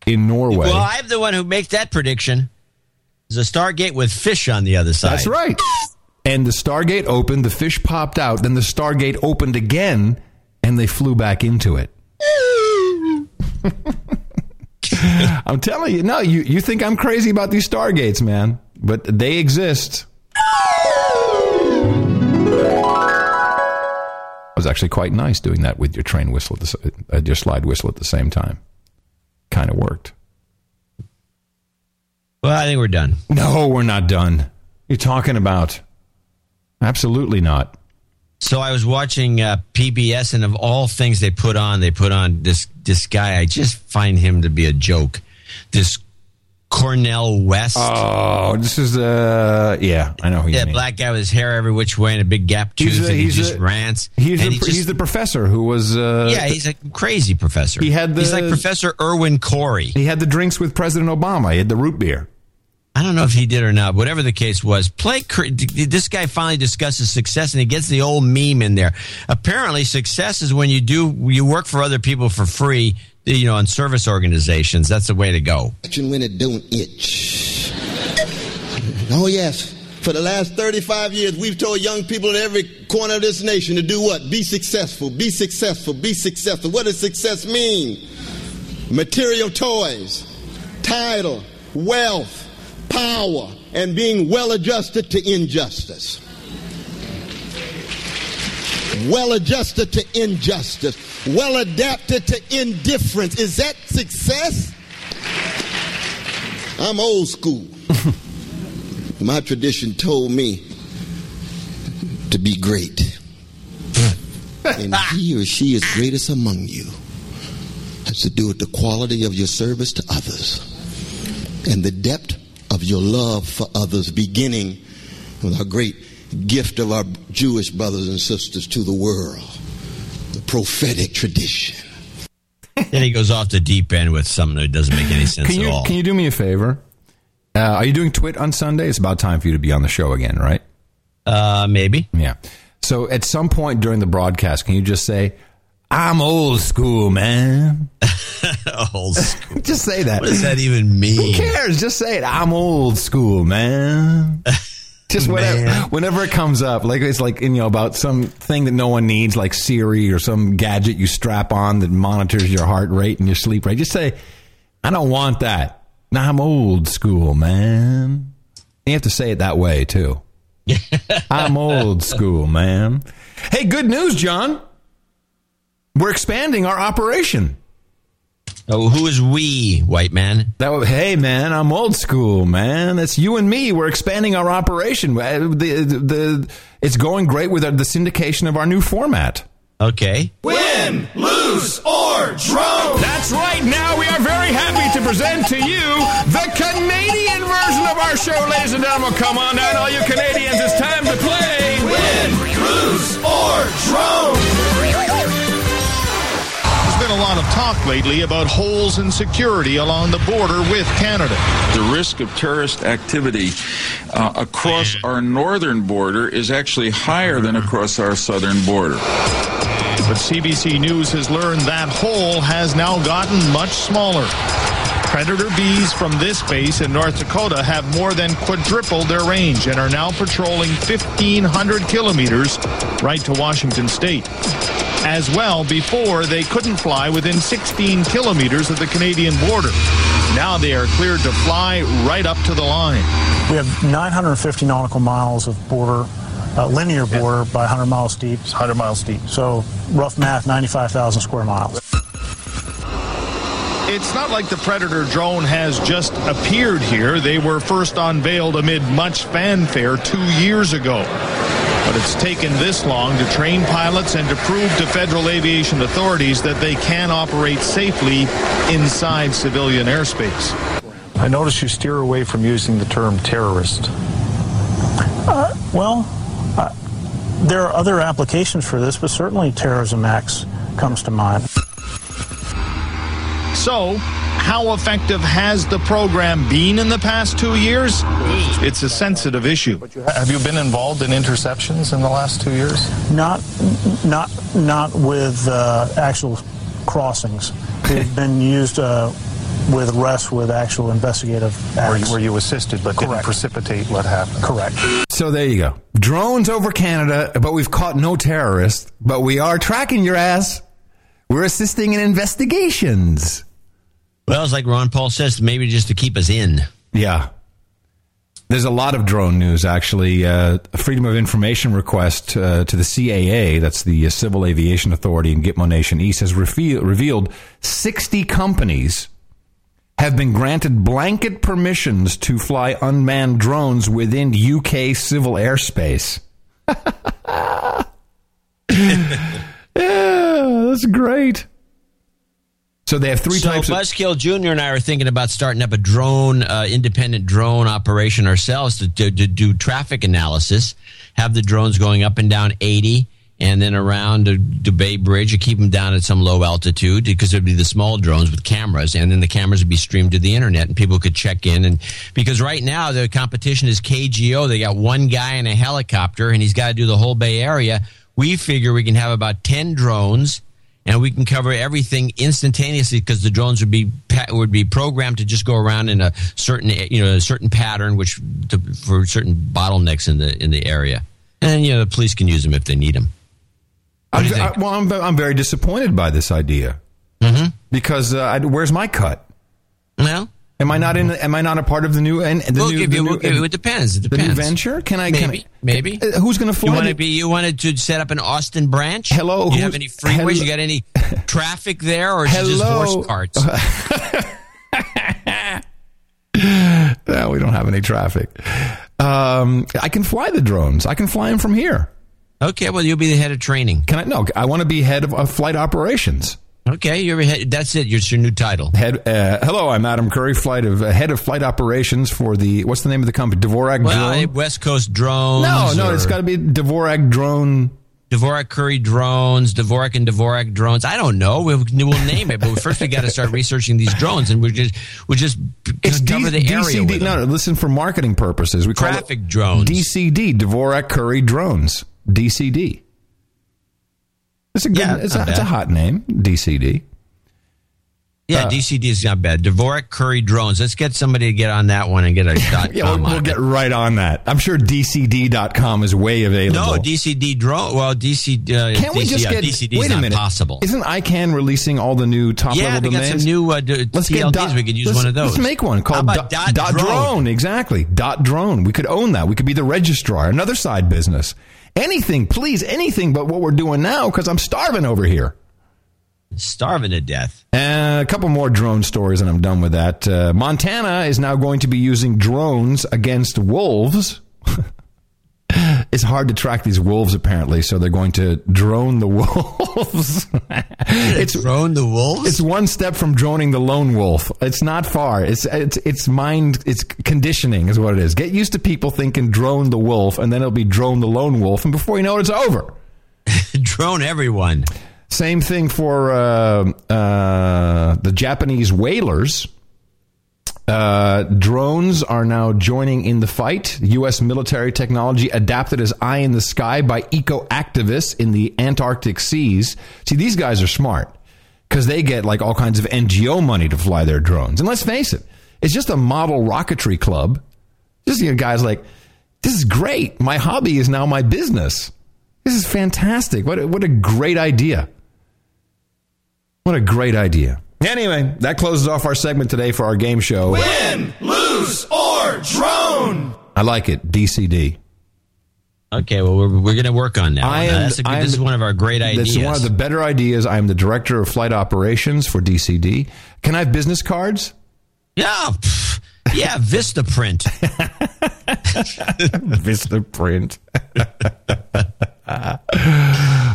in Norway. well, I'm the one who makes that prediction. There's a Stargate with fish on the other side. That's right. And the Stargate opened, the fish popped out, then the Stargate opened again, and they flew back into it. I'm telling you, no, you, you think I'm crazy about these Stargates, man, but they exist. It was actually quite nice doing that with your train whistle, at the, uh, your slide whistle at the same time. Kind of worked. Well, I think we're done. No, we're not done. You're talking about? Absolutely not. So I was watching uh, PBS, and of all things they put on, they put on this this guy. I just find him to be a joke. This Cornel West. Oh, this is uh, yeah, I know who you yeah, mean. black guy with his hair every which way and a big gap tooth, He's a- and he he's just a- rants. He's, and the, he just- he's the professor who was. Uh, yeah, he's a crazy professor. He had the- he's like Professor Irwin Corey. He had the drinks with President Obama. He had the root beer. I don't know if he did or not. Whatever the case was, play. This guy finally discusses success, and he gets the old meme in there. Apparently, success is when you do you work for other people for free. You know, on service organizations. That's the way to go. When it don't itch. Oh yes. For the last 35 years, we've told young people in every corner of this nation to do what? Be successful, be successful, be successful. What does success mean? Material toys, title, wealth, power, and being well adjusted to injustice. Well adjusted to injustice. well adapted to indifference. Is that success? I'm old school. My tradition told me to be great. and he or she is greatest among you has to do with the quality of your service to others and the depth of your love for others, beginning with our great gift of our Jewish brothers and sisters to the world, the prophetic tradition. then he goes off the deep end with something that doesn't make any sense Can you at all. can you do me a favor? Uh, are you doing Twit on Sunday? It's about time for you to be on the show again, right? Uh, maybe. Yeah. So at some point during the broadcast, can you just say, "I'm old school, man"? old school. just say that. What does that even mean? Who cares? Just say it. I'm old school, man. Just whenever, Man. whenever it comes up, like it's like you know about some thing that no one needs, like Siri or some gadget you strap on that monitors your heart rate and your sleep rate. Just say, "I don't want that." Now I'm old school, man. You have to say it that way too. I'm old school, man. Hey, good news, John. We're expanding our operation. Oh, who is we, white man? That hey man, I'm old school, man. That's you and me. We're expanding our operation. Uh, The, the, the it's going great with our, the syndication of our new format. Okay. Win, lose, or draw. That's right. Now we are very happy to present to you the Canadian version of our show, ladies and gentlemen. Come on down, all you Canadians. It's time to play. Win, lose, or draw. There's been a lot of talk lately about holes in security along the border with Canada. The risk of terrorist activity uh, across our northern border is actually higher than across our southern border. But CBC News has learned that hole has now gotten much smaller. Predator B's from this base in North Dakota have more than quadrupled their range and are now patrolling 1,500 kilometers right to Washington state. As well, before they couldn't fly within 16 kilometers of the Canadian border. Now they are cleared to fly right up to the line. We have 950 nautical miles of border, uh, linear border by 100 miles deep. 100 miles deep. So, rough math, 95,000 square miles. It's not like the Predator drone has just appeared here. They were first unveiled amid much fanfare two years ago. But it's taken this long to train pilots and to prove to federal aviation authorities that they can operate safely inside civilian airspace. I notice you steer away from using the term terrorist. Uh, well, uh, there are other applications for this, but certainly terrorism acts comes to mind. So, how effective has the program been in the past two years? It's a sensitive issue. Have you been involved in interceptions in the last two years? Not, not, not with uh, actual crossings. They've been used uh, with arrests with actual investigative Where acts. you, where you assisted but didn't precipitate what happened? Correct. So there you go. Drones over Canada, but we've caught no terrorists. But we are tracking your ass. We're assisting in investigations. Well, it's like Ron Paul says, maybe just to keep us in. Yeah. There's a lot of drone news, actually. Uh, Freedom of Information request uh, to the CAA, that's the uh, Civil Aviation Authority in Gitmo Nation East, has reveal- revealed 60 companies have been granted blanket permissions to fly unmanned drones within UK civil airspace. yeah, that's great. So they have three so types of. Buzzkill Jr. and I are thinking about starting up a drone, uh, independent drone operation ourselves to, to, to do traffic analysis, have the drones going up and down 80 and then around the, the Bay Bridge, you keep them down at some low altitude because it'd be the small drones with cameras, and then the cameras would be streamed to the internet, and people could check in. And because right now the competition is KGO, they got one guy in a helicopter, and he's got to do the whole Bay Area. We figure we can have about ten drones, and we can cover everything instantaneously because the drones would be would be programmed to just go around in a certain you know a certain pattern, which to, for certain bottlenecks in the in the area, and you know the police can use them if they need them. I'm, I, well, I'm, I'm very disappointed by this idea mm-hmm. because uh, I, where's my cut? Well, Am I not in? Am I not a part of the new? And the We'll new, give the you. new- We'll give you. It depends. It the depends. new venture? Can I? Maybe. Can I, maybe. Uh, who's going to You fly? want to be? You wanted to set up an Austin branch? Hello, Do You have any freeways? hello- You got any traffic there, or is it just horse carts? no, we don't have any traffic. Um, I can fly the drones. I can fly them from here. Okay, well, you'll be the head of training. Can I? No, I want to be head of, of flight operations. Okay, you're head, that's it. It's your new title. Head. Uh, hello, I'm Adam Curry, flight of uh, head of flight operations for the what's the name of the company? Dvorak Well, Drone. West Coast drones. no, no, or it's got to be Dvorak Drone. Dvorak Curry drones, Dvorak and Dvorak drones. I don't know. We'll, we'll name it, but first we got to start researching these drones, and we just we just It's cover D- the area DCD. No, no, listen for marketing purposes. We call Traffic it drones. DCD, Dvorak Curry drones. DCD. It's a good. Yeah, it's, a, it's a hot name. DCD. Yeah, Uh, DCD is not bad. Dvorak Curry drones. Let's get somebody to get on that one and get a dot Yeah, we'll, get it. right on that. I'm sure DCD.com is way available. No, DCD drone. Well, DC. Uh, Can't we just get? DCD is wait a not minute. possible. Isn't ICANN releasing all the new top yeah, level they got domains? some new uh, d- Let's TLDs. get dot, we could use one of those. Let's make one called about dot, dot drone. drone? Exactly. Dot drone. We could own that. We could be the registrar. Another side business. Anything, please, anything but what we're doing now because I'm starving over here. Starving to death. Uh, a couple more drone stories, and I'm done with that. Uh, Montana is now going to be using drones against wolves. it's hard to track these wolves, apparently, so they're going to drone the wolves. it's drone the wolves. It's one step from droning the lone wolf. It's not far. It's it's it's mind. It's conditioning, is what it is. Get used to people thinking drone the wolf, and then it'll be drone the lone wolf, and before you know it, it's over. drone everyone. Same thing for uh, uh, the Japanese whalers. Uh, drones are now joining in the fight. U.S. military technology adapted as eye in the sky by eco activists in the Antarctic seas. See, these guys are smart because they get like all kinds of NGO money to fly their drones. And let's face it, it's just a model rocketry club. Just you know, guys like, this is great. My hobby is now my business. This is fantastic. What what a great idea. What a great idea. Anyway, that closes off our segment today for our game show. Win, lose, or drone. I like it. DCD. Okay, well, we're, we're going to work on that. I one. am- That's a good- I am this is one of our great ideas. This is one of the better ideas. I am the director of flight operations for DCD. Can I have business cards? Yeah, pff, yeah, Vista Print. Vista Print.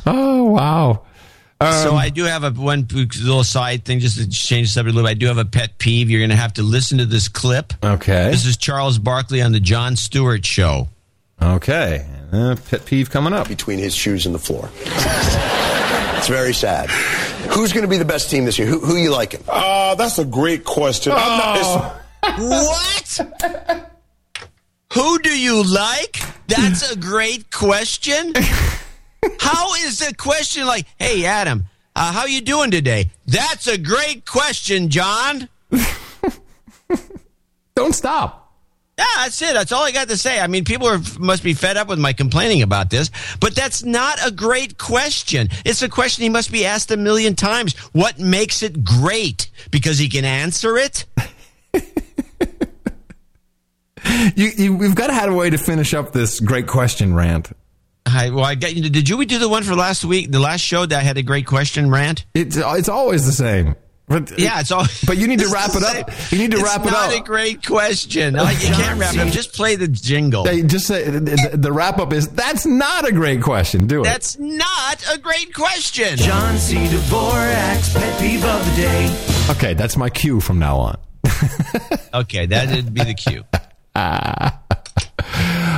oh wow! So Um, I do have a one little side thing, just to change the subject a little. I do have a pet peeve. You're going to have to listen to this clip. Okay. This is Charles Barkley on the Jon Stewart Show. Okay. Uh, pet peeve coming up. Between his shoes and the floor. it's very sad. Who's going to be the best team this year? Who, who you liking? Uh, that's a great question. I'm not, it's- What? Who do you like? That's a great question. How is the question like, "Hey Adam, uh, how you doing today?" That's a great question, John. Don't stop. Yeah, that's it. That's all I got to say. I mean, people are, must be fed up with my complaining about this, but that's not a great question. It's a question he must be asked a million times. What makes it great? Because he can answer it? You, you, we've got to have a way to finish up this great question rant. I, well, I got you. Did you we do the one for last week, the last show that had a great question rant? It's it's always the same. But Yeah, it's all. But you need to wrap it up. You need to It's wrap it up. That's not a great question. Like, you can't wrap it up. Just play the jingle. Hey, just say the, the wrap up is that's not a great question. Do it. That's not a great question. John C. Dvorak's pet peeve of the day. okay. That's my cue from now on. Okay, that'd be the cue.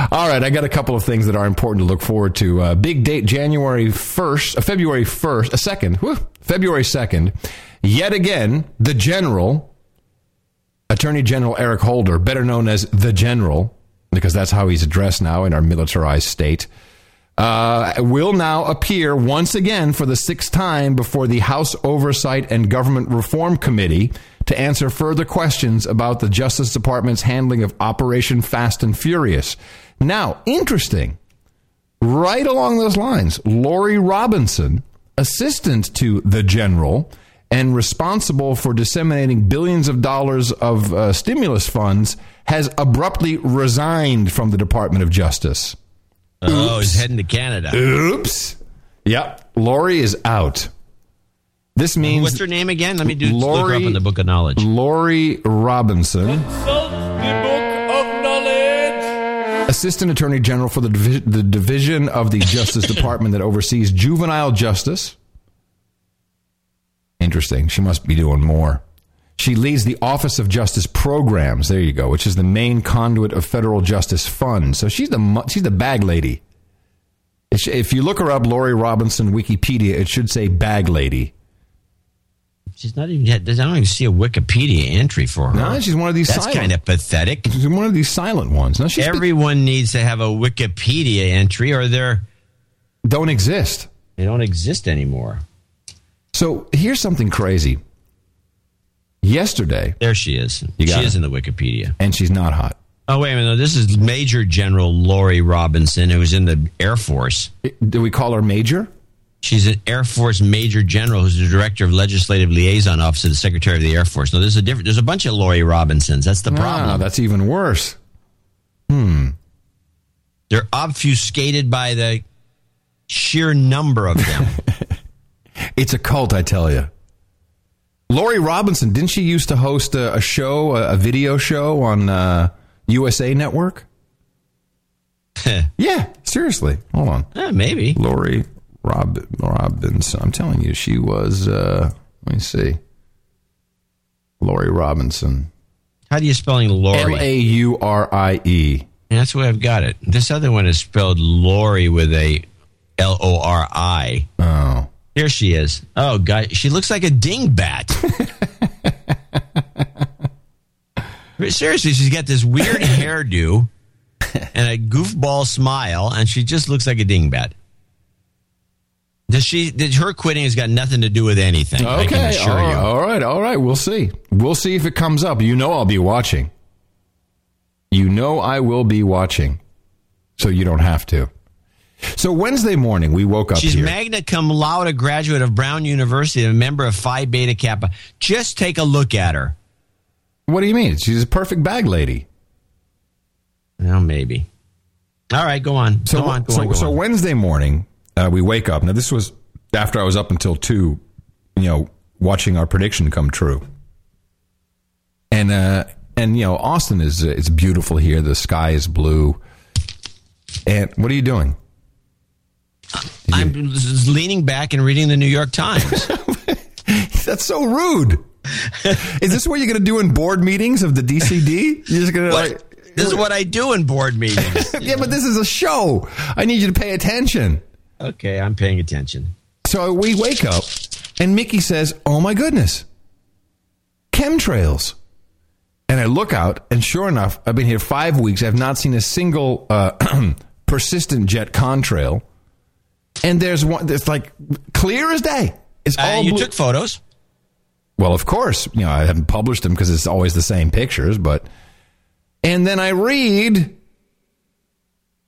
All right, I got a couple of things that are important to look forward to. Uh, big date, January first, uh, February first, a second, whew, February second. Yet again, the General, Attorney General Eric Holder, better known as the General, because that's how he's addressed now in our militarized state, uh, will now appear once again for the sixth time before the House Oversight and Government Reform Committee to answer further questions about the Justice Department's handling of Operation Fast and Furious. Now, interesting, right along those lines, Lori Robinson, assistant to the general, and responsible for disseminating billions of dollars of uh, stimulus funds, has abruptly resigned from the Department of Justice. Oh, he's heading to Canada. Oops. Yep. Lori is out. This means What's her name again? Let me do look Lori- up in the book of knowledge. Lori Robinson, Assistant Attorney General for the, divi- the Division of the Justice Department that oversees juvenile justice. Interesting. She must be doing more. She leads the Office of Justice Programs. There you go, which is the main conduit of federal justice funds. So she's the she's the bag lady. If if you look her up, Lori Robinson Wikipedia, it should say bag lady. She's not even yet. I don't even see a Wikipedia entry for her. No, she's one of these That's silent- kind of pathetic. She's one of these silent ones. No, she's Everyone needs to have a Wikipedia entry, or they're don't exist. They don't exist anymore. So here's something crazy. Yesterday, there she is. She it. is in the Wikipedia, and she's not hot. Oh wait a minute! This is Major General Lori Robinson, who was in the Air Force. Do we call her Major? She's an Air Force Major General, who's the Director of Legislative Liaison Office of the Secretary of the Air Force. Now, there's a different. There's a bunch of Lori Robinsons. That's the problem. Ah, that's even worse. Hmm. They're obfuscated by the sheer number of them. It's a cult, I tell you. Lori Robinson, didn't she used to host a, a show, a, a video show on uh, USA Network? yeah, seriously. Hold on. Maybe. Lori Rob, Robinson. I'm telling you, she was, uh, let me see. Lori Robinson. How do you spelling Lori? L A U R I E. That's the way I've got it. This other one is spelled Lori with a L O R I. Oh. Here she is. Oh, God. She looks like a dingbat. Seriously, she's got this weird hairdo and a goofball smile, and she just looks like a dingbat. Does she? Did her quitting has got nothing to do with anything? I can Okay. assure all, you. all right. All right. We'll see. We'll see if it comes up. You know I'll be watching. You know I will be watching. So you don't have to. So Wednesday morning, we woke up She's here. magna cum laude, a graduate of Brown University, a member of Phi Beta Kappa. Just take a look at her. what do you mean? She's a perfect bag lady. Well, maybe. All right, go on. So, go on. Go so, on. Go so on. Wednesday morning, uh, we wake up. Now, this was after I was up until two, you know, watching our prediction come true. And uh, and you know, Austin is uh, it's beautiful here. The sky is blue. And what are you doing? I'm just leaning back and reading the New York Times. That's so rude. is this what you're going to do in board meetings of the DCD? You're just going to like. this is what I do in board meetings. yeah, but this is a show. I need you to pay attention. Okay, I'm paying attention. So we wake up, and Mickey says, "Oh my goodness, chemtrails." And I look out, and sure enough, I've been here five weeks. I've not seen a single uh, persistent jet contrail. And there's one that's like clear as day. It's Uh, all you blue- took photos. well, of course, you know I haven't published them because it's always the same pictures. But and then I read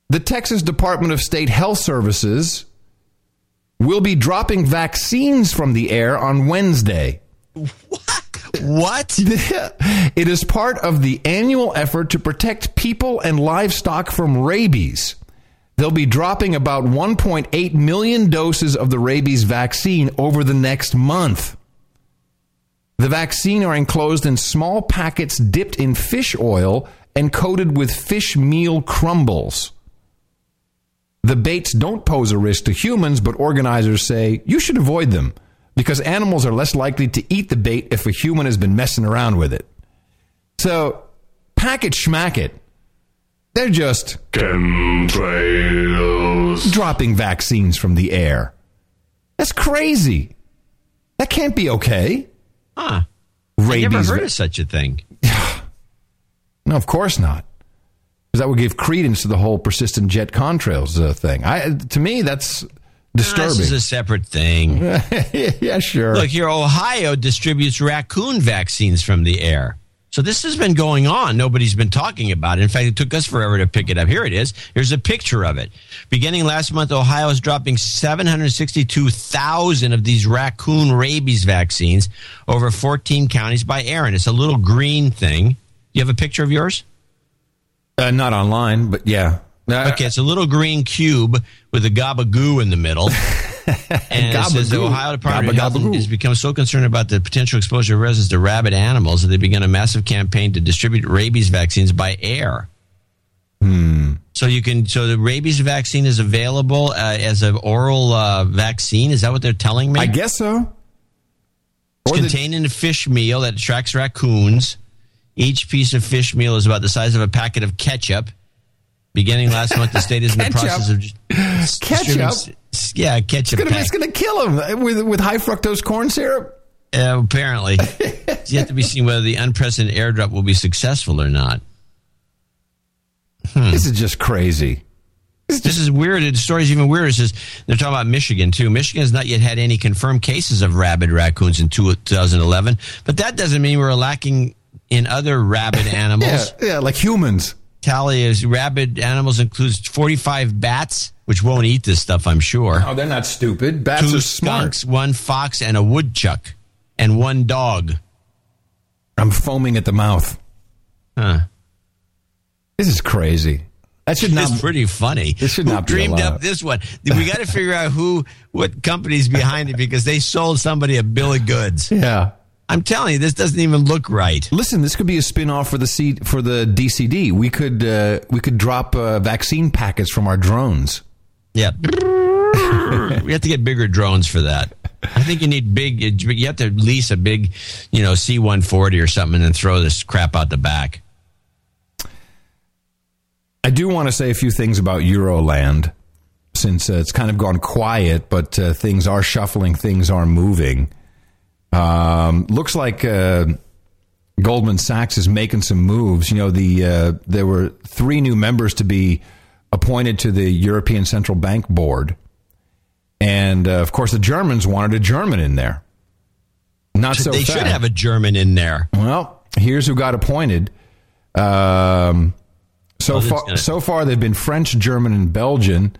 the Texas Department of State Health Services will be dropping vaccines from the air on Wednesday. What? it is part of the annual effort to protect people and livestock from rabies. They'll be dropping about 1.8 million doses of the rabies vaccine over the next month. The vaccine are enclosed in small packets dipped in fish oil and coated with fish meal crumbles. The baits don't pose a risk to humans, but organizers say you should avoid them because animals are less likely to eat the bait if a human has been messing around with it. So, pack it, schmack it. They're just chemtrails dropping vaccines from the air. That's crazy. That can't be okay. Huh. I never Rabies. heard of such a thing. No, of course not. Because that would give credence to the whole persistent jet contrails uh, thing. I, to me, that's disturbing. This is a separate thing. yeah, sure. Look here, Ohio distributes raccoon vaccines from the air. So this has been going on. Nobody's been talking about it. In fact, it took us forever to pick it up. Here it is. Here's a picture of it. Beginning last month, Ohio is dropping 762,000 of these raccoon rabies vaccines over 14 counties by air. And it's a little green thing. You have a picture of yours? Uh, not online, but yeah. Uh, Okay, it's a little green cube with a gabagoo in the middle. and it says the Ohio Department of Health has become so concerned about the potential exposure of residents to rabid animals that they began a massive campaign to distribute rabies vaccines by air. Hmm. So you can. So the rabies vaccine is available uh, as an oral uh, vaccine. Is that what they're telling me? I guess so. It's contained in a fish meal that attracts raccoons. Each piece of fish meal is about the size of a packet of ketchup. Beginning last month, the state is in the process of Ketchup? Yeah, It's ketchup. gonna, it's gonna kill him with with high fructose corn syrup. Uh, apparently, it's yet to be seen whether the unprecedented airdrop will be successful or not. This is just crazy. This is weird. The story's even weirder. It says they're talking about Michigan too. Michigan has not yet had any confirmed cases of rabid raccoons in 2011, but that doesn't mean we're lacking in other rabid animals. yeah, like humans. Tally is rabid animals includes 45 bats, which won't eat this stuff, I'm sure. Oh, they're not stupid. Bats Two are smart. skunks, one fox, and a woodchuck, and one dog. I'm foaming at the mouth. Huh. This is crazy. That should not. It's pretty funny. This should who not be dreamed allowed. up this one? We got to figure out who, what company's behind it because they sold somebody a bill of goods. Yeah. I'm telling you, this doesn't even look right. Listen, this could be a spin-off for the C, for the DCD. We could uh, we could drop uh, vaccine packets from our drones. Yeah. we have to get bigger drones for that. I think you need big. You have to lease a big, you know, C-140 or something, and then throw this crap out the back. I do want to say a few things about Euroland, since uh, it's kind of gone quiet, but uh, things are shuffling, things are moving. Um, looks like uh, Goldman Sachs is making some moves. You know, the uh, there were three new members to be appointed to the European Central Bank board, and uh, of course, the Germans wanted a German in there. Not so. they should have a German in there. Well, here's who got appointed. Um, so Oh, far, gonna- so far they've been French, German, and Belgian.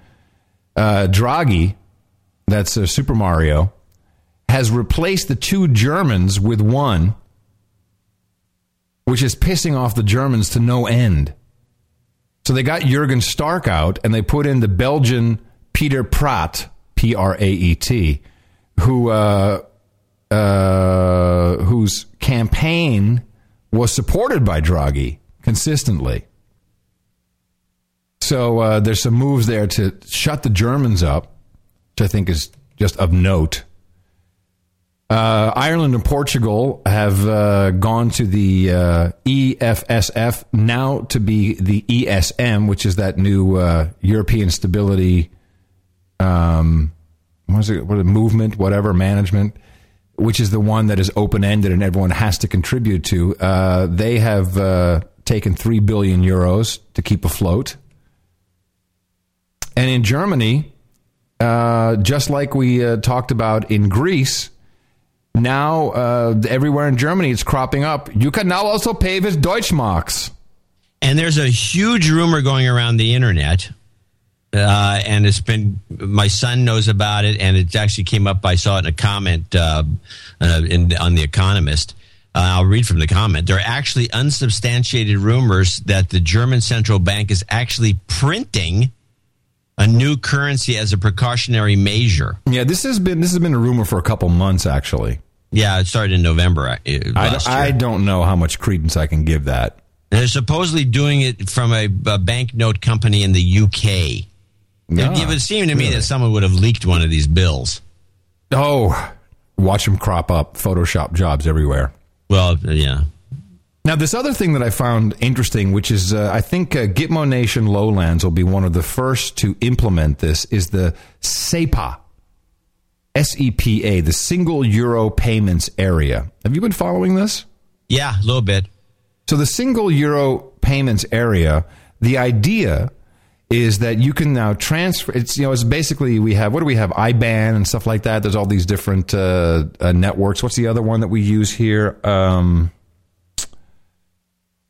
Uh, Draghi, that's uh, Super Mario, has replaced the two Germans with one, which is pissing off the Germans to no end. So they got Jurgen Stark out, and they put in the Belgian Peter Praet, P R A E T, who uh, uh, whose campaign was supported by Draghi consistently. So uh, there's some moves there to shut the Germans up, which I think is just of note. Uh, Ireland and Portugal have uh, gone to the uh, EFSF, now to be the ESM, which is that new uh, European Stability, um, what is it, what it, movement, whatever, management, which is the one that is open ended and everyone has to contribute to. Uh, they have uh, taken 3 billion euros to keep afloat. And in Germany, just like we talked about in Greece, now uh, everywhere in Germany it's cropping up. You can now also pay with Deutschmarks. And there's a huge rumor going around the internet. Uh, and it's been, my son knows about it, and it actually came up. I saw it in a comment uh, uh, in, on The Economist. Uh, I'll read from the comment. There are actually unsubstantiated rumors that the German central bank is actually printing a new currency as a precautionary measure. Yeah, this has been this has been a rumor for a couple months actually. Yeah, it started in November uh, I, last don't- year. I don't know how much credence I can give that. They're supposedly doing it from a, a banknote company in the UK. Ah, it, it would seem to me really? that someone would have leaked one of these bills. Oh, watch them crop up. Photoshop jobs everywhere. Well, yeah. Now, this other thing that I found interesting, which is uh, I think uh, Gitmo Nation Lowlands will be one of the first to implement this, is the SEPA, S E P A, the Single Euro Payments Area. Have you been following this? Yeah, a little bit. So the Single Euro Payments Area, the idea is that you can now transfer. It's you know it's basically we have what do we have IBAN and stuff like that. There's all these different uh, uh, networks. What's the other one that we use here? Um,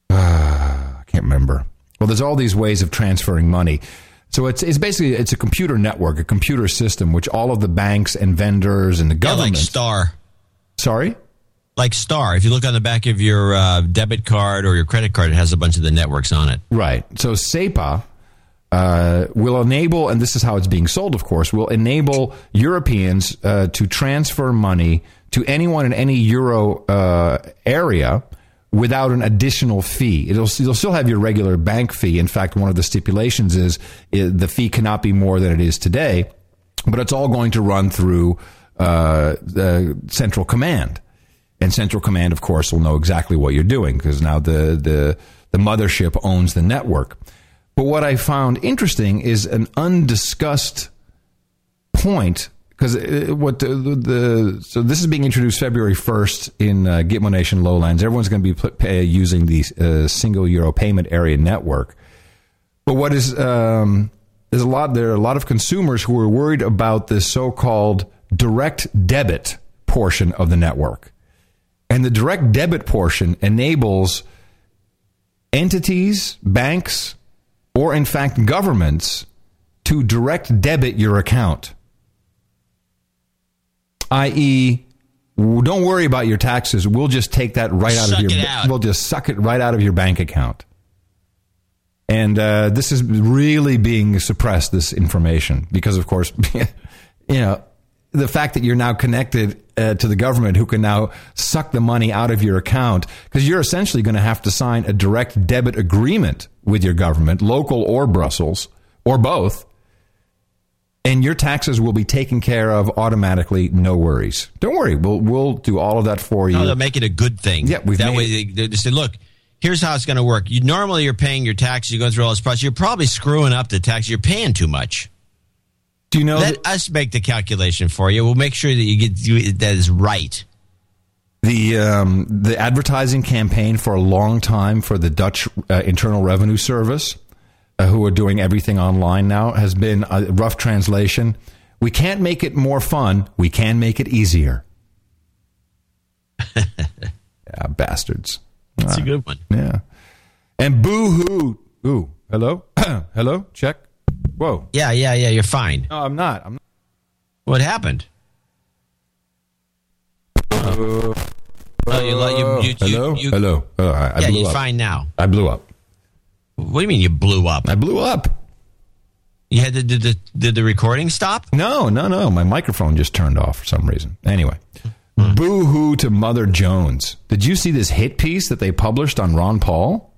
can't remember. Well, there's all these ways of transferring money. So it's it's basically it's a computer network, a computer system, which all of the banks and vendors and the Yeah, government. like Star. Sorry, like Star. If you look on the back of your uh, debit card or your credit card, it has a bunch of the networks on it. Right. So SEPA uh, will enable, and this is how it's being sold, of course, will enable Europeans uh, to transfer money to anyone in any euro uh, area without an additional fee. It'll you'll still have your regular bank fee. In fact, one of the stipulations is the fee cannot be more than it is today, but it's all going to run through uh, the central command. And central command, of course, will know exactly what you're doing because now the, the, the mothership owns the network. But what I found interesting is an undiscussed point because what the, the, so this is being introduced February 1st in uh, Gitmo Nation Lowlands. Everyone's going to be put, pay, using the uh, single euro payment area network. But what is um, there's a lot there are a lot of consumers who are worried about this so-called direct debit portion of the network. And the direct debit portion enables entities, banks, or in fact governments to direct debit your account. I.e., don't worry about your taxes. We'll just take that right out Suck of your. out. We'll just suck it right out of your bank account. And uh, this is really being suppressed. This information, because of course, you know, the fact that you're now connected uh, to the government, who can now suck the money out of your account, because you're essentially going to have to sign a direct debit agreement with your government, local or Brussels, or both and your taxes will be taken care of automatically. No worries. Don't worry. We'll we'll do all of that for you. No, they'll make it a good thing. Yeah, we've that way they, they say, look, here's how it's going to work. You normally you're paying your taxes, you're going through all this process. You're probably screwing up the tax. You're paying too much. Do you know? Let us make the calculation for you. We'll make sure that you get you, that is right. The um, the advertising campaign for a long time for the Dutch uh, Internal Revenue Service, uh, who are doing everything online now, has been a rough translation. We can't make it more fun. We can make it easier. yeah, bastards. That's a Ah, good one. Yeah. And boo hoo. Ooh, hello, hello. Check. Whoa. Yeah, yeah, yeah. You're fine. No, I'm not. I'm not. What happened? Oh, you, let- you, you, you, hello, you- hello. Oh, I, I yeah, you're up. fine now. I blew up. What do you mean you blew up? I blew up. You had to, did the did the recording stop? No, no, no. My microphone just turned off for some reason. Anyway, Hmm. boo hoo to Mother Jones. Did you see this hit piece that they published on Ron Paul?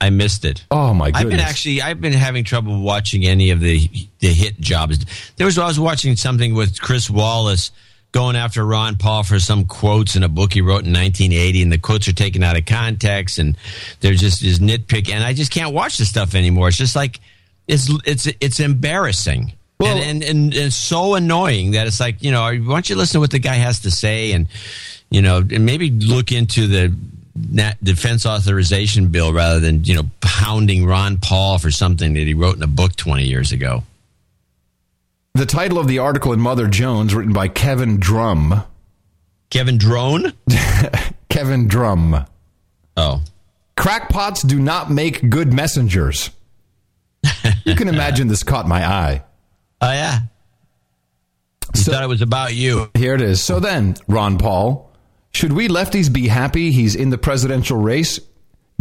I missed it. Oh my I've goodness! been actually I've been having trouble watching any of the the hit jobs. There was I was watching something with Chris Wallace going after Ron Paul for some quotes in a book he wrote in 1980, and the quotes are taken out of context, and they're just is nitpick, and I just can't watch the stuff anymore. It's just like it's it's it's embarrassing. and, and, and it's so annoying that it's like, you know, why don't you listen to what the guy has to say and, you know, and maybe look into the defense authorization bill rather than, you know, pounding Ron Paul for something that he wrote in a book 20 years ago. The title of the article in Mother Jones, written by Kevin Drum. Kevin Drone? Kevin Drum. Oh. Crackpots do not make good messengers. you can imagine this caught my eye. Oh, yeah. You thought it was about you. Here it is. So then, Ron Paul, should we lefties be happy he's in the presidential race,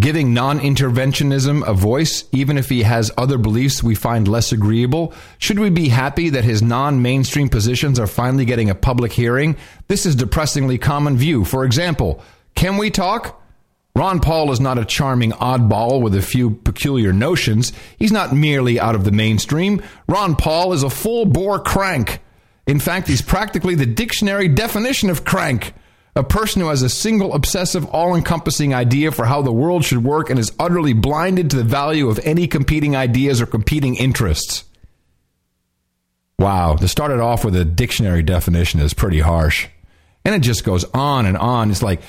giving non interventionism a voice, even if he has other beliefs we find less agreeable? Should we be happy that his non mainstream positions are finally getting a public hearing? This is depressingly common view. For example, can we talk? Ron Paul is not a charming oddball with a few peculiar notions. He's not merely out of the mainstream. Ron Paul is a full bore crank. In fact, he's practically the dictionary definition of crank. A person who has a single obsessive, all encompassing idea for how the world should work and is utterly blinded to the value of any competing ideas or competing interests. Wow, to start it off with a dictionary definition is pretty harsh. And it just goes on and on. It's like,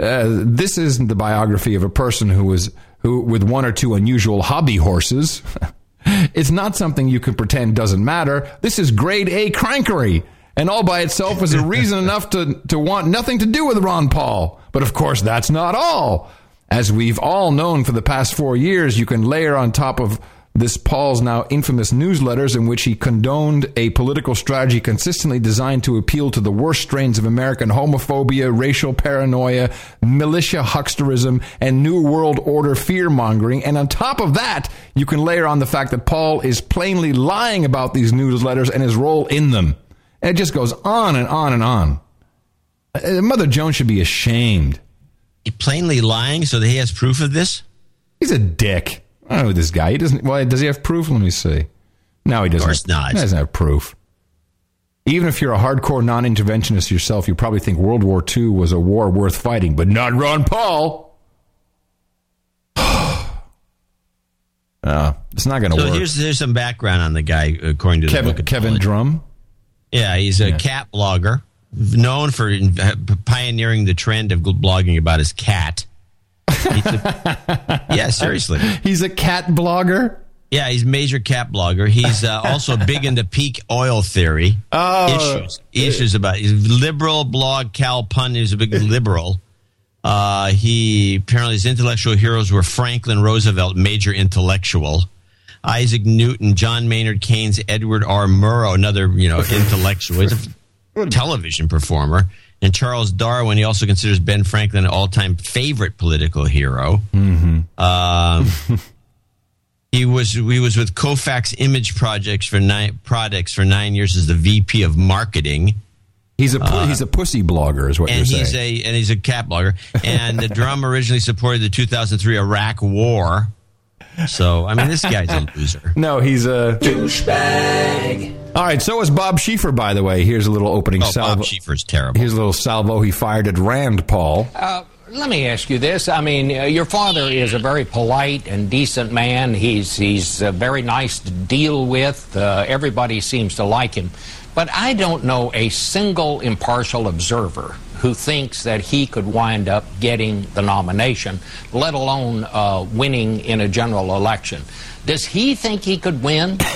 uh, this isn't the biography of a person who was who with one or two unusual hobby horses. it's not something you can pretend doesn't matter. This is grade A crankery, and all by itself is a reason enough to to want nothing to do with Ron Paul. But of course, that's not all. As we've all known for the past four years, you can layer on top of this Paul's now infamous newsletters in which he condoned a political strategy consistently designed to appeal to the worst strains of American homophobia, racial paranoia, militia hucksterism, and New World Order fear mongering. And on top of that, you can layer on the fact that Paul is plainly lying about these newsletters and his role in them. And it just goes on and on and on. Uh, Mother Jones should be ashamed. He plainly lying so that he has proof of this? He's a dick. I don't know this guy. He doesn't. Why does he have proof? Let me see. No, he doesn't. Of course not. He doesn't have proof. Even if you're a hardcore non-interventionist yourself, you probably think World War II was a war worth fighting, but not Ron Paul. uh, it's not going to So work. here's here's some background on the guy according to the Kevin book. Kevin. Drum. Yeah, he's a cat blogger, known for uh, pioneering the trend of blogging about his cat. A- yeah, seriously. He's a cat blogger. Yeah, he's a major cat blogger. He's uh, also big into peak oil theory Oh. issues. Issues about he's liberal blog. Cal Pun is a big liberal. Uh, he apparently his intellectual heroes were Franklin Roosevelt, major intellectual. Isaac Newton, John Maynard Keynes, Edward R. Murrow, another you know intellectual. He's a television performer. And Charles Darwin, he also considers Ben Franklin an all-time favorite political hero. Mm-hmm. Um, he was he was with Kofax Image Projects for nine products for nine years as the VP of marketing. He's a Uh, he's a pussy blogger, is what and you're he's saying. a and he's a cat blogger. And the drum originally supported the 2003 Iraq War. So I mean, this guy's a loser. no, he's a douchebag. All right, so is Bob Schieffer, by the way. Here's a little opening Oh, salvo. Bob Schieffer's terrible. Here's a little salvo he fired at Rand Paul. Uh, let me ask you this. I mean, uh, your father is a very polite and decent man. He's he's uh, very nice to deal with. Uh, everybody seems to like him. But I don't know a single impartial observer who thinks that he could wind up getting the nomination, let alone uh, winning in a general election. Does he think he could win?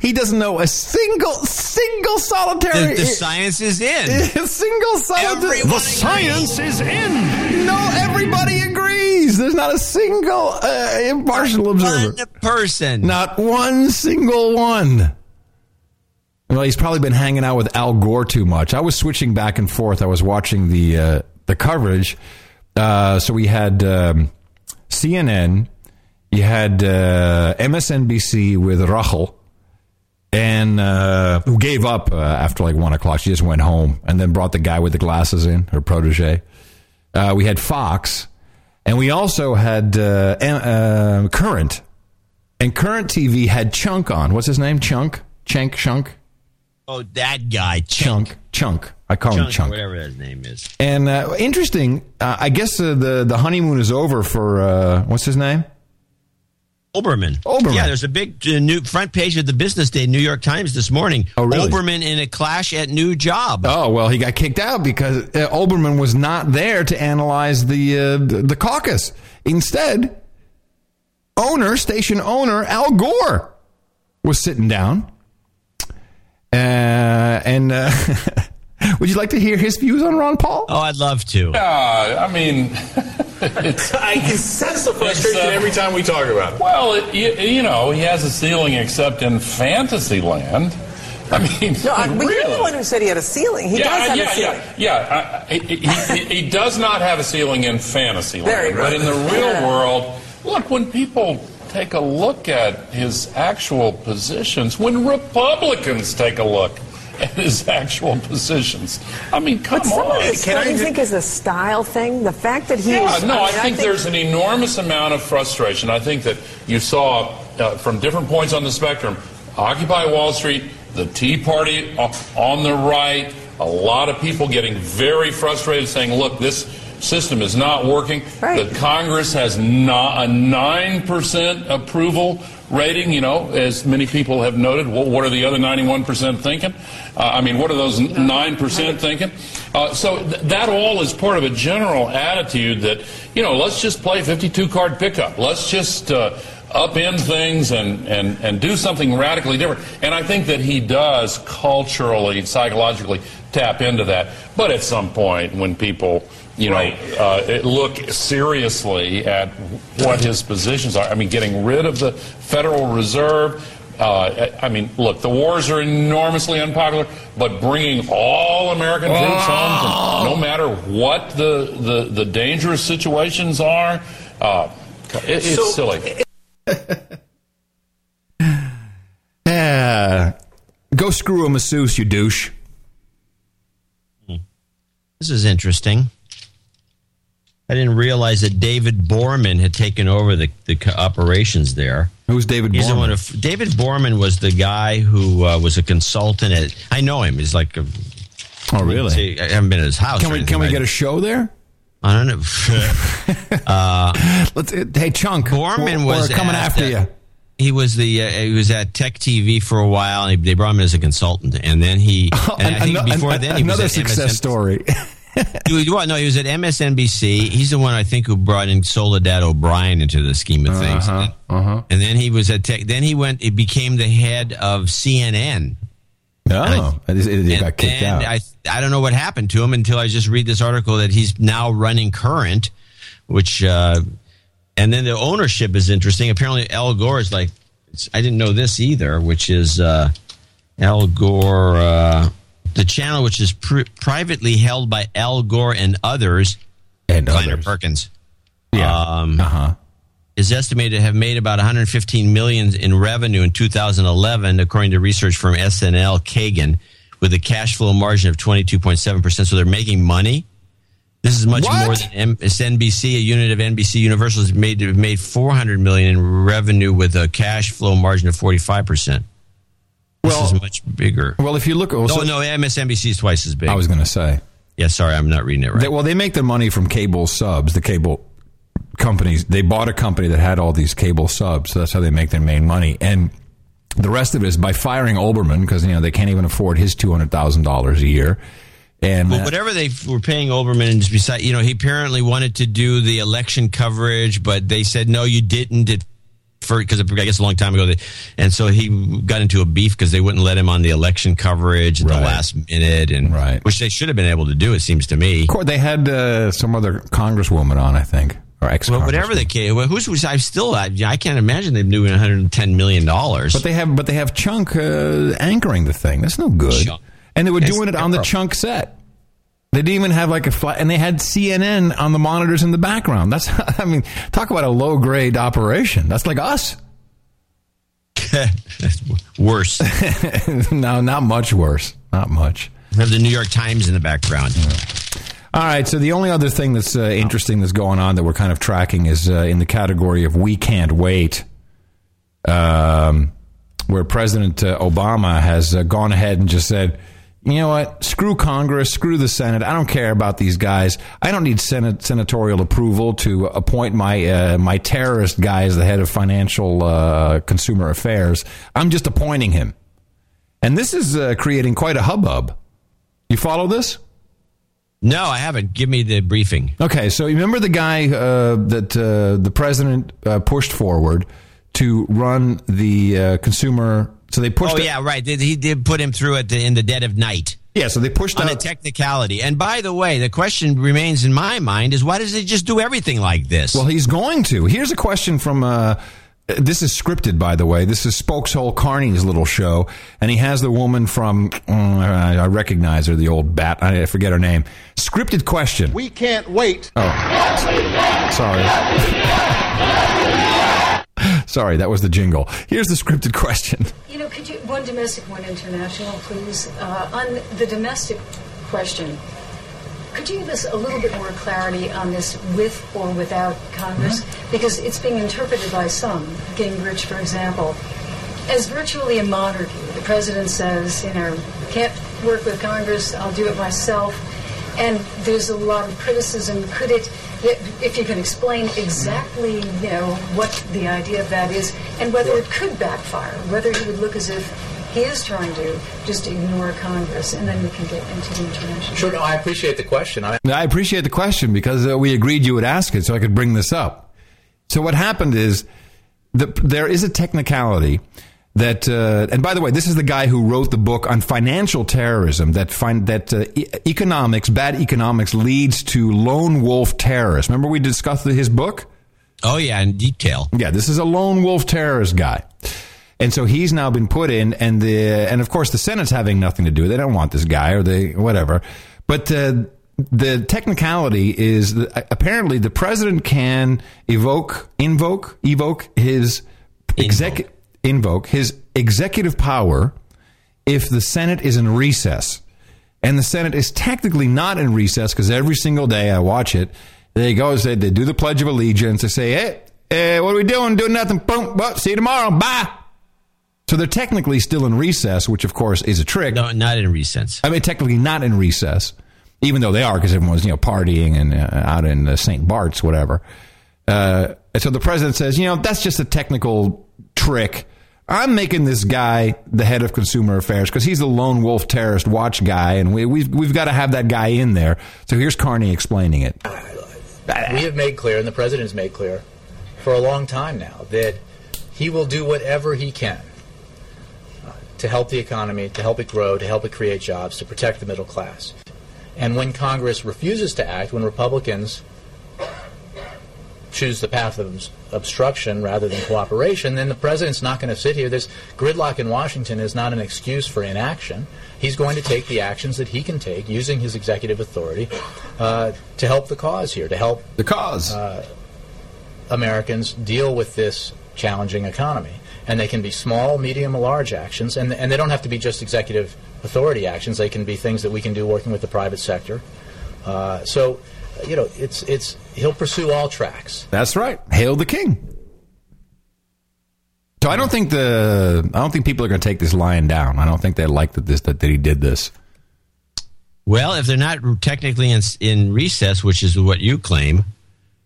He doesn't know a single, single solitary. The, the science is in. a single solitary. The science is in. No, everybody agrees. There's not a single uh, impartial observer. One person. Not one single one. Well, he's probably been hanging out with Al Gore too much. I was switching back and forth. I was watching the uh, the coverage. Uh, so we had um, CNN, you had uh, MSNBC with Rachel, and uh, who gave up uh, after like one o'clock. She just went home and then brought the guy with the glasses in, her protege. Uh, we had Fox, and we also had uh, Current, and Current TV had Chunk on. What's his name? Chunk, Chank, Chunk, Oh, that guy, Chunk, Chunk. I call him Chunk, Chunk. whatever his name is. And uh, interesting. Uh, I guess uh, the the honeymoon is over for uh, what's his name? Olbermann. Olbermann. Yeah, there's a big uh, new front page of the Business Day New York Times this morning. Oh, really? Olbermann in a clash at new job. Oh well, he got kicked out because uh, Olbermann was not there to analyze the uh, the, caucus. Instead, owner station owner Al Gore was sitting down, and uh, would you like to hear his views on Ron Paul? Oh, I'd love to. Yeah, I mean, I can sense the frustration uh, every time we talk about it. well, it, you, you know, he has a ceiling except in fantasy land. I mean, No, I, but really. you're the one who said he had a ceiling. He yeah, does have yeah, a ceiling. yeah, yeah. I, I, he, he, he does not have a ceiling in fantasy land, but in the real Yeah. world, look when people take a look at his actual positions, when Republicans take a look at his actual positions, I mean, come But some on. of this, don't you think, is a style thing? The fact that he Yeah, is. no, I, mean, think there's an enormous amount of frustration. I think that you saw uh, from different points on the spectrum Occupy Wall Street, the Tea Party on the right, a lot of people getting very frustrated saying, look, this system is not working. The Congress has not a 9% approval rating, you know, as many people have noted. What, what are the other 91% thinking? Uh, I mean, what are those 9% thinking? Uh, so th- that all is part of a general attitude that, you know, let's just play 52 card pickup. Let's just uh, upend things and, and, and do something radically different. And I think that he does culturally, psychologically tap into that. But at some point, when people you know, uh, look seriously at what his positions are. I mean, getting rid of the Federal Reserve. Uh, I mean, look, the wars are enormously unpopular, but bringing all American troops home, no matter what the, the, the dangerous situations are, uh, it, it's silly. Yeah. Go screw a masseuse, you douche. This is interesting. I didn't realize that David Bohrman had taken over the, the operations there. Who's David He's the Bohrman? one of David Bohrman was the guy who uh, was a consultant at. I know him. He's like a. Oh, really? See, I haven't been at his house. Can we can we get a show there? I don't know. uh, Let's. Hey, Chunk. Bohrman we're, was we're coming at, after uh, you. He was the uh, he was at Tech TV for a while, and he, they brought him as a consultant. And then he, and I think Ano- before an- then, he another success MSN story. He was, well, no, he was at MSNBC. He's the one I think who brought in Soledad O'Brien into the scheme of things. Uh-huh, uh-huh. And then he was at Tech. Then he went. It became the head of CNN. Oh, he got kicked and out. I I don't know what happened to him until I just read this article that he's now running Current, which uh, and then the ownership is interesting. Apparently, Al Gore is like I didn't know this either, which is uh, Al Gore, uh, the channel which is pri privately held by Al Gore and others, and Kleiner others. Perkins. Yeah. Um, uh-huh. is estimated to have made about 115 million in revenue in 2011, according to research firm SNL Kagan, with a cash flow margin of 22.7 percent. So they're making money. This is much What? more than M- NBC. A unit of NBC Universal has made made 400 million in revenue with a cash flow margin of 45 percent. This Well- is much bigger. Well, if you look, oh, no, no, MSNBC is twice as big. I was going to say. yeah, sorry, I'm not reading it right. They, well, they make their money from cable subs. The cable companies they bought a company that had all these cable subs, so that's how they make their main money. And the rest of it is by firing Olbermann because you know they can't even afford his two hundred thousand dollars a year. And Well, whatever they were paying Olbermann, and just beside, you know, he apparently wanted to do the election coverage, but they said no, you didn't. It, because I guess a long time ago, they, and so he got into a beef because they wouldn't let him on the election coverage at Right. the last minute, and Right. which they should have been able to do. It seems to me. of course, they had uh, some other congresswoman on, I think, or ex. Well, whatever the case, well, who's was I still? I, I can't imagine them doing 110 million dollars. But they have, but they have Chunk uh, anchoring the thing. That's no good. Chunk. And they were That's doing it on the. Chunk set. They didn't even have like a flat, and they had CNN on the monitors in the background. That's, I mean, talk about a low grade operation. That's like us. worse. no, not much worse. Not much. have the New York Times in the background. All right. So the only other thing that's uh, interesting that's going on that we're kind of tracking is uh, in the category of we can't wait, um, where President uh, Obama has uh, gone ahead and just said, you know what? Screw Congress, screw the Senate. I don't care about these guys. I don't need Senate senatorial approval to appoint my uh, my terrorist guy as the head of financial uh, consumer affairs. I'm just appointing him, and this is uh, creating quite a hubbub. You follow this? No, I haven't. Give me the briefing. Okay, so you remember the guy uh, that uh, the president uh, pushed forward to run the uh, consumer. So they pushed. Oh it- yeah, right. He did put him through at the in the dead of night. yeah. So they pushed on a technicality. And by the way, the question remains in my mind is why does he just do everything like this? Well, he's going to. Here's a question from. Uh, this is scripted, by the way. This is Spokeshole Carney's little show, and he has the woman from. mm, I I recognize her, the old bat. I forget her name. Scripted question. We can't wait. Oh, sorry. sorry, that was the jingle. Here's the scripted question. You know, could you, one domestic, one international, please? Uh, on the domestic question, could you give us a little bit more clarity on this with or without Congress? Because it's being interpreted by some, Gingrich, for example, as virtually a monarchy. The president says, you know, can't work with Congress, I'll do it myself. And there's a lot of criticism. Could it, if you can explain exactly, you know, what the idea of that is, and whether it could backfire, whether he would look as if he is trying to just ignore Congress, and then we can get into the international. Sure, no, I appreciate the question. I I appreciate the question because uh, we agreed you would ask it so I could bring this up. So what happened is the, there is a technicality that uh, and by the way this is the guy who wrote the book on financial terrorism that find that uh, e- economics bad economics leads to lone wolf terrorists. Remember we discussed his book? Oh yeah, in detail. yeah this is a lone wolf terrorist guy. And so he's now been put in and the and of course the senate's having nothing to do they don't want this guy or they whatever. But uh, the technicality is that apparently the president can evoke invoke evoke his exec invoke his executive power if the Senate is in recess. And the Senate is technically not in recess because every single day I watch it. They go, they, they do the Pledge of Allegiance. They say, hey, eh, what are we doing? Doing nothing. Boom. Well, see you tomorrow. Bye. So they're technically still in recess, which of course is a trick. No, not in recess. I mean, technically not in recess, even though they are because everyone's you know partying and uh, out in uh, St. Bart's, whatever. Uh, and so the president says, you know, that's just a technical trick. I'm making this guy the head of consumer affairs because he's the lone wolf terrorist watch guy, and we, we've we've got to have that guy in there. So here's Carney explaining it. We have made clear, and the president has made clear for a long time now, that he will do whatever he can uh, to help the economy, to help it grow, to help it create jobs, to protect the middle class. And when Congress refuses to act, when Republicans choose the path of obstruction rather than cooperation, then the president's not going to sit here. This gridlock in Washington is not an excuse for inaction. He's going to take the actions that he can take using his executive authority uh, to help the cause here, to help the cause uh, Americans deal with this challenging economy. And they can be small, medium, or large actions, and, and they don't have to be just executive authority actions. They can be things that we can do working with the private sector. Uh, so, you know, it's it's he'll pursue all tracks. That's right. Hail the king. So I don't think the I don't think people are going to take this lying down. I don't think they like that this that, that he did this. Well, if they're not technically in, in recess, which is what you claim,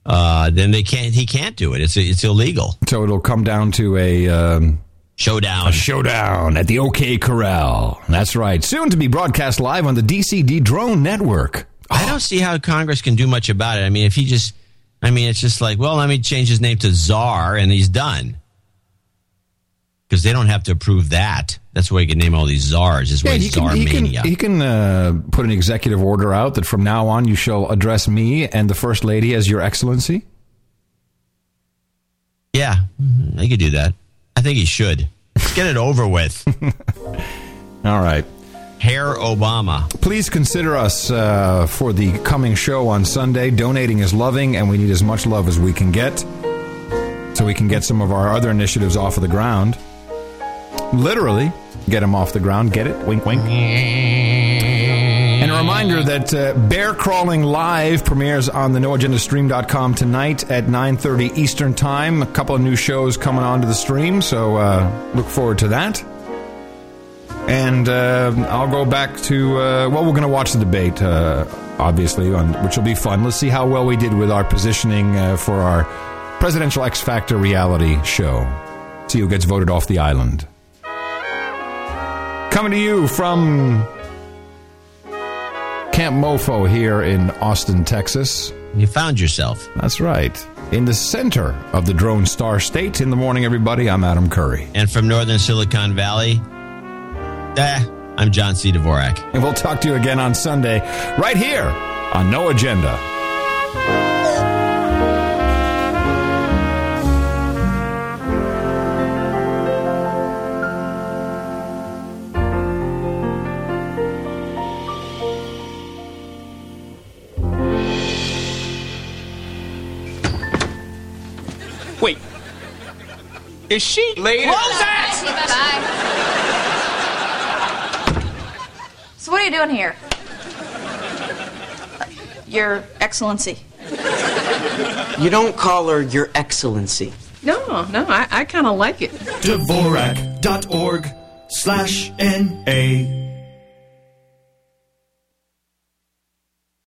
uh, then they can't. He can't do it. It's it's illegal. So it'll come down to a um, showdown. A showdown at the OK Corral. That's right. Soon to be broadcast live on the DCD Drone Network. I don't see how Congress can do much about it. I mean, if he just, I mean, it's just like, well, let me change his name to Czar, and he's done. Because they don't have to approve that. That's why he can name all these czars. Is why he can, he can, he can uh, put an executive order out that from now on you shall address me and the First Lady as Your Excellency. Yeah, they could do that. I think he should. Let's get it over with. All right. Hair Obama. Please consider us uh, for the coming show on Sunday. Donating is loving, and we need as much love as we can get so we can get some of our other initiatives off of the ground. Literally, get them off the ground. Get it? Wink, wink. And a reminder that uh, Bear Crawling Live premieres on the NoAgendaStream.com tonight at 9.30 Eastern Time. A couple of new shows coming onto the stream, so uh, look forward to that. And uh, I'll go back to, uh, well, we're going to watch the debate, uh, obviously, on, which will be fun. Let's see how well we did with our positioning uh, for our Presidential X Factor reality show. See who gets voted off the island. Coming to you from Camp Mofo here in Austin, Texas. You found yourself. That's right. In the center of the Drone Star State. In the morning, everybody, I'm Adam Curry. And from northern Silicon Valley, eh, I'm John C. Dvorak. And we'll talk to you again on Sunday, right here on No Agenda. Wait. Is she later? Close that! So what are you doing here? Your Excellency. You don't call her Your Excellency. No, no, I, I kind of like it. Dvorak.org slash N-A